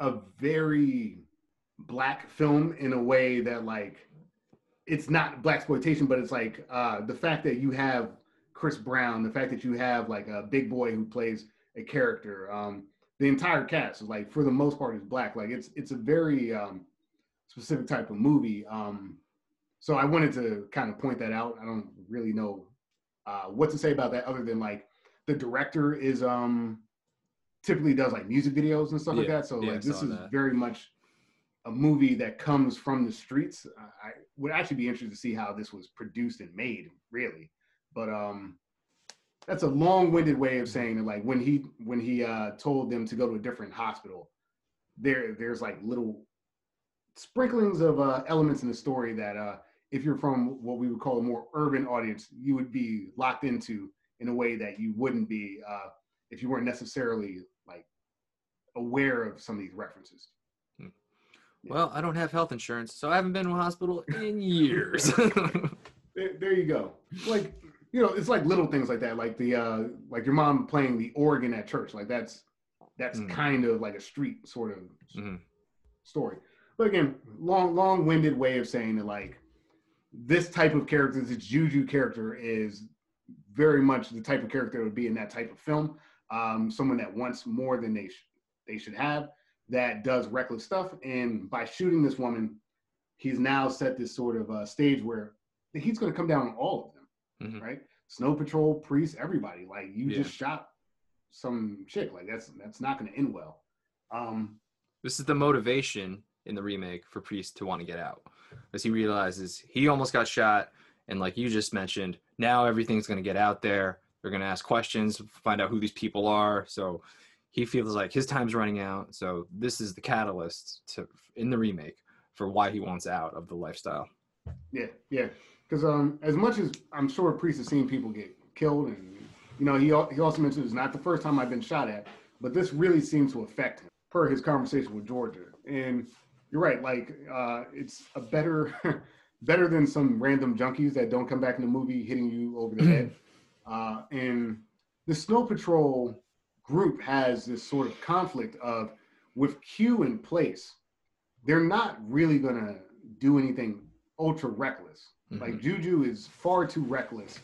a very black film in a way that like it's not blaxploitation, but it's like uh the fact that you have Chris Brown, the fact that you have like a big boy who plays a character, um, the entire cast is like for the most part is black. Like it's it's a very um specific type of movie. Um so I wanted to kind of point that out. I don't really know uh, what to say about that other than like the director is um typically does like music videos and stuff like that. So yeah, like this is that. very much a movie that comes from the streets. I would actually be interested to see how this was produced and made, really. But um that's a long-winded way of saying that like when he when he uh told them to go to a different hospital, there there's like little sprinklings of uh elements in the story that uh if you're from what we would call a more urban audience, you would be locked into in a way that you wouldn't be uh, if you weren't necessarily like aware of some of these references. Well, I don't have health insurance, so I haven't been to a hospital in years. There, there you go. Like you know, it's like little things like that, like the uh, like your mom playing the organ at church. Like that's that's Mm. kind of like a street sort of Mhm. story. But again, long long-winded way of saying that like this type of character, this Juju character, is very much the type of character that would be in that type of film. Um, someone that wants more than they sh- they should have, that does reckless stuff, and by shooting this woman, he's now set this sort of uh, stage where he's going to come down on all of them, Mhm. right? Snow Patrol, Priest, everybody. Like you Yeah. just shot some chick. Like that's that's not going to end well. Um, This is the motivation in the remake for Priest to want to get out, as he realizes he almost got shot, and like you just mentioned, now everything's going to get out there. They're going to ask questions, find out who these people are. So he feels like his time's running out. So this is the catalyst to in the remake for why he wants out of the lifestyle. Yeah, yeah. Because um, as much as I'm sure Priest has seen people get killed, and you know, he he also mentioned it's not the first time I've been shot at, but this really seems to affect him per his conversation with Georgia. And you're right, like uh, it's a better better than some random junkies that don't come back in the movie hitting you over the head. Uh, and the Snow Patrol group has this sort of conflict of with Q in place they're not really gonna do anything ultra reckless. Like Mhm. Juju is far too reckless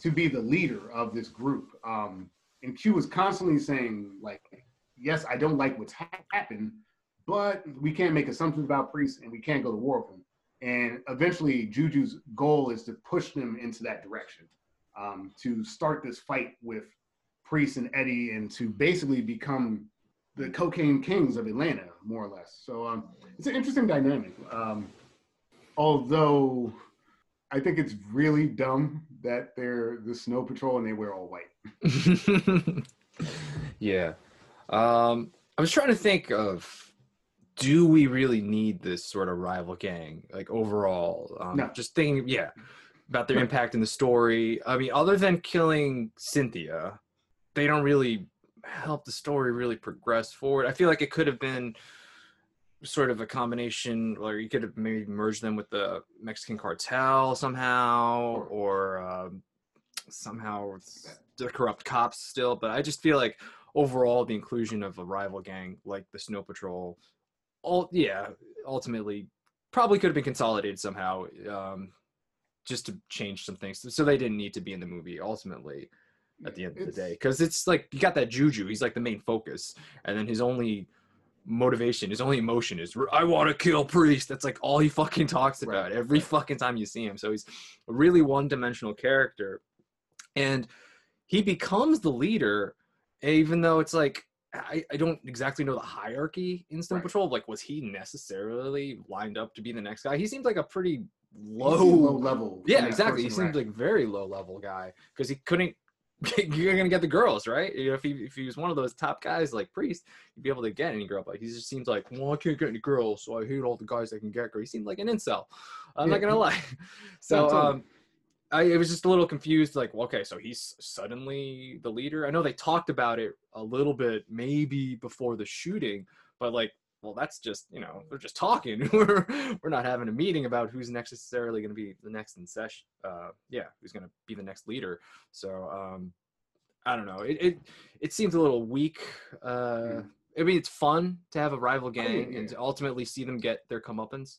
to be the leader of this group. Um, and Q is constantly saying, like, yes, I don't like what's ha- happened, but we can't make assumptions about priests and we can't go to war with them. And eventually, Juju's goal is to push them into that direction, um, to start this fight with Priest and Eddie, and to basically become the cocaine kings of Atlanta, more or less. So um, it's an interesting dynamic. Um, although I think it's really dumb that they're the Snow Patrol and they wear all white. yeah. Um, I was trying to think of do we really need this sort of rival gang like overall? Um, No. Just thinking, yeah, about their impact in the story. I mean, other than killing Cynthia, they don't really help the story really progress forward. I feel like it could have been sort of a combination, or you could have maybe merged them with the Mexican cartel somehow, or um, somehow the corrupt cops still. But I just feel like overall the inclusion of a rival gang like the Snow Patrol, all yeah, ultimately probably could have been consolidated somehow, um, just to change some things. So they didn't need to be in the movie ultimately at the end of the day because it's like you got that juju he's like the main focus and then his only motivation his only emotion is i want to kill priest that's like all he fucking talks about every fucking time you see him so he's a really one-dimensional character and he becomes the leader even though it's like I, I don't exactly know the hierarchy in Snow Patrol. Like, was he necessarily lined up to be the next guy? He seems like a pretty low, low level Yeah, exactly. He first seems like very low level guy because he couldn't. You're gonna get the girls, right? You know, if he if he was one of those top guys like Priest, he'd be able to get any girl. But he just seems like, well, I can't get any girls, so I hate all the guys that can get. Girl. He seemed like an incel. I'm not gonna lie. So, um, I it was just a little confused. Like, well, okay, so he's suddenly the leader. I know they talked about it a little bit, maybe before the shooting, but like, well, that's just you know we're just talking. we're we're not having a meeting about who's necessarily going to be the next in session. Uh, yeah, who's going to be the next leader. So, um, I don't know. It it it seems a little weak. Uh, I mean, it's fun to have a rival gang and to ultimately see them get their comeuppance.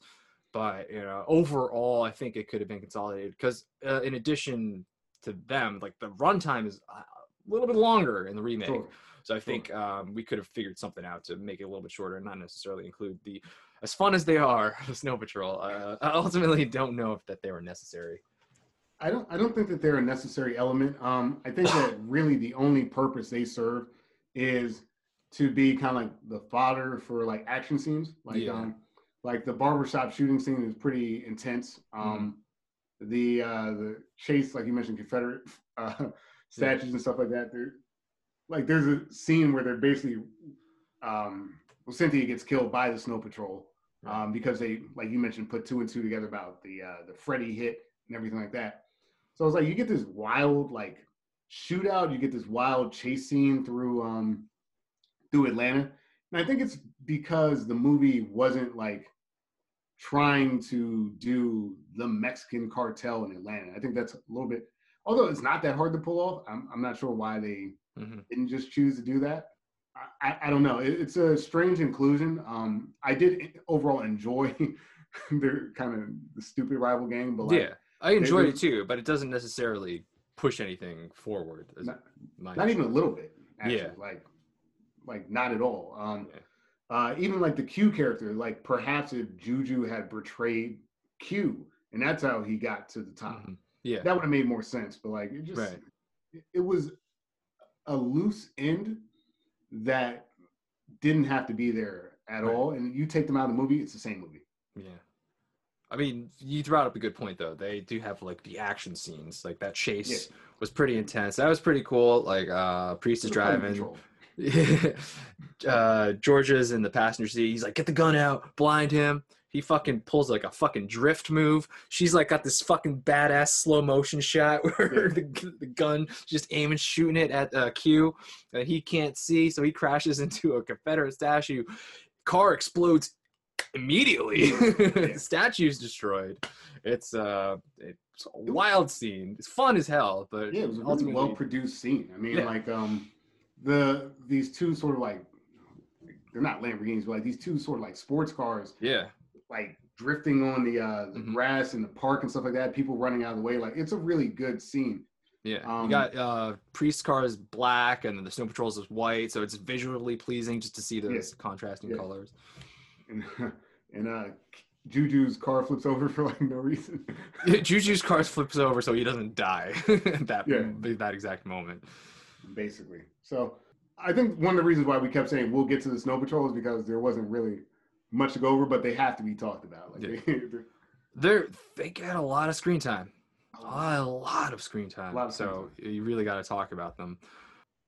But you know, overall, I think it could have been consolidated because, uh, in addition to them, like the runtime is little bit longer in the remake. Sure. So I think um, we could have figured something out to make it a little bit shorter and not necessarily include the, as fun as they are, the Snow Patrol. Uh, I ultimately don't know if that they were necessary. I don't I don't think that they're a necessary element. Um, I think that really the only purpose they serve is to be kind of like the fodder for like action scenes. Like Yeah. um like the barbershop shooting scene is pretty intense. Um the uh the chase, like you mentioned, Confederate uh statues and stuff like that. There like there's a scene where they're basically um well Cynthia gets killed by the snow patrol. Um, because they, like you mentioned, put two and two together about the uh, the Freddy hit and everything like that. So it's like you get this wild like shootout, you get this wild chase scene through um through Atlanta. And I think it's because the movie wasn't like trying to do the Mexican cartel in Atlanta. I think that's a little bit although it's not that hard to pull off, I'm I'm not sure why they didn't just choose to do that. I, I, don't know. It, it's a strange inclusion. Um, I did overall enjoy the kind of the stupid rival gang, but like, yeah, I enjoyed it too, but it doesn't necessarily push anything forward. As Not- not even a little bit actually Yeah. like like not at all um uh even like the q character like perhaps if juju had betrayed q and that's how he got to the top Mm-hmm. Yeah. that would have made more sense but like it just Right. it- was a loose end that didn't have to be there at Right. all and you take them out of the movie it's the same movie Yeah. I mean, you brought up a good point though. They do have like the action scenes, like that chase was pretty intense. That was pretty cool. Like uh Priest is It was fun driving. uh Georgia's in the passenger seat. He's like, get the gun out, blind him. He fucking pulls like a fucking drift move. She's like got this fucking badass slow motion shot where the, the gun just aiming, shooting it at uh, Q that he can't see. So he crashes into a Confederate statue. Car explodes immediately. the statue's destroyed. It's uh, it's a wild scene. It's fun as hell, but yeah it was a really well produced scene i mean Yeah. like um the these two sort of like they're not Lamborghinis, but like these two sort of like sports cars, Yeah. Like drifting on the uh the Mhm. grass in the park and stuff like that. People running out of the way. Like it's a really good scene. Yeah, Um, you got uh, Priest car is black, and the Snow Patrol's is white, so it's visually pleasing just to see those contrasting Yeah. colors. And and uh Juju's car flips over for like no reason. Juju's car flips over so he doesn't die at that Yeah. that exact moment. basically. So I think one of the reasons why we kept saying we'll get to the Snow Patrol is because there wasn't really much to go over, but they have to be talked about. Like Yeah. they, they're- They're get a lot of screen time, a lot of screen time. lot of screen so you really got to talk about them.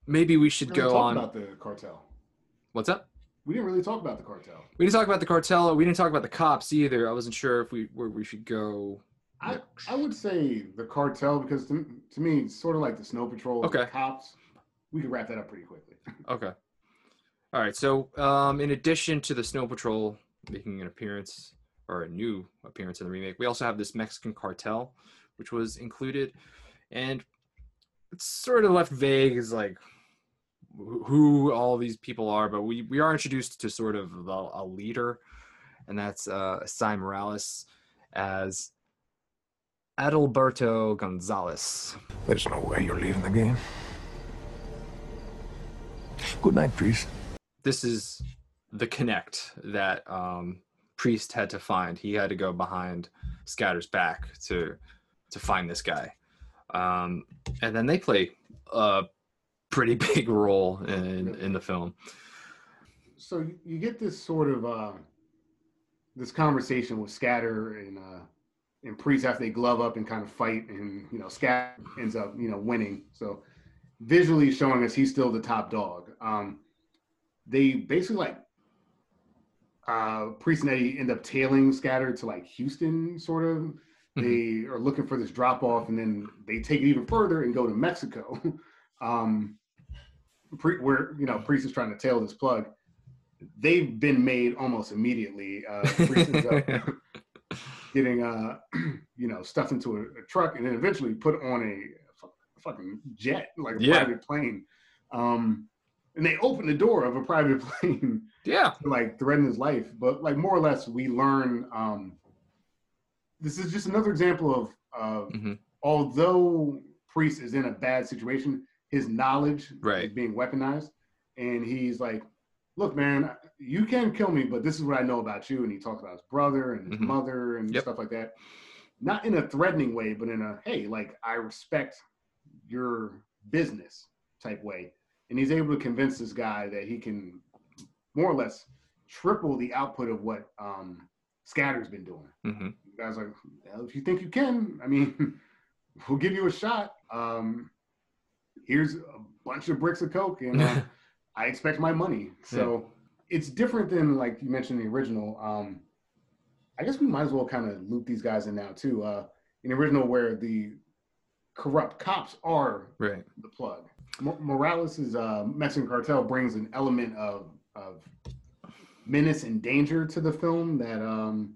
Maybe we should we go talk on. about the cartel. What's up? We didn't really talk about the cartel. We didn't talk about the cartel. We didn't talk about the cops either. I wasn't sure if we where we should go. I, I would say the cartel because to, to me it's sort of like the Snow Patrol, the Okay. cops. We could wrap that up pretty quickly. Okay. All right. So, um, in addition to the Snow Patrol making an appearance or a new appearance in the remake, we also have this Mexican cartel, which was included, and it's sort of left vague as like who all these people are, but we we are introduced to sort of the, a leader, and that's uh, Esai Morales as Adalberto Gonzalez. There's no way you're leaving the game. Good night, priest. This is the connect that um, priest had to find he had to go behind scatter's back to to find this guy um, and then they play a pretty big role in in the film so you- get this sort of uh, this conversation with Scatter and uh, and Priest after they glove up and kind of fight, and you know Scatter ends up you know winning. So visually showing us he's still the top dog. Um, they basically like uh, Priest and Eddie end up tailing Scatter to like Houston, sort of. They are looking for this drop off, and then they take it even further and go to Mexico. um, Pre- where you know Priest is trying to tail this plug. They've been made almost immediately. Uh, Priest ends up getting uh, you know stuffed into a, a truck and then eventually put on a fu- fucking jet, like a Yeah. private plane. Um, and they open the door of a private plane. Yeah. To, like threaten his life, but like more or less, we learn. Um, this is just another example of of Mm-hmm. although Priest is in a bad situation, his knowledge Right. is being weaponized, and he's like, "Look, man, you can kill me, but this is what I know about you." And he talks about his brother and his Mhm. mother and Yep. stuff like that, not in a threatening way, but in a "Hey, like I respect your business" type way. And he's able to convince this guy that he can more or less triple the output of what um, Scatter's been doing. hmm The guy's like, well, if you think you can, I mean, we'll give you a shot. Um, here's a bunch of bricks of coke, and uh, I expect my money. So it's different than like you mentioned in the original. Um, I guess we might as well kind of loop these guys in now too. Uh, in the original, where the corrupt cops are right the plug. Mo- Morales' uh, Mexican cartel brings an element of of menace and danger to the film that um,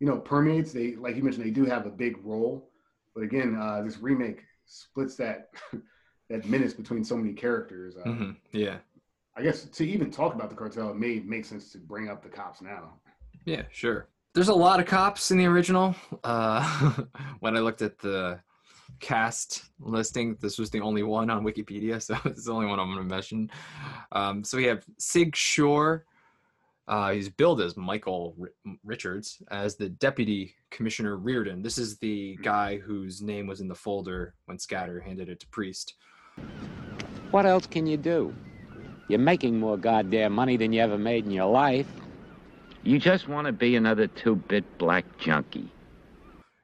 you know permeates. They like you mentioned, they do have a big role, but again, uh, this remake splits that that menace between so many characters. Uh, hmm yeah I guess to even talk about the cartel, it may make sense to bring up the cops now. Yeah, sure. There's a lot of cops in the original. Uh, when I looked at the cast listing, this was the only one on Wikipedia, so it's the only one I'm going to mention. Um, so we have Sig Shore. Uh, he's billed as Michael Ri- Richards as the Deputy Commissioner Reardon. This is the guy whose name was in the folder when Scatter handed it to Priest. What else can you do? You're making more goddamn money than you ever made in your life. You just want to be another two-bit black junkie.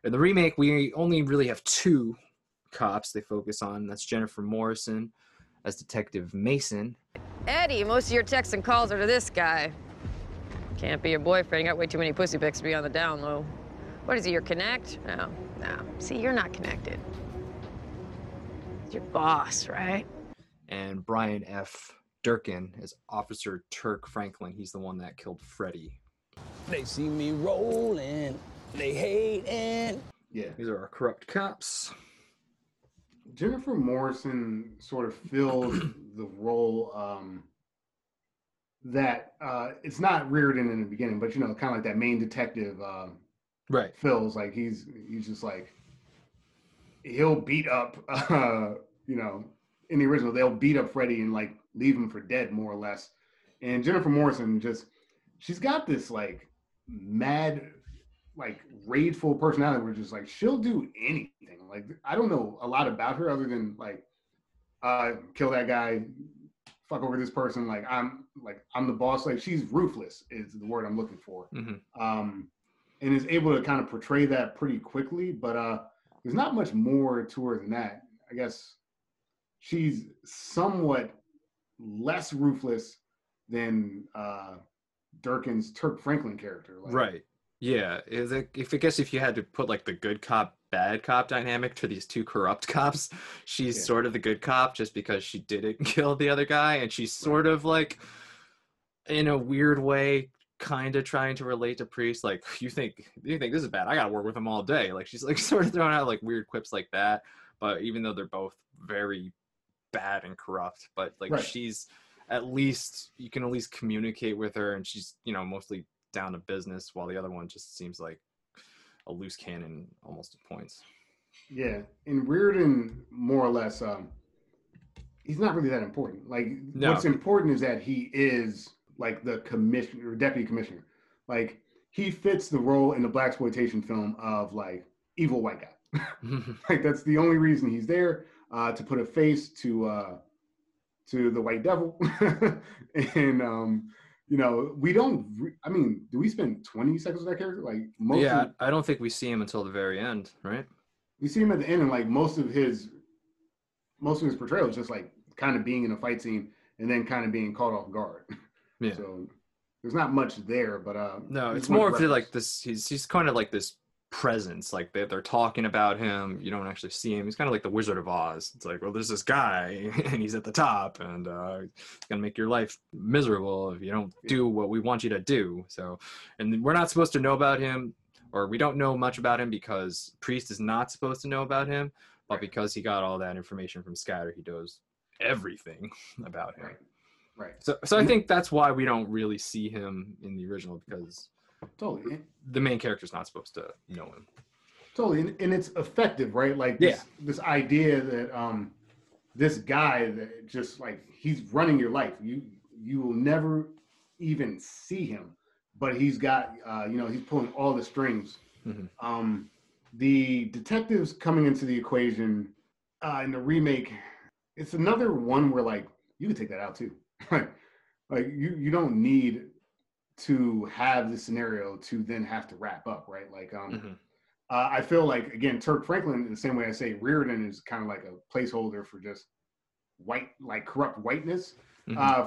In the remake, we only really have two cops they focus on. That's Jennifer Morrison as Detective Mason. Eddie, most of your texts and calls are to this guy. Can't be your boyfriend. You got way too many pussy pics to be on the down low. What is he, your connect? No, no. See, you're not connected. It's your boss, right? and Brian F. Durkin as Officer Turk Franklin. He's the one that killed Freddy. They see me rolling, they hating. Yeah. These are our corrupt cops. Jennifer Morrison sort of filled the role um, that uh, it's not Reardon in the beginning, but you know, kind of like that main detective. Um, right. Fills like he's he's just like he'll beat up. Uh, you know, in the original, they'll beat up Freddy and like leave him for dead, more or less. And Jennifer Morrison just she's got this like mad, like rageful personality where just like she'll do anything. Like I don't know a lot about her other than like uh kill that guy, fuck over this person. Like I'm like I'm the boss. Like she's ruthless is the word I'm looking for. Mhm. Um, and is able to kind of portray that pretty quickly. But uh, there's not much more to her than that. I guess she's somewhat less ruthless than uh, Durkin's Turk Franklin character. Like, Right. Yeah. If I guess if you had to put like the good cop bad cop dynamic to these two corrupt cops, she's Yeah. sort of the good cop just because she didn't kill the other guy, and she's sort of like, in a weird way, kind of trying to relate to Priest. Like, you think you think this is bad? I gotta work with him all day. Like she's like sort of throwing out like weird quips like that. But even though they're both very bad and corrupt, but like Right. she's at least you can at least communicate with her and she's you know mostly down to business while the other one just seems like a loose cannon almost at points Yeah, and Reardon more or less, um, he's not really that important. Like No. what's important is that he is like the commissioner or deputy commissioner. Like he fits the role in the blaxploitation film of like evil white guy. like that's the only reason he's there uh, to put a face to uh, to the white devil. and um, you know, we don't. Re- I mean, do we spend twenty seconds with that character? Like most yeah of, i don't think we see him until the very end right we see him at the end, and like most of his most of his portrayal is just like kind of being in a fight scene and then kind of being caught off guard. Yeah. So there's not much there, but uh, no it's more of the, like this he's he's kind of like this presence like they, they're talking about him you don't actually see him he's kind of like the wizard of oz it's like well there's this guy and he's at the top and uh he's gonna make your life miserable if you don't do what we want you to do so and we're not supposed to know about him or we don't know much about him because priest is not supposed to know about him but because he got all that information from scatter he knows everything about him. Right. so, so I think that's why we don't really see him in the original because Totally. the main character's not supposed to know him. Totally, and, and it's effective, right? Like this, this idea that um, this guy that just like he's running your life. You you will never even see him, but he's got uh, you know he's pulling all the strings. Mhm. Um, the detectives coming into the equation uh, in the remake, it's another one where like you could take that out too. like like you you don't need to have the scenario to then have to wrap up, right? Like um. Mhm. Uh, I feel like again, Turk Franklin, in the same way I say Reardon is kind of like a placeholder for just white, like corrupt whiteness. Mhm. Uh,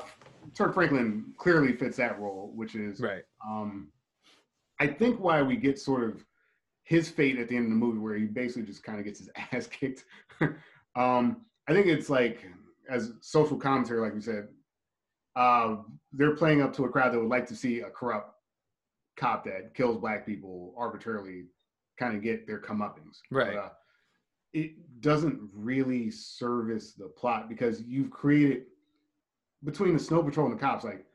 Turk Franklin clearly fits that role, which is Right. Um, I think why we get sort of his fate at the end of the movie, where he basically just kind of gets his ass kicked. um, I think it's like as social commentary, like we said, uh, they're playing up to a crowd that would like to see a corrupt cop that kills black people arbitrarily kind of get their comeuppance. Right. But, uh, it doesn't really service the plot because you've created between the snow patrol and the cops, like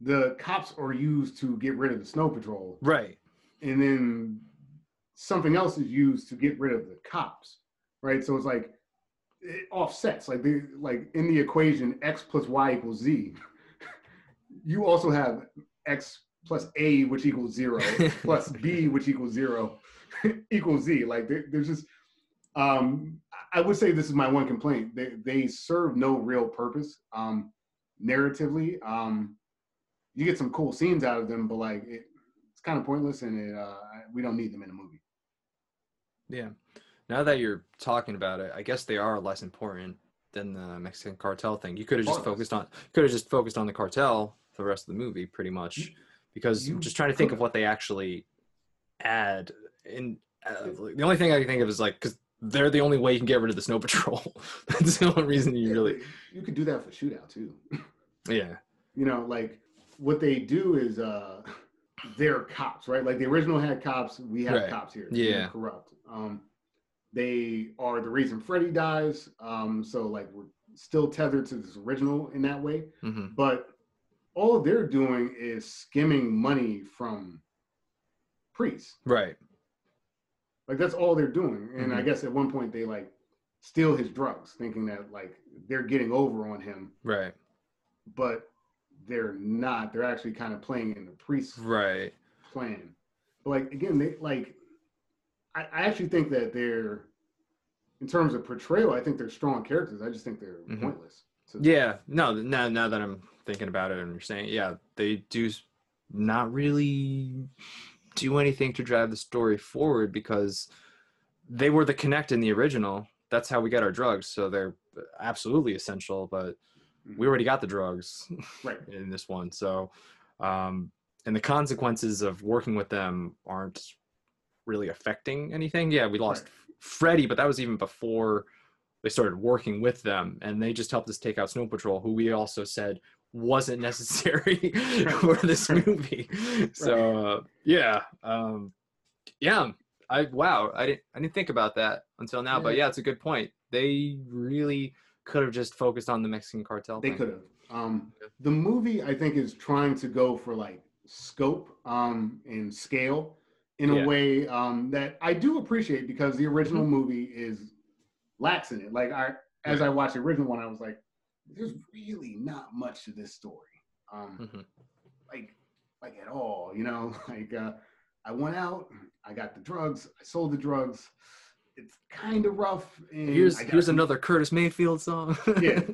the cops are used to get rid of the snow patrol, Right. and then something else is used to get rid of the cops, right? So it's like it offsets, like the like in the equation x plus y equals z. you also have x plus a, which equals zero, plus b, which equals zero, equals z. Like there, there's just, um, I would say this is my one complaint. They they serve no real purpose, um, narratively. Um, you get some cool scenes out of them, but like it, it's kind of pointless, and it, uh, we don't need them in a movie. Yeah. Now that you're talking about it, I guess they are less important than the Mexican cartel thing. You could have just focused on could have just focused on the cartel for the rest of the movie, pretty much, because I'm just trying to think of what they actually add. And uh, the only thing I can think of is like because they're the only way you can get rid of the snow patrol. That's the only reason you really. You could do that for shootout too. Yeah. you know, like what they do is uh they're cops, right? Like the original had cops, we have Right. cops here. Yeah. They're corrupt. Um they are the reason Freddy dies. Um so like we're still tethered to this original in that way. Mhm. But all they're doing is skimming money from priests. Right. Like that's all they're doing. And I Mhm. guess at one point they like steal his drugs, thinking that like they're getting over on him, Right. but they're not. They're actually kind of playing in the priest's Right. plan. But like again, they like I, I actually think that they're in terms of portrayal, I think they're strong characters. I just think they're Mhm. pointless. to- Yeah, no, now now that I'm thinking about it and you're saying, yeah, they do not really do anything to drive the story forward because they were the connect in the original. That's how we got our drugs, so they're absolutely essential. But we already got the drugs Right. in this one, so um, and the consequences of working with them aren't really affecting anything. Yeah, we lost Freddy, but that was even before they started working with them, and they just helped us take out Snow Patrol, who we also said wasn't necessary for this movie. So uh, yeah, um, yeah, I wow, I didn't I didn't think about that until now, but Yeah. yeah, it's a good point. They really could have just focused on the Mexican cartel. They could have. Um, the movie, I think, is trying to go for like scope um, and scale in Yeah. a way um, that I do appreciate because the original Mm-hmm. movie is lax in it. Like I, as I watched the original one, I was like, "There's really not much to this story." Um, Mm-hmm. like, like at all. You know, like uh, I went out, I got the drugs, I sold the drugs. It's kind of rough. And Here's here's some- another Curtis Mayfield song. Yeah.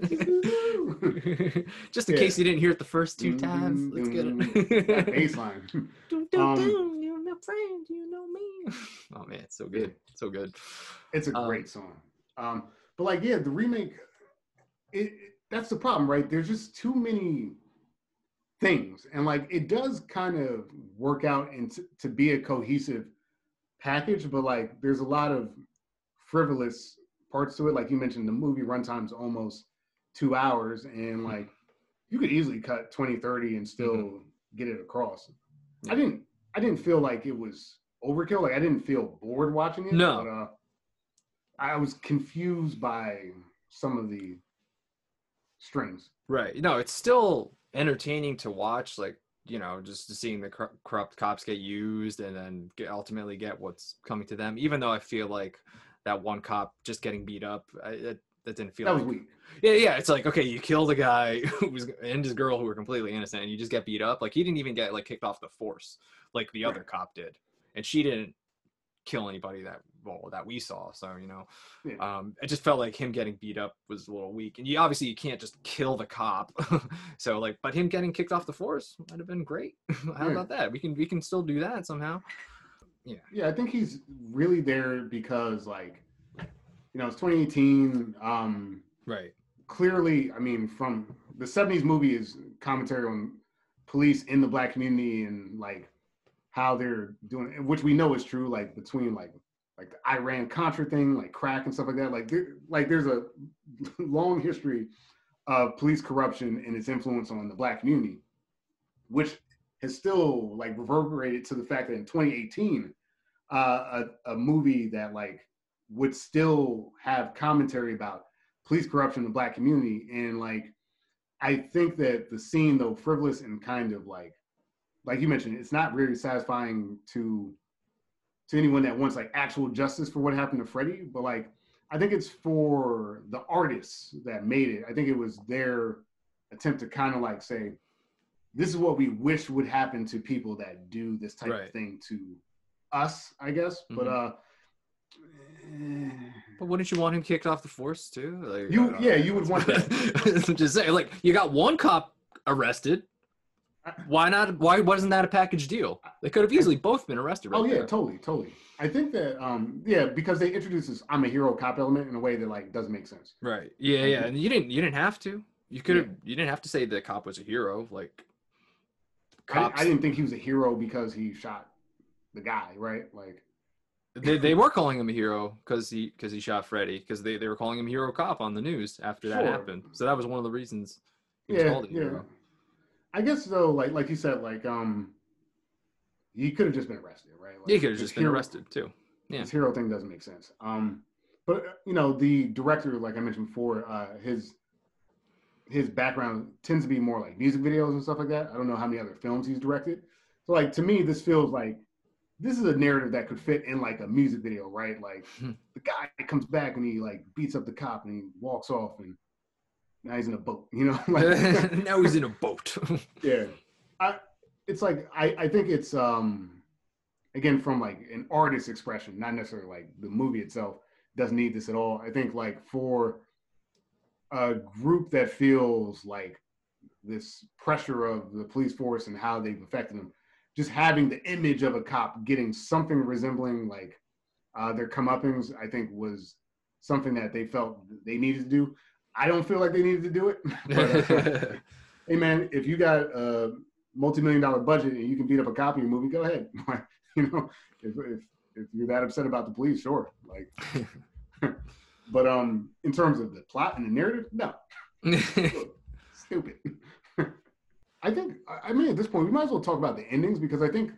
Just in Yeah. case you didn't hear it the first two times, let's get it. that bass line. Dun, dun, Um, you're my friend, you know me. Oh man, it's so good, so good. It's a Um, great song. Um, but like, yeah, the remake, it, it- that's the problem, right? There's just too many things, and like, it does kind of work out into to be a cohesive package, but like, there's a lot of frivolous parts to it. Like you mentioned, the movie runtime's almost two hours, and like, you could easily cut 20, 30 and still get it across. I didn't, I didn't feel like it was overkill. Like I didn't feel bored watching it. No. But, uh, I was confused by some of the strings. Right. No, it's still entertaining to watch. Like you know, just seeing the cor- corrupt cops get used and then get, ultimately get what's coming to them. Even though I feel like that one cop just getting beat up, I, it, that didn't feel That like was weak. Yeah, yeah. It's like okay, you killed a guy who was and his girl who were completely innocent, and you just get beat up. Like he didn't even get like kicked off the force like the other cop did, and she didn't kill anybody that well that we saw. So you know, Yeah. um, it just felt like him getting beat up was a little weak, and you obviously you can't just kill the cop. so like, but him getting kicked off the force might have been great. How Yeah. about that? We can we can still do that somehow. Yeah. Yeah, I think he's really there because like, you know, it's 2018. Um, right. Clearly, I mean, from the 70s movie is commentary on police in the black community and like how they're doing, which we know is true. Like between like like the Iran Contra thing, like crack and stuff like that. Like there, like there's a long history of police corruption and its influence on the black community, which has still like reverberated to the fact that in 2018, uh, a, a movie that like would still have commentary about police corruption in the black community and like I think that the scene though frivolous and kind of like like you mentioned it's not really satisfying to to anyone that wants like actual justice for what happened to Freddie but like I think it's for the artists that made it I think it was their attempt to kind of like say this is what we wish would happen to people that do this type Right. of thing to us I guess but Mhm. uh But wouldn't you want him kicked off the force too? Like, You- yeah, you would want that. Just saying, like, you got one cop arrested. Why not? Why wasn't that a package deal? They could have easily both been arrested. Right oh yeah, there. totally, totally. I think that um yeah, because they introduced this I'm a hero cop element in a way that like doesn't make sense. Right. Yeah, yeah. And you didn't. You didn't have to. You could have. You didn't have to say the cop was a hero. Like, I, cops. I didn't think he was a hero because he shot the guy, right? Like they, they were calling him a hero because he because he shot Freddy because they, they were calling him hero cop on the news after that Sure. happened. So that was one of the reasons he was yeah, called a yeah. hero. I guess though, like like you said, like um he could have just been arrested, right? Like, He could have just been hero- arrested too. Yeah. His hero thing doesn't make sense. Um, but uh, you know, the director, like I mentioned before, uh, his his background tends to be more like music videos and stuff like that. I don't know how many other films he's directed. So like to me, this feels like this is a narrative that could fit in like a music video, right? Like the guy comes back and he like beats up the cop and he walks off and now he's in a boat, you know? like, now he's in a boat. yeah. I, it's like I, I think it's um again from like an artist expression, not necessarily like the movie itself doesn't need this at all. I think like for a group that feels like this pressure of the police force and how they've affected them, just having the image of a cop getting something resembling like uh, their comeuppance, I think was something that they felt they needed to do. I don't feel like they needed to do it. but, uh, hey man, if you got a multi-million dollar budget and you can beat up a cop in your movie, go ahead. you know, if, if if you're that upset about the police, sure. Like, but um, in terms of the plot and the narrative, no, stupid. I think I mean at this point we might as well talk about the endings because I think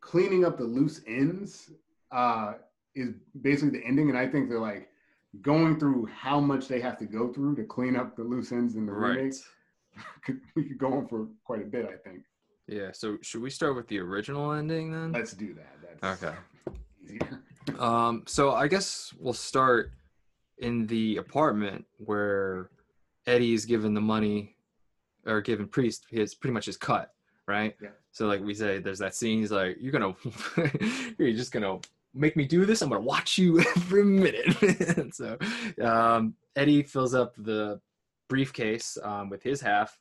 cleaning up the loose ends uh, is basically the ending, and I think they're like going through how much they have to go through to clean up the loose ends in the Right. remake. Could, we could go on for quite a bit, I think. Yeah. So should we start with the original ending then? Let's do that. That's Okay. easier. Um, so I guess we'll start in the apartment where Eddie is given the money or given Priest his pretty much his cut, right? Yeah. So like we say, there's that scene. He's like, "You're gonna, you're just gonna make me do this. I'm gonna watch you every minute." so um, Eddie fills up the briefcase um, with his half,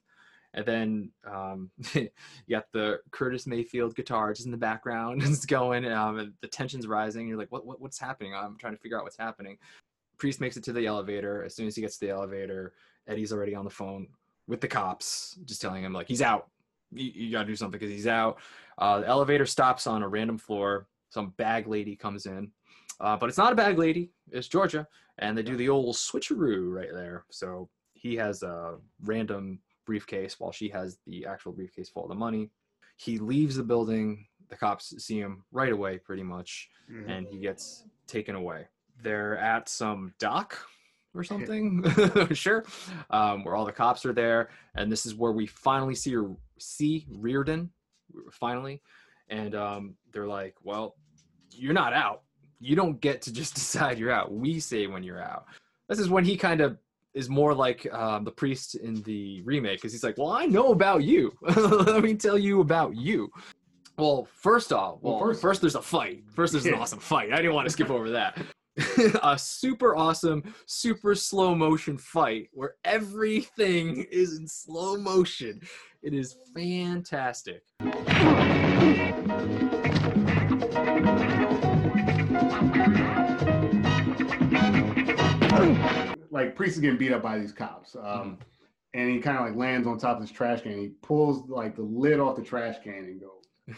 and then um, you got the Curtis Mayfield guitar just in the background. It's going, um, and the tension's rising. You're like, what, what, what's happening? I'm trying to figure out what's happening. Priest makes it to the elevator. As soon as he gets to the elevator, Eddie's already on the phone with the cops, just telling him like he's out. You, you gotta do something because he's out. Uh, the elevator stops on a random floor. Some bag lady comes in, uh, but it's not a bag lady. It's Georgia, and they do the old switcheroo right there. So he has a random briefcase while she has the actual briefcase full of the money. He leaves the building. The cops see him right away, pretty much, Mhm. and he gets taken away. They're at some dock or something, sure, um, where all the cops are there, and this is where we finally see see Reardon, finally, and um, they're like, "Well, you're not out. You don't get to just decide you're out. We say when you're out." This is when he kind of is more like um, the priest in the remake because he's like, "Well, I know about you. Let me tell you about you." Well, first off, well, Well, first, there's a fight. First, there's an awesome fight. I didn't want to skip over that. a super awesome, super slow motion fight where everything is in slow motion. It is fantastic. Like Priest is getting beat up by these cops. Um, and he kind of like lands on top of this trash can. He pulls like the lid off the trash can and goes.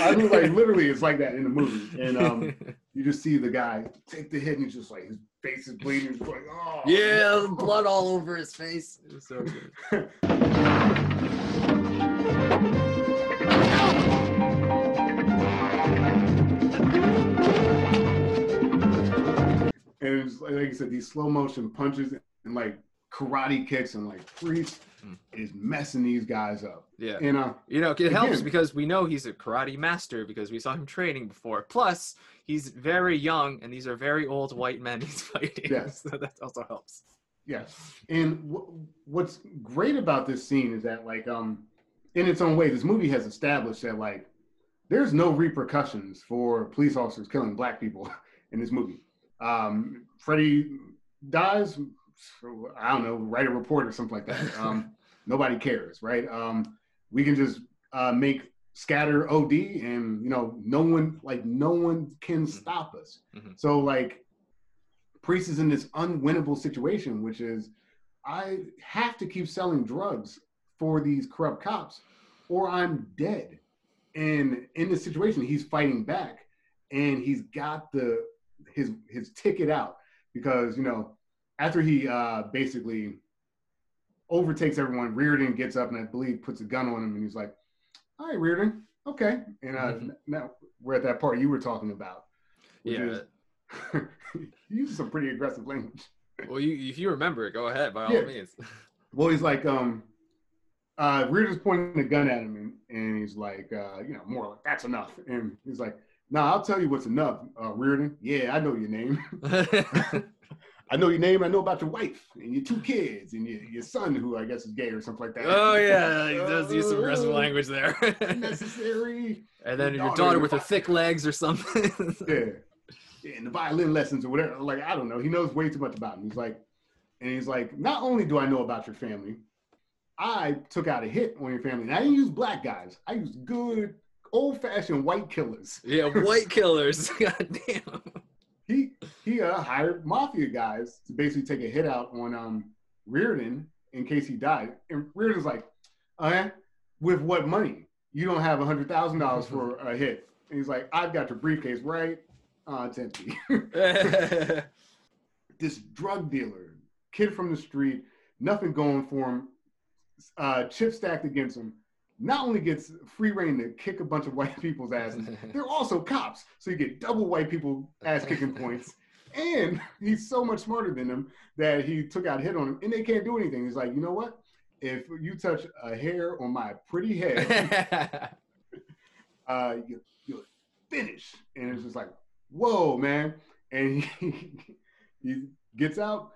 I mean, like literally, it's like that in the movie. And um, you just see the guy take the hit, and he's just like his face is bleeding. He's like, oh, yeah, blood all over his face. It was so good. it's like, I said, these slow motion punches and like karate kicks and like Priest is messing these guys up. Yeah. And uh, You know, it helps because we know he's a karate master because we saw him training before. Plus, he's very young and these are very old white men he's fighting. Yes. So that also helps. Yes, and w- what's great about this scene is that, like, um, in its own way, this movie has established that, like, there's no repercussions for police officers killing black people in this movie. Um, Freddie dies. I don't know, write a report or something like that. Um, nobody cares, right? Um, we can just uh, make scatter OD, and you know, no one like no one can stop us. So like Priest is in this unwinnable situation, which is I have to keep selling drugs for these corrupt cops, or I'm dead. And in this situation, he's fighting back, and he's got the his his ticket out because you know after he uh, basically overtakes everyone, Reardon gets up and I believe puts a gun on him, and he's like, "All right, Reardon, okay." And uh, now we're at that part you were talking about. Yeah. is- he uses some pretty aggressive language. Well, you, if you remember it, go ahead by all Yeah. means. Well, he's like, um, uh, Reardon's pointing a gun at him, and, and he's like, uh, you know, more like, that's enough. And he's like, nah, I'll tell you what's enough, uh, Reardon. Yeah, I know your name. I know your name. I know about your wife and your two kids and your, your son, who I guess is gay or something like that. oh yeah, he does use some aggressive Uh, language there. Necessary. and then your Daughter, daughter with her thick legs or something. yeah. yeah, and the violin lessons or whatever. Like, I don't know. He knows way too much about him. He's like, and he's like, not only do I know about your family, I took out a hit on your family. And I didn't use black guys. I used good old fashioned white killers. yeah, white killers. God damn. He he uh, hired mafia guys to basically take a hit out on um Reardon in case he died. And Reardon's like, uh, with what money? You don't have a hundred thousand dollars for a hit. And he's like, I've got your briefcase right. Uh, it's empty. this drug dealer, kid from the street, nothing going for him, uh, chip stacked against him, not only gets free reign to kick a bunch of white people's asses, they're also cops. So you get double white people ass kicking points. And he's so much smarter than them that he took out a hit on him, and they can't do anything. He's like, you know what? If you touch a hair on my pretty head, uh, you, you'll finish. And it's just like, whoa, man. And he, he gets out,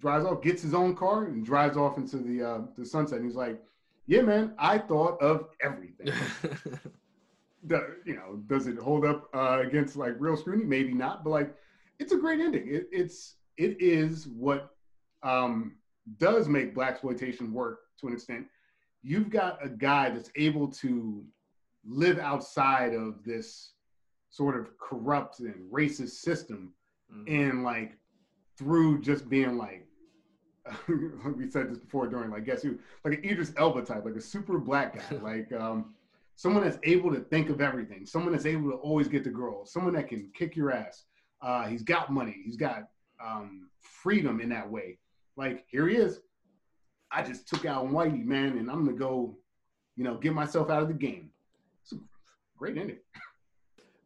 drives off, gets his own car, and drives off into the uh, the sunset. And he's like, yeah, man, I thought of everything. the, you know, does it hold up uh, against like real scrutiny? Maybe not, but like, it's a great ending. It, it's it is what um, does make blaxploitation work to an extent. You've got a guy that's able to live outside of this sort of corrupt and racist system, and like through just being like we said this before during like guess who like an Idris Elba type, like a super black guy, like um, someone that's able to think of everything, someone that's able to always get the girl, someone that can kick your ass. Uh, he's got money, he's got um, freedom in that way. Like here he is. I just took out Whitey, man, and I'm gonna go, you know, get myself out of the game. It's a great ending.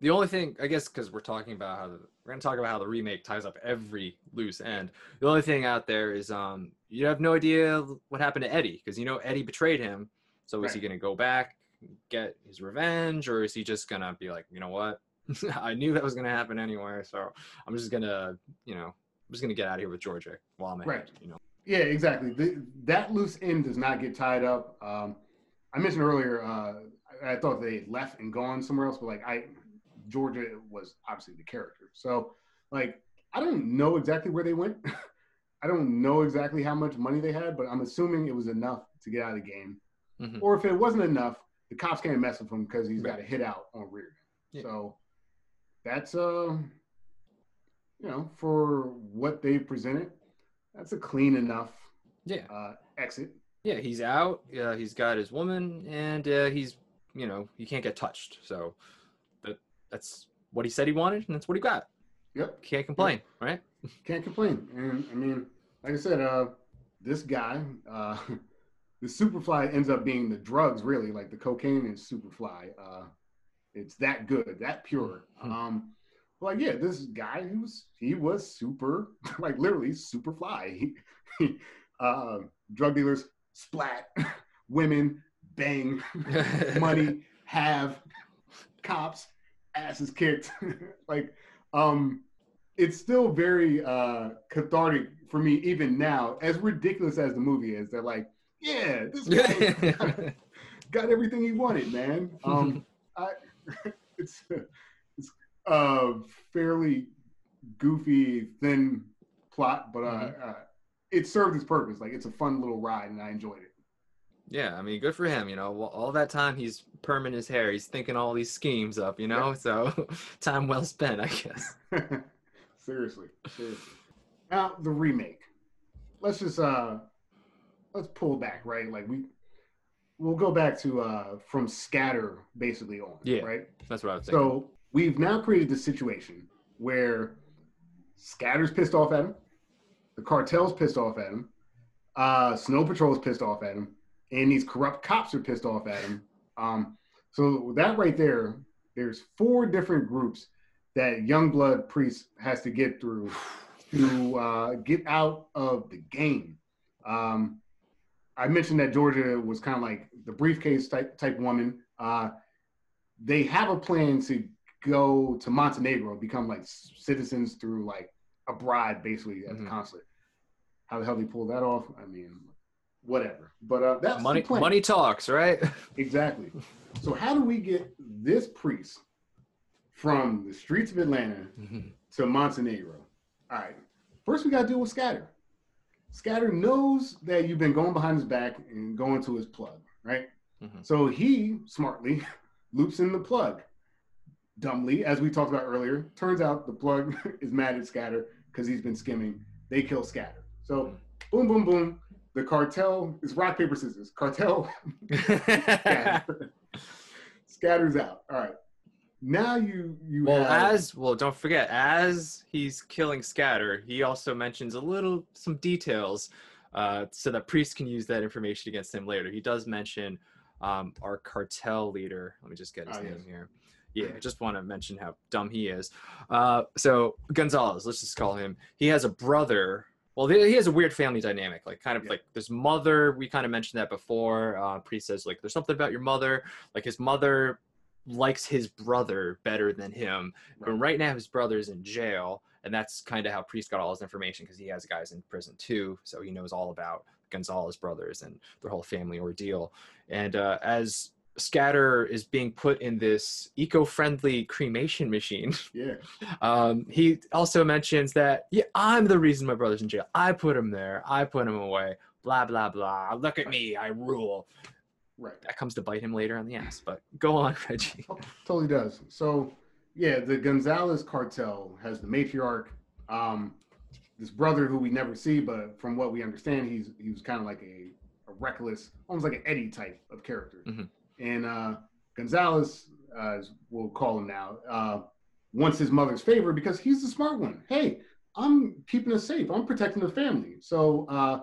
The only thing, I guess, because we're talking about how the, we're gonna talk about how the remake ties up every loose end. The only thing out there is, um, you have no idea what happened to Eddie because you know Eddie betrayed him. So is he gonna go back, get his revenge, or is he just gonna be like, you know what? I knew that was gonna happen anyway, so I'm just gonna, you know, I'm just gonna get out of here with Georgia while I'm ahead. Right. You know. Yeah, exactly. The, that loose end does not get tied up. Um, I mentioned earlier, uh, I, I thought they left and gone somewhere else, but like I, Georgia was obviously the character. So like I don't know exactly where they went. I don't know exactly how much money they had, but I'm assuming it was enough to get out of the game. Mhm. Or if it wasn't enough, the cops can't mess with him because he's got a hit out on Reardon. Yeah. So that's uh, you know, for what they've presented, that's a clean enough Yeah. uh, exit. Yeah, he's out. Yeah, he's got his woman, and uh, he's, you know, he can't get touched. So that's what he said he wanted, and that's what he got. Yep. Can't complain, right? Can't complain. And I mean, like I said, uh, this guy, uh, the Superfly ends up being the drugs, really. Like the cocaine and Superfly. Uh, it's that good, that pure. Um, but like, yeah, this guy, he was he was super, like literally super fly. He, uh, drug dealers splat, women bang, money have, cops asses kicked. like, um, it's still very uh cathartic for me even now, as ridiculous as the movie is. That like, yeah, this guy got everything he wanted, man. Um, I, it's it's a fairly goofy, thin plot, but uh, Mm-hmm. uh, it served its purpose. Like, it's a fun little ride, and I enjoyed it. Yeah, I mean, good for him. You know, all that time he's perming his hair. He's thinking all these schemes up. You know, so time well spent, I guess. seriously, seriously. Now the remake. Let's just uh, let's pull back, right? Like we, we'll go back to uh, from Scatter basically on, Yeah, right? That's what I was thinking. So we've now created this situation where Scatter's pissed off at him, the cartel's pissed off at him, uh, Snow Patrol's pissed off at him, and these corrupt cops are pissed off at him. Um, so that right there, there's four different groups that Youngblood Priest has to get through to uh, get out of the game. Um, I mentioned that Georgia was kind of like the briefcase type type woman. Uh, they have a plan to go to Montenegro, become like citizens through like a bribe, basically at Mhm. the consulate. How the hell do they pull that off? I mean, whatever. But uh, that's money money talks, right? Exactly. So how do we get this priest from the streets of Atlanta mm-hmm. to Montenegro? All right. First, we got to deal with Scatter. Scatter knows that you've been going behind his back and going to his plug, right? Mm-hmm. So he smartly loops in the plug. Dumbly, as we talked about earlier, turns out the plug is mad at Scatter because he's been skimming. They kill Scatter. So mm. boom, boom, boom. The cartel is rock paper scissors. Cartel scatter- scatters out. All right. Now you you Well, have, as well, don't forget, as he's killing Scatter, he also mentions a little some details, uh, so that Priest can use that information against him later. He does mention um, our cartel leader. Let me just get his Ah, name yes. here. Yeah, I just want to mention how dumb he is. Uh, so Gonzalez, let's just call him. He has a brother. Well, he has a weird family dynamic. Like, kind of like this mother. We kind of mentioned that before. Uh, Priest says like, "There's something about your mother." Like his mother likes his brother better than him. But right now, his brother's in jail, and that's kind of how Priest got all his information because he has guys in prison too, so he knows all about Gonzalez brothers and their whole family ordeal. And uh, as Scatter is being put in this eco-friendly cremation machine. Yeah. Um, he also mentions that yeah, I'm the reason my brother's in jail. I put him there. I put him away. Blah blah blah. Look at me. I rule. Right. That comes to bite him later on the ass. But go on, Reggie. totally does. So yeah, the Gonzalez cartel has the matriarch, um, this brother who we never see, but from what we understand, he's he was kind of like a, a reckless, almost like an Eddie type of character. Mhm. And uh, Gonzalez, uh, we'll call him now, uh, wants his mother's favor because he's the smart one. Hey, I'm keeping us safe. I'm protecting the family. So, uh,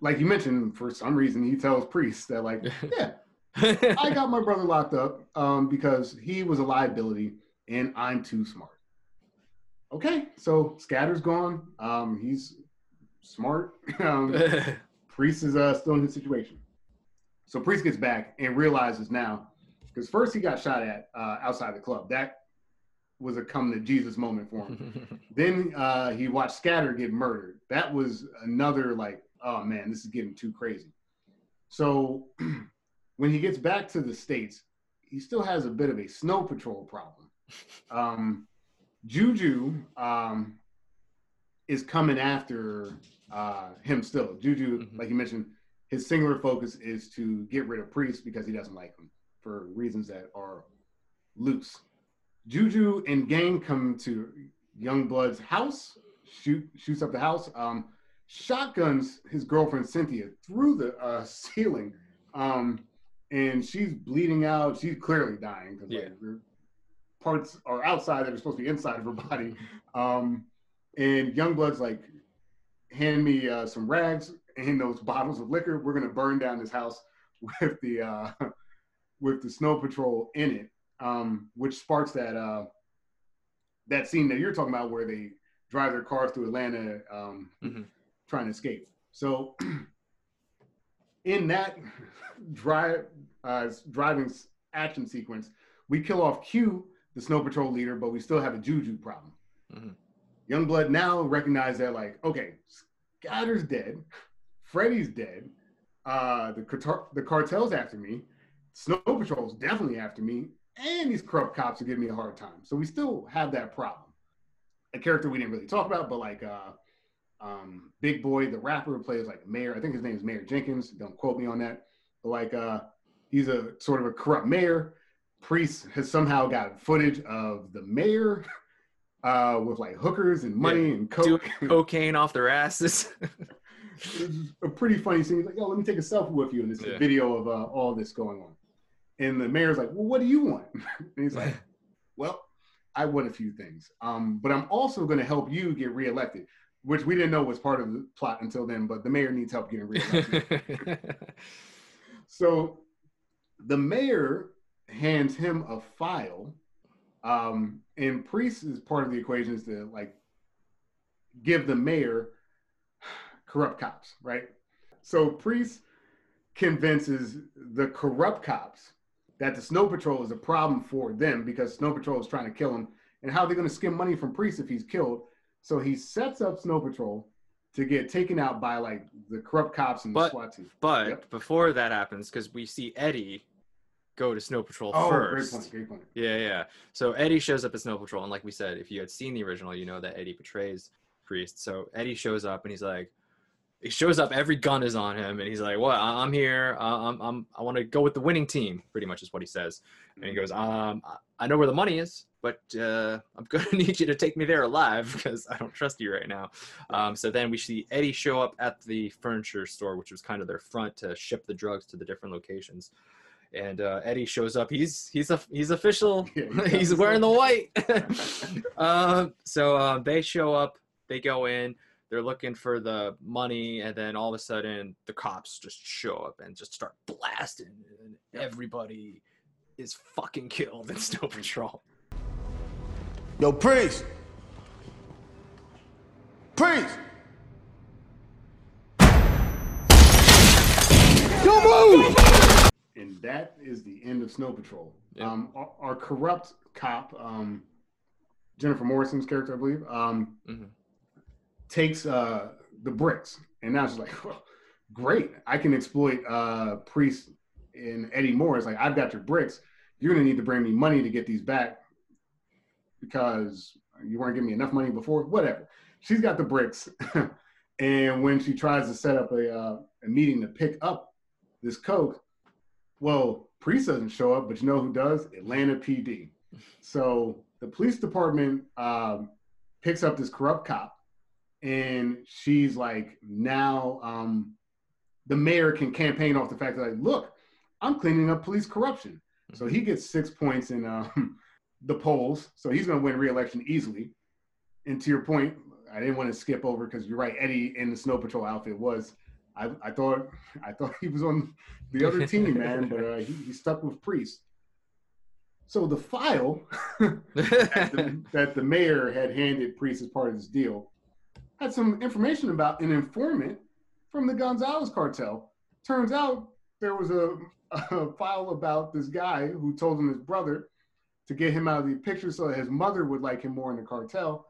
like you mentioned, for some reason, he tells Priest that, like, yeah, I got my brother locked up um, because he was a liability and I'm too smart. Okay, so Scatter's gone. Um, he's smart. um, Priest is uh, still in his situation. So Priest gets back and realizes now, because first he got shot at uh, outside the club. That was a come to Jesus moment for him. then uh, he watched Scatter get murdered. That was another like, oh man, this is getting too crazy. So when he gets back to the states, he still has a bit of a snow patrol problem. Um, Juju um, is coming after uh, him still. Juju, like you mentioned, his singular focus is to get rid of Priest because he doesn't like him for reasons that are loose. Juju and gang come to Youngblood's house, shoot shoots up the house, um, shotguns his girlfriend Cynthia through the uh, ceiling, um, and she's bleeding out. She's clearly dying because like, parts are outside that are supposed to be inside of her body. Um, and Youngblood's like, hand me uh, some rags and those bottles of liquor. We're gonna burn down this house with the uh, with the snow patrol in it, um, which sparks that uh, that scene that you're talking about where they drive their cars through Atlanta, um, trying to escape. So in that drive uh, driving action sequence, we kill off Q, the snow patrol leader, but we still have a Juju problem. Youngblood now recognize that like, okay, Scatter's dead, Freddy's dead, uh, the cartel, the cartel's after me, Snow Patrol's definitely after me, and these corrupt cops are giving me a hard time. So we still have that problem. A character we didn't really talk about, but like uh, um, Big Boi, the rapper who plays like Mayor, I think his name is Mayor Jenkins. Don't quote me on that. But like uh, he's a sort of a corrupt mayor. Priest has somehow got footage of the mayor uh, with like hookers and money and coke. Cocaine off their asses. It's a pretty funny scene. He's like, yo, let me take a selfie with you. And it's Yeah. a video of uh, all this going on. And the mayor's like, well, what do you want? and he's like, well, I want a few things. Um, but I'm also going to help you get reelected, which we didn't know was part of the plot until then, but the mayor needs help getting reelected. so the mayor hands him a file. Um, and Priest is part of the equation is to like give the mayor corrupt cops, right? So Priest convinces the corrupt cops that the Snow Patrol is a problem for them because Snow Patrol is trying to kill him. And how are they going to skim money from Priest if he's killed? So he sets up Snow Patrol to get taken out by like the corrupt cops and the But SWAT team. but before that happens, because we see Eddie go to Snow Patrol Oh, great first. point, great point. Yeah, yeah. So Eddie shows up at Snow Patrol, and like we said, if you had seen the original, you know that Eddie betrays Priest. So Eddie shows up, and he's like, he shows up. Every gun is on him, and he's like, "What? I- I'm here. Uh, I'm, I'm, I want to go with the winning team." Pretty much is what he says. And he goes, "Um, I- know where the money is, but uh, I'm gonna need you to take me there alive because I don't trust you right now." Um, so then we see Eddie show up at the furniture store, which was kind of their front to ship the drugs to the different locations. And uh, Eddie shows up. He's he's a he's official. got he's wearing the white. um, so uh, they show up. They go in. They're looking for the money, and then all of a sudden, the cops just show up and just start blasting, and everybody is fucking killed in Snow Patrol. Yo, Priest. Priest. Don't move! And that is the end of Snow Patrol. Um, our, our corrupt cop, um, Jennifer Morrison's character, I believe, um, takes uh, the bricks, and now she's like, well, "Great, I can exploit uh, Priest and Eddie Moore. It's Like, I've got your bricks. You're gonna need to bring me money to get these back because you weren't giving me enough money before. Whatever. She's got the bricks, and when she tries to set up a, uh, a meeting to pick up this coke, well, Priest doesn't show up, but you know who does? Atlanta PD. So the police department um, picks up this corrupt cop, and she's like, now um, the mayor can campaign off the fact that, like, look, I'm cleaning up police corruption. So he gets six points in um, the polls, so he's going to win re-election easily. And to your point, I didn't want to skip over because you're right. Eddie in the Snow Patrol outfit was. I, I thought I thought he was on the other team, man, but uh, he, he stuck with Priest. So the file that, the, that the mayor had handed Priest as part of this deal had some information about an informant from the Gonzalez cartel. Turns out there was a, a file about this guy who told him his brother to get him out of the picture so that his mother would like him more in the cartel.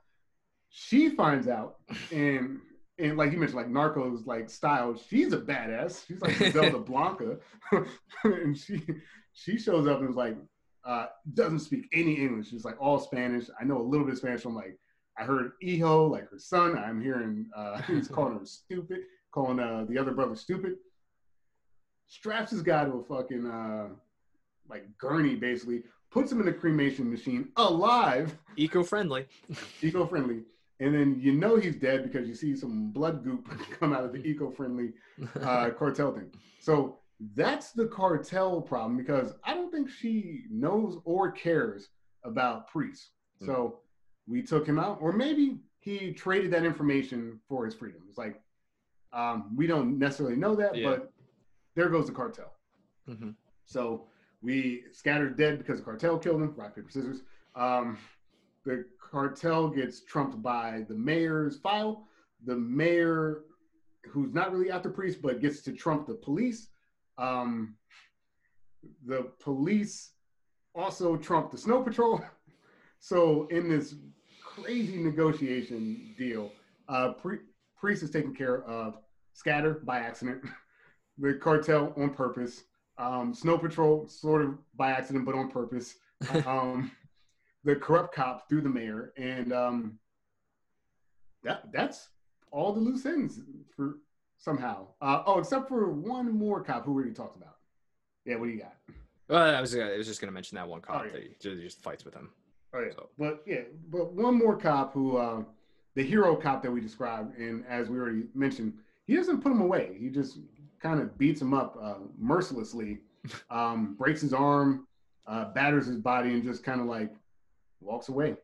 She finds out, and and like you mentioned, like Narcos like style, she's a badass. She's like Zelda Blanca, and she she shows up and is like uh, doesn't speak any English. She's like all Spanish. I know a little bit of Spanish. I'm like, I heard hijo, like her son. I'm hearing uh, he's calling her stupid, calling uh, the other brother stupid. Straps this guy to a fucking uh, like gurney, basically puts him in a cremation machine alive, eco-friendly, eco-friendly, and then you know he's dead because you see some blood goop come out of the eco-friendly uh, cartel thing. So that's the cartel problem because I don't think she knows or cares about priests. So we took him out, or maybe he traded that information for his freedom. It's like um, we don't necessarily know that, Yeah. but there goes the cartel. Mhm. So we scattered dead because the cartel killed him. Rock paper scissors. Um, the cartel gets trumped by the mayor's file. The mayor, who's not really after Priest, but gets to trump the police. Um, the police also trump the snow patrol. So in this crazy negotiation deal, uh, Pri- Priest is taking care of Scatter by accident, the cartel on purpose, um, Snow Patrol sort of by accident but on purpose, um, the corrupt cop through the mayor, and um, that that's all the loose ends for somehow. Uh, oh, except for one more cop who we already talked about. Yeah, what do you got? Well, I was, I was just gonna mention that one cop Oh, yeah. that just fights with him. Oh yeah, but yeah, but one more cop who, uh, the hero cop that we described, and as we already mentioned, he doesn't put him away. He just kind of beats him up uh, mercilessly, um, breaks his arm, uh, batters his body, and just kind of like walks away.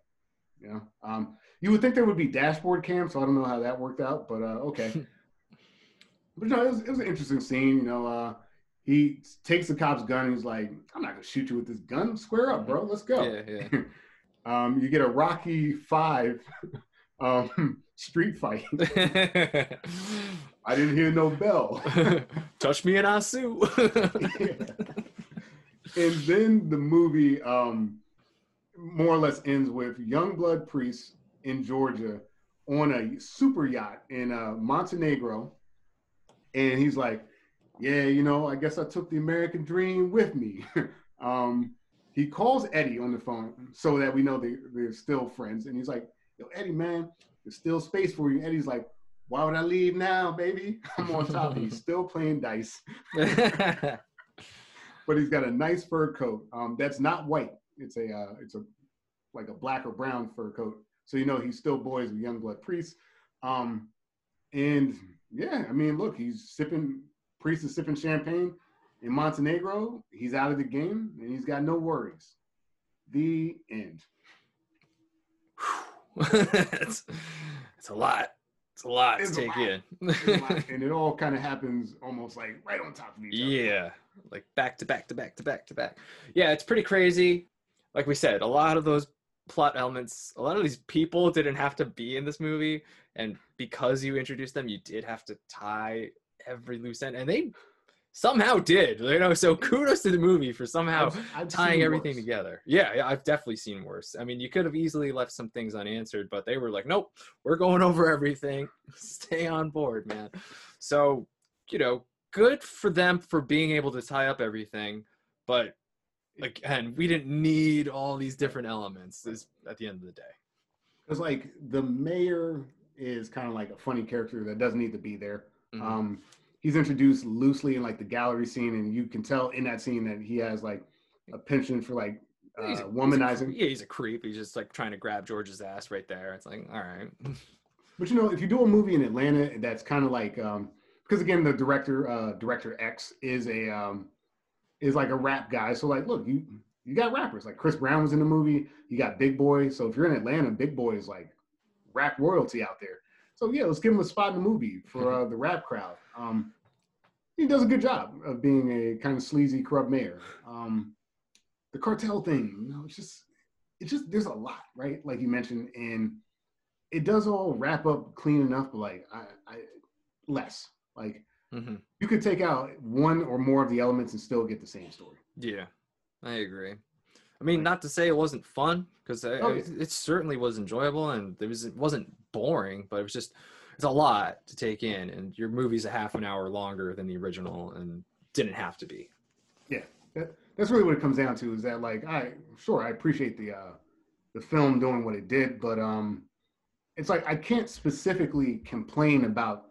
You know, um, you would think there would be dashboard cam, so I don't know how that worked out, but uh, okay. but no, it was, it was an interesting scene. You know, uh, he takes the cop's gun and he's like, "I'm not gonna shoot you with this gun. Square up, bro. Let's go." Yeah, yeah. um, you get a Rocky Five um, street fight. I didn't hear no bell. Touch me and I sue. and then the movie um, more or less ends with Youngblood priests in Georgia on a super yacht in uh, Montenegro, and he's like, "Yeah, you know, I guess I took the American dream with me." um, he calls Eddie on the phone so that we know they, they're still friends, and he's like, "Yo, Eddie, man, there's still space for you." Eddie's like, "Why would I leave now, baby? I'm on top." he's still playing dice but he's got a nice fur coat. Um, that's not white. It's a uh, it's a like a black or brown fur coat. So you know he's still boys with Youngblood priests. Um, and yeah, I mean, look, he's sipping priest is sipping champagne in Montenegro. He's out of the game and he's got no worries. The end. it's, it's a lot. It's a lot It's to take lot. in. Lot, and it all kind of happens almost like right on top of each other. Yeah, like back to back to back to back to back. Yeah, it's pretty crazy. Like we said, a lot of those plot elements, a lot of these people didn't have to be in this movie, and because you introduced them, you did have to tie every loose end, and they somehow did. You know, so kudos to the movie for somehow I've- I've tying everything worse. together. Yeah, yeah, I've definitely seen worse. I mean, you could have easily left some things unanswered, but they were like, nope, we're going over everything. Stay on board, man. So, you know, good for them for being able to tie up everything, but again, we didn't need all these different elements is at the end of the day. Because like the mayor is kind of like a funny character that doesn't need to be there. Mhm. Um, he's introduced loosely in like the gallery scene, and you can tell in that scene that he has like a penchant for like uh, He's a- he's a womanizing. yeah, he's a creep. He's just like trying to grab George's ass right there. It's like, all right. But you know, if you do a movie in Atlanta, that's kind of like um, because again, the director, uh, director X, is a um, is like a rap guy. So like, look, you you got rappers like Chris Brown was in the movie. You got Big Boi. So if you're in Atlanta, Big Boi is like rap royalty out there. So yeah, let's give him a spot in the movie for uh, the rap crowd. Um, he does a good job of being a kind of sleazy, corrupt mayor. Um, the cartel thing, you know, it's just it's just there's a lot, right? Like you mentioned, and it does all wrap up clean enough, but like I, I less. Like mm-hmm. you could take out one or more of the elements and still get the same story. Yeah, I agree. I mean, not to say it wasn't fun because Oh, it, it certainly was enjoyable and it was it wasn't boring, but it was just it's a lot to take in, and your movie's a half an hour longer than the original, and didn't have to be. Yeah, that, that's really what it comes down to. Is that like I sure I appreciate the uh, the film doing what it did, but um, it's like I can't specifically complain about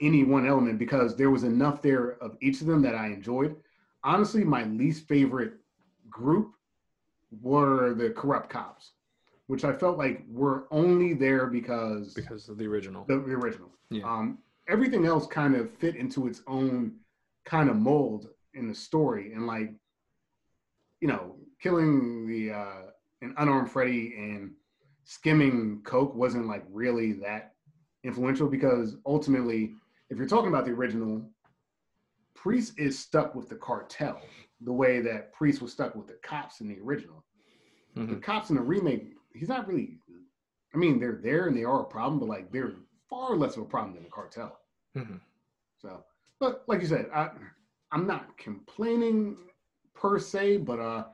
any one element because there was enough there of each of them that I enjoyed. Honestly, my least favorite group were the corrupt cops, which I felt like were only there because because of the original. The, the original. Yeah. Um, everything else kind of fit into its own kind of mold in the story, and like, you know, killing the uh, an unarmed Freddy and skimming Coke wasn't like really that influential because ultimately, if you're talking about the original, Priest is stuck with the cartel the way that Priest was stuck with the cops in the original. The cops in the remake, he's not really. I mean, they're there and they are a problem, but like they're far less of a problem than the cartel. Mhm. So, but like you said, I, I'm not complaining per se, but uh,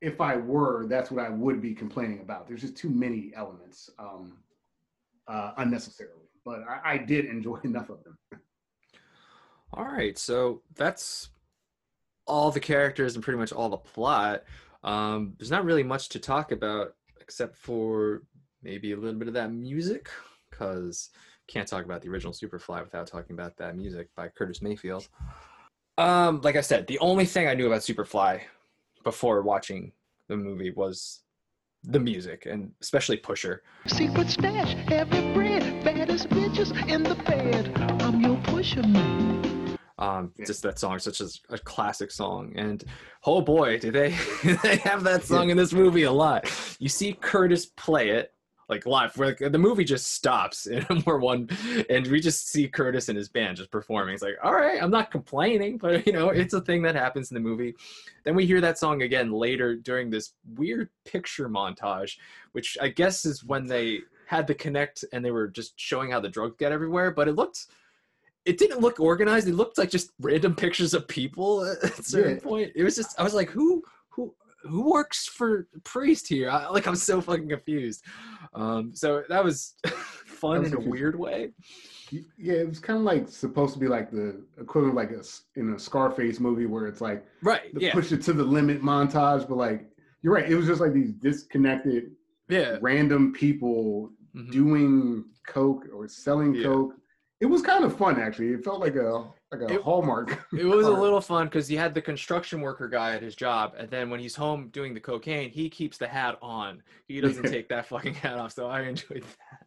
if I were, that's what I would be complaining about. There's just too many elements um, uh, unnecessarily, but I, I did enjoy enough of them. All right, so that's all the characters and pretty much all the plot. Um, there's not really much to talk about except for maybe a little bit of that music, because can't talk about the original Superfly without talking about that music by Curtis Mayfield. Um, like I said, the only thing I knew about Superfly before watching the movie was the music and especially Pusher. Secret stash, heavy bread, baddest bitches in the bed. I'm your pusher man. Um, just that song, such as a classic song, and oh boy, do they they have that song in this movie a lot. You see Curtis play it like live, where the movie just stops and we're one, and we just see Curtis and his band just performing. It's like, all right, I'm not complaining, but you know, it's a thing that happens in the movie. Then we hear that song again later during this weird picture montage, which I guess is when they had the connect and they were just showing how the drugs get everywhere, but it looked it didn't look organized. It looked like just random pictures of people at a certain Yeah. point. It was just I was like, who who who works for priest here? I, like I'm so fucking confused. Um, so that was fun was in a weird way. Yeah, it was kind of like supposed to be like the equivalent of like a in a Scarface movie where it's like Right. the Yeah. push it to the limit montage, but like you're right, it was just like these disconnected, Yeah. random people Mhm. doing coke or selling Yeah. coke. It was kind of fun actually. It felt like a like a It- Hallmark. It was a little fun because he had the construction worker guy at his job, and then when he's home doing the cocaine, he keeps the hat on. He doesn't take that fucking hat off. So I enjoyed that.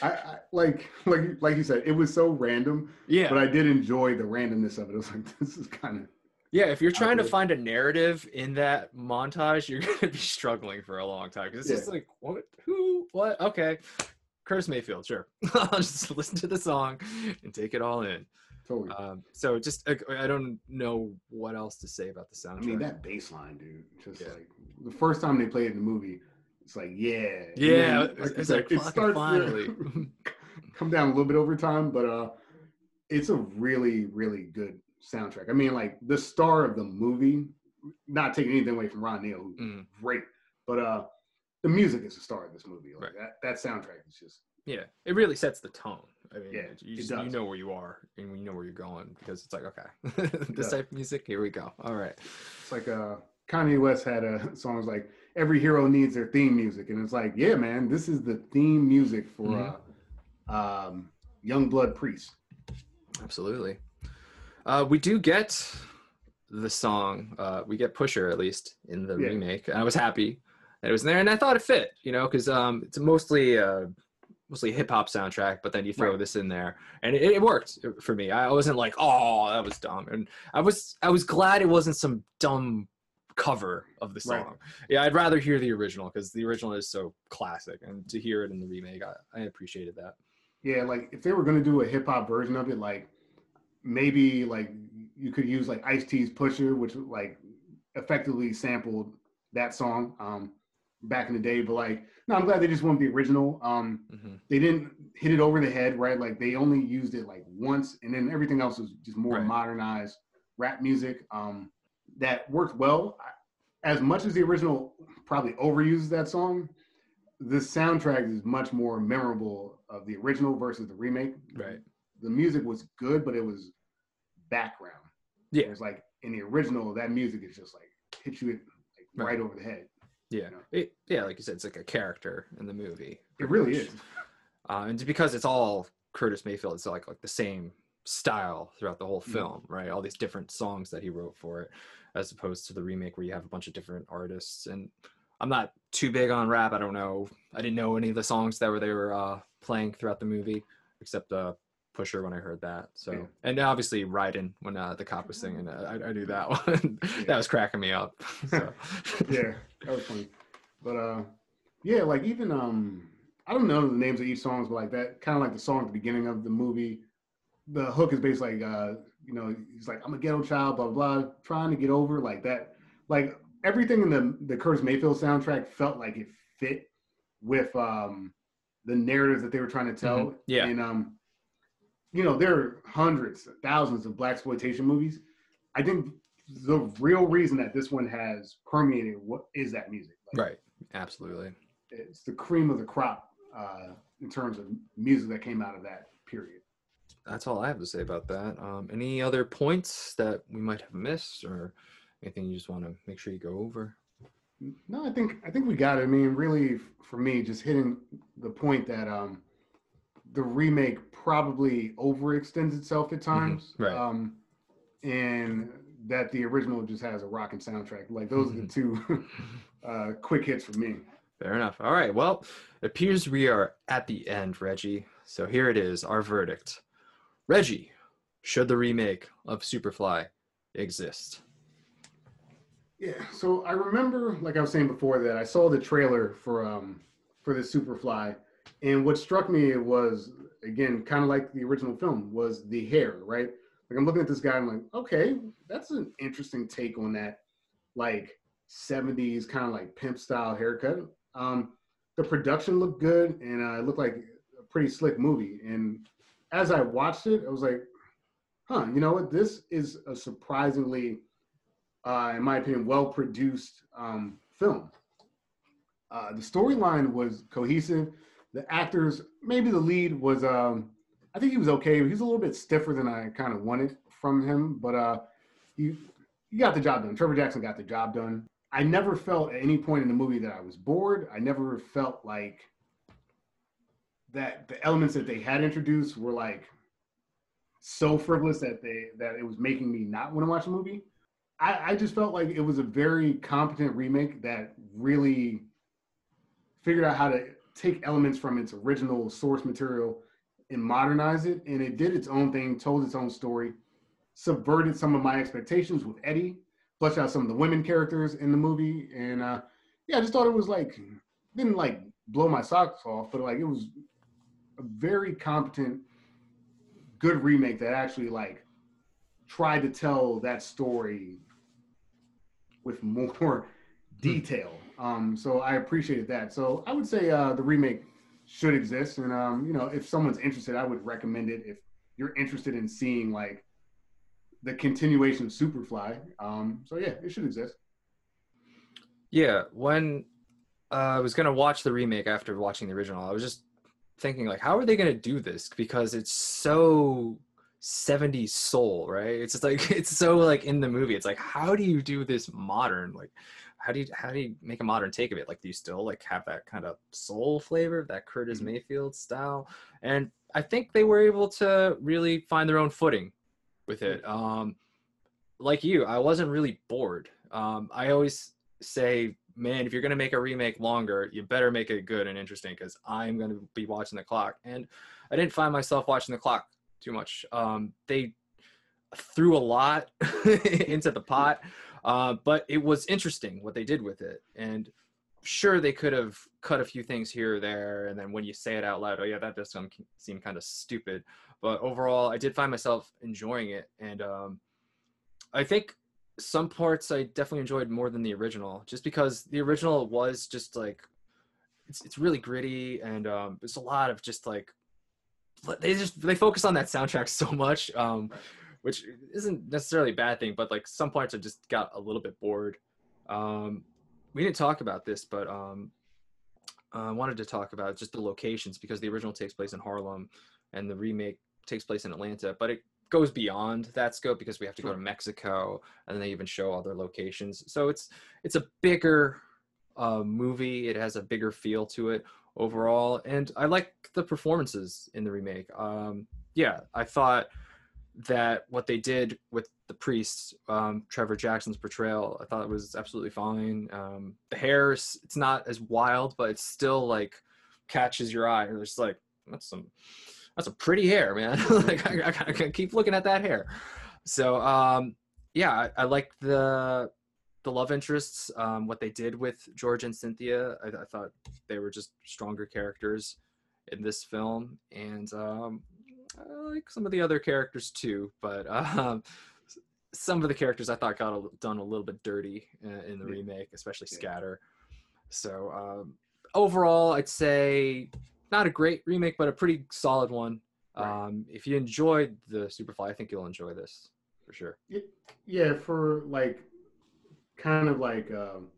I, I like like like you said, it was so random. Yeah. But I did enjoy the randomness of it. I was like, this is kind of Yeah, if you're trying to find a narrative in that montage, you're gonna be struggling for a long time because it's just like, what, who, what? Okay, Curtis Mayfield, sure. I'll just listen to the song and take it all in. totally. Um, so just I, I don't know what else to say about the soundtrack. I mean that bass line, dude. Just like the first time they played it in the movie, it's like, yeah. Yeah, then, it's- said, like, fucking finally. come down a little bit over time, but uh it's a really, really good soundtrack. I mean, like the star of the movie, not taking anything away from Ron O'Neal, who's Mm. great, but uh the music is the star of this movie. Like that that soundtrack is just Yeah, it really sets the tone. I mean, Yeah, you, just, you know where you are and you know where you're going because it's like, okay, this type of music, here we go. All right. It's like uh Kanye West had a song was like every hero needs their theme music, and it's like, yeah, man, this is the theme music for Mhm. uh, um, Youngblood Priest. Absolutely. Uh, we do get the song. Uh, we get Pusher at least in the Yeah. remake. And I was happy that it was there, and I thought it fit. You know, because um, it's mostly uh, mostly hip hop soundtrack, but then you throw Right. this in there, and it, it worked for me. I wasn't like, oh, that was dumb, and I was I was glad it wasn't some dumb cover of the song. Right. Yeah, I'd rather hear the original because the original is so classic, and to hear it in the remake, I, I appreciated that. Yeah, like if they were gonna do a hip hop version of it, like maybe like you could use like Ice T's Pusher, which like effectively sampled that song um back in the day. But like, no, I'm glad they just went the original. Um Mhm. they didn't hit it over the head, right? Like they only used it like once, and then everything else was just more Right. modernized rap music. Um that worked well. As much as the original probably overuses that song, the soundtrack is much more memorable of the original versus the remake. Right. The music was good, but it was background. Yeah. It was like in the original, that music is just like hits you like right, Right. over the head. Yeah, it, yeah, like you said, it's like a character in the movie. It really much. is. uh, and it's because it's all Curtis Mayfield. It's like like the same style throughout the whole Mhm. film, right? All these different songs that he wrote for it, as opposed to the remake where you have a bunch of different artists. And I'm not too big on rap. I don't know. I didn't know any of the songs that were they were uh, playing throughout the movie, except uh, Pusher when I heard that. So Yeah. and obviously Ridin' when uh, the cop was singing. uh, I, I knew that one. that was cracking me up. So. yeah, that was funny. But uh, yeah, like even um, I don't know the names of each songs, but like that kind of like the song at the beginning of the movie. The hook is basically like uh, you know, he's like, I'm a ghetto child, blah blah, blah trying to get over like that. Like everything in the the Curtis Mayfield soundtrack felt like it fit with um the narratives that they were trying to tell. Mhm. Yeah. And um, you know, there are hundreds, thousands of blaxploitation movies. I think the real reason that this one has permeated what is that music. Like, right. Absolutely. It's the cream of the crop uh, in terms of music that came out of that period. that's all I have to say about that. Um, any other points that we might have missed, or anything you just want to make sure you go over? No, I think I think we got it. I mean, really, for me, just hitting the point that um, the remake probably overextends itself at times, right. um, and that the original just has a rocking soundtrack. Like those are the two uh, quick hits for me. Fair enough. All right. Well, it appears we are at the end, Reggie. So here it is, our verdict. Reggie, should the remake of Superfly exist? Yeah, so I remember, like I was saying before, that I saw the trailer for um for the Superfly, and what struck me was again kind of like the original film was the hair, right? Like I'm looking at this guy, I'm like, okay, that's an interesting take on that, like '70s kind of like pimp style haircut. Um, the production looked good and uh, it looked like a pretty slick movie. And as I watched it, I was like, huh, you know what? This is a surprisingly, uh, in my opinion, well produced um, film. Uh, the storyline was cohesive. The actors, maybe the lead was, um, I think he was okay. He was a little bit stiffer than I kind of wanted from him, but uh, he, he got the job done. Trevor Jackson got the job done. I never felt at any point in the movie that I was bored. I never felt like that the elements that they had introduced were like so frivolous that they that it was making me not want to watch the movie. I, I just felt like it was a very competent remake that really figured out how to take elements from its original source material and modernize it. And it did its own thing, told its own story, subverted some of my expectations with Eddie, fleshed out some of the women characters in the movie. And uh, yeah, I just thought it was like, didn't like blow my socks off, but like it was a very competent, good remake that actually like tried to tell that story with more detail. Um, so I appreciated that. So I would say uh, the remake should exist, and um, you know, if someone's interested, I would recommend it. If you're interested in seeing like the continuation of Superfly, um, so yeah, it should exist. Yeah, when uh, I was gonna watch the remake after watching the original, I was just thinking like, how are they gonna do this? Because it's so 70s soul, right? It's just like it's so like in the movie. It's like, how do you do this modern? Like, how do you how do you make a modern take of it? Like, do you still like have that kind of soul flavor, that Curtis Mayfield style? And I think they were able to really find their own footing with it. Um, like you, I wasn't really bored. Um, I always say, man, if you're gonna make a remake longer, you better make it good and interesting because I'm gonna be watching the clock. And I didn't find myself watching the clock too much. Um, they threw a lot into the pot, uh, but it was interesting what they did with it. And sure, they could have cut a few things here or there, and then when you say it out loud, oh yeah, that does seem kind of stupid. But overall, I did find myself enjoying it, and um, I think some parts I definitely enjoyed more than the original, just because the original was just like it's it's really gritty. And um, there's a lot of just like they just they focus on that soundtrack so much, um, which isn't necessarily a bad thing, but like some parts I just got a little bit bored. Um, we didn't talk about this, but um, I wanted to talk about just the locations because the original takes place in Harlem and the remake takes place in Atlanta, but it goes beyond that scope because we have to go to Mexico and then they even show other locations. So it's it's a bigger uh, movie. It has a bigger feel to it overall, and I like the performances in the remake. Um, yeah, I thought that what they did with the priest, um, Trevor Jackson's portrayal, I thought it was absolutely fine. Um, the hair, it's not as wild, but it's still like catches your eye. And It's like that's some that's a pretty hair, man. like I, I, I keep looking at that hair. So um, yeah, I, I like the the love interests. Um, what they did with George and Cynthia, I, I thought they were just stronger characters in this film, and um, I like some of the other characters too. But um, some of the characters I thought got a, done a little bit dirty in, in the Yeah. remake, especially Scatter. So um, overall, I'd say not a great remake, but a pretty solid one. Um, if you enjoyed the Superfly, I think you'll enjoy this for sure. Yeah, for like kind of like um,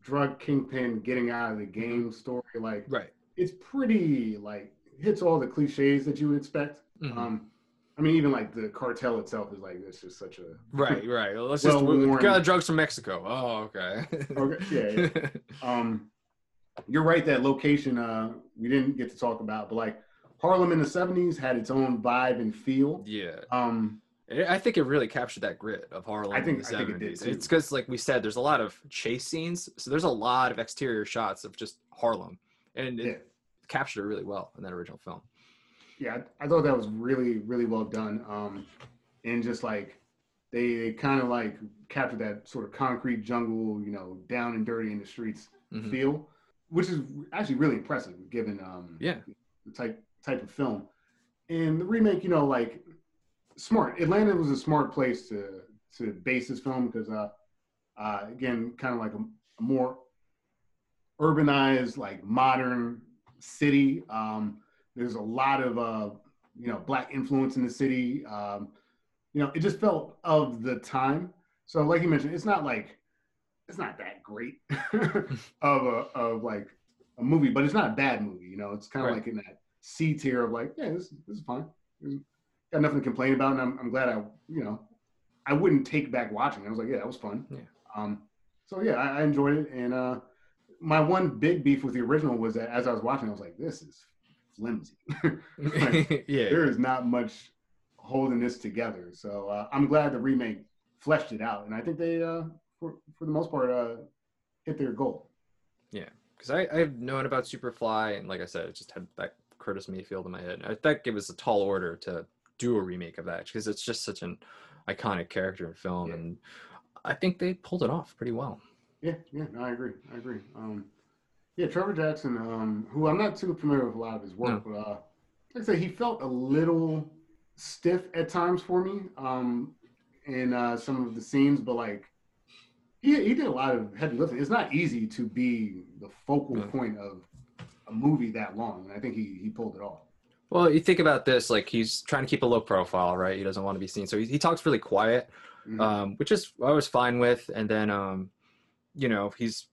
drug kingpin getting out of the game story, like right. It's pretty like hits all the cliches that you would expect. Mhm. Um, I mean, even like the cartel itself is like it's just such a Right, right. Well, let's just we got the drugs from Mexico. Oh, okay. Okay, yeah, yeah. um, you're right that location uh, we didn't get to talk about, but like Harlem in the '70s had its own vibe and feel. Yeah. Um, I think it really captured that grit of Harlem I think- in the I think it did, 70s. too. It's because, like we said, there's a lot of chase scenes, so there's a lot of exterior shots of just Harlem, and it Yeah. Captured it really well in that original film. yeah, I, thought that was really, really well done. Um, and just like they, they kind of like captured that sort of concrete jungle, you know, down and dirty in the streets Mhm. feel, which is actually really impressive given um, Yeah. the type type of film. And the remake, you know, like smart. Atlanta was a smart place to to base this film because, uh, uh, again, kind of like a, a more urbanized, like modern city. Um, there's a lot of uh, you know black influence in the city. Um, you know, it just felt of the time. So, like you mentioned, it's not like it's not that great of a of like a movie, but it's not a bad movie. You know, it's kind of Right. like in that C tier of like, yeah, this, this is fine. Got nothing to complain about, and I'm, I'm glad I, you know, I wouldn't take back watching. I was like, yeah, that was fun. Yeah. Um, so yeah, I, I enjoyed it, and uh, my one big beef with the original was that as I was watching, I was like, this is flimsy. Like, Yeah. there is not much holding this together. So uh, I'm glad the remake fleshed it out, and I think they, uh, for for the most part, uh, hit their goal. Yeah, because I I've known about Superfly, and like I said, it just had that Curtis Mayfield in my head. I think it was a tall order to do a remake of that because it's just such an iconic character in film, and I think they pulled it off pretty well. Yeah, yeah, no, I agree. I agree. Um, yeah, Trevor Jackson, um, who I'm not too familiar with a lot of his work, but uh, like I said, he felt a little stiff at times for me um, in uh, some of the scenes, but like he, he did a lot of heavy lifting. It's not easy to be the focal point of a movie that long, and I think he, he pulled it off. Well, you think about this, like he's trying to keep a low profile, right? He doesn't want to be seen, so he, he talks really quiet, um, which is I was fine with. And then, um, you know, he's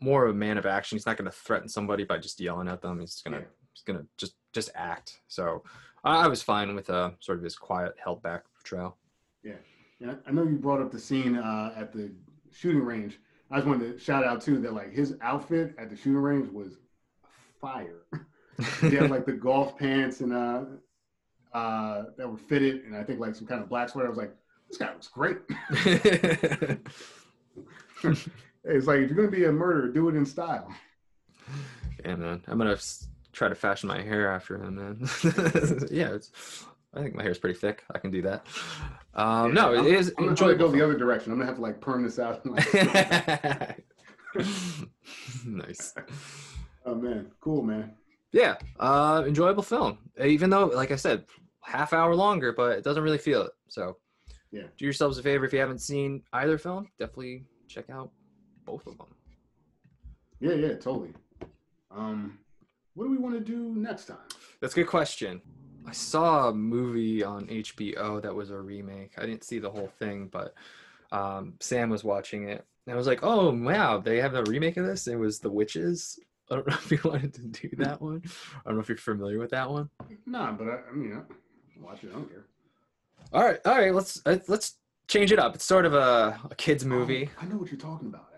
more of a man of action. He's not going to threaten somebody by just yelling at them. He's gonna he's gonna just just act. So I, I was fine with uh, sort of his quiet, held back portrayal. Yeah. I- I know you brought up the scene uh, at the shooting range. I just wanted to shout out too that like his outfit at the shooting range was fire. he had like the golf pants and uh uh that were fitted and I think like some kind of black sweater. I was like, this guy looks great. it's like if you're gonna be a murderer, do it in style. Yeah, man. I'm gonna try to fashion my hair after him, man. yeah, it's, I think my hair's pretty thick. I can do that. Um, no, I'm, it is I'm gonna try to go the other direction. I'm gonna have to like perm this out. like- nice. oh man, cool man. Yeah, uh, enjoyable film. Even though, like I said, half hour longer, but it doesn't really feel it. So, Yeah. do yourselves a favor if you haven't seen either film, definitely check out both of them. Yeah, yeah, totally. Um, what do we want to do next time? That's a good question. I saw a movie on HBO that was a remake. I didn't see the whole thing, but um, Sam was watching it. And I was like, oh, wow, they have a remake of this? It was The Witches. I don't know if you wanted to do that one. I don't know if you're familiar with that one. Nah, but I, I mean, I watch it. I don't care. All right, all right, let's uh, let's change it up. It's sort of a, a kids movie. I know what you're talking about.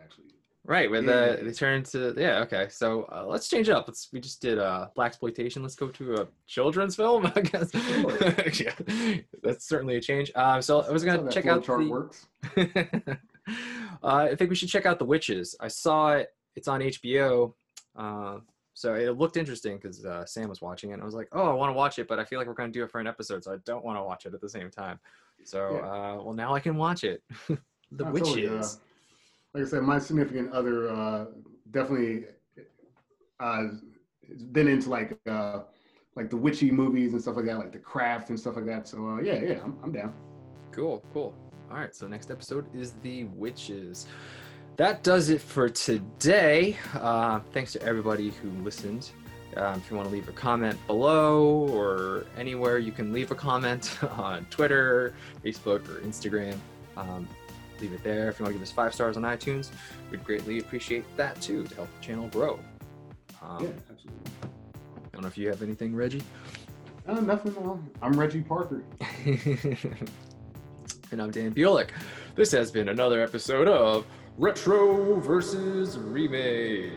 Right, with Yeah, the they turn to yeah okay. So uh, let's change it up. Let's we just did uh blaxploitation. Let's go to a children's film. I guess yeah, that's certainly a change. Um, so I was gonna check out chart the. works. uh, I think we should check out the Witches. I saw it. It's on HBO. Uh, so it looked interesting because uh, Sam was watching it. And I was like, oh, I want to watch it, but I feel like we're gonna do it for an episode, so I don't want to watch it at the same time. So Yeah. uh, well, now I can watch it. the I Witches. uh, like I said, my significant other uh, definitely uh, been into like uh, like the witchy movies and stuff like that, like The Craft and stuff like that. So uh, yeah, yeah, I'm, I'm down. Cool, cool. All right, so next episode is The Witches. That does it for today. Uh, thanks to everybody who listened. Um, if you want to leave a comment below or anywhere, you can leave a comment on Twitter, Facebook, or Instagram. Um, leave it there. If you want to give us five stars on iTunes, we'd greatly appreciate that too to help the channel grow. Um, yeah, absolutely. I don't know if you have anything, Reggie. Uh, nothing. I'm Reggie Parker. And I'm Dan Bulick. This has been another episode of Retro versus Remake.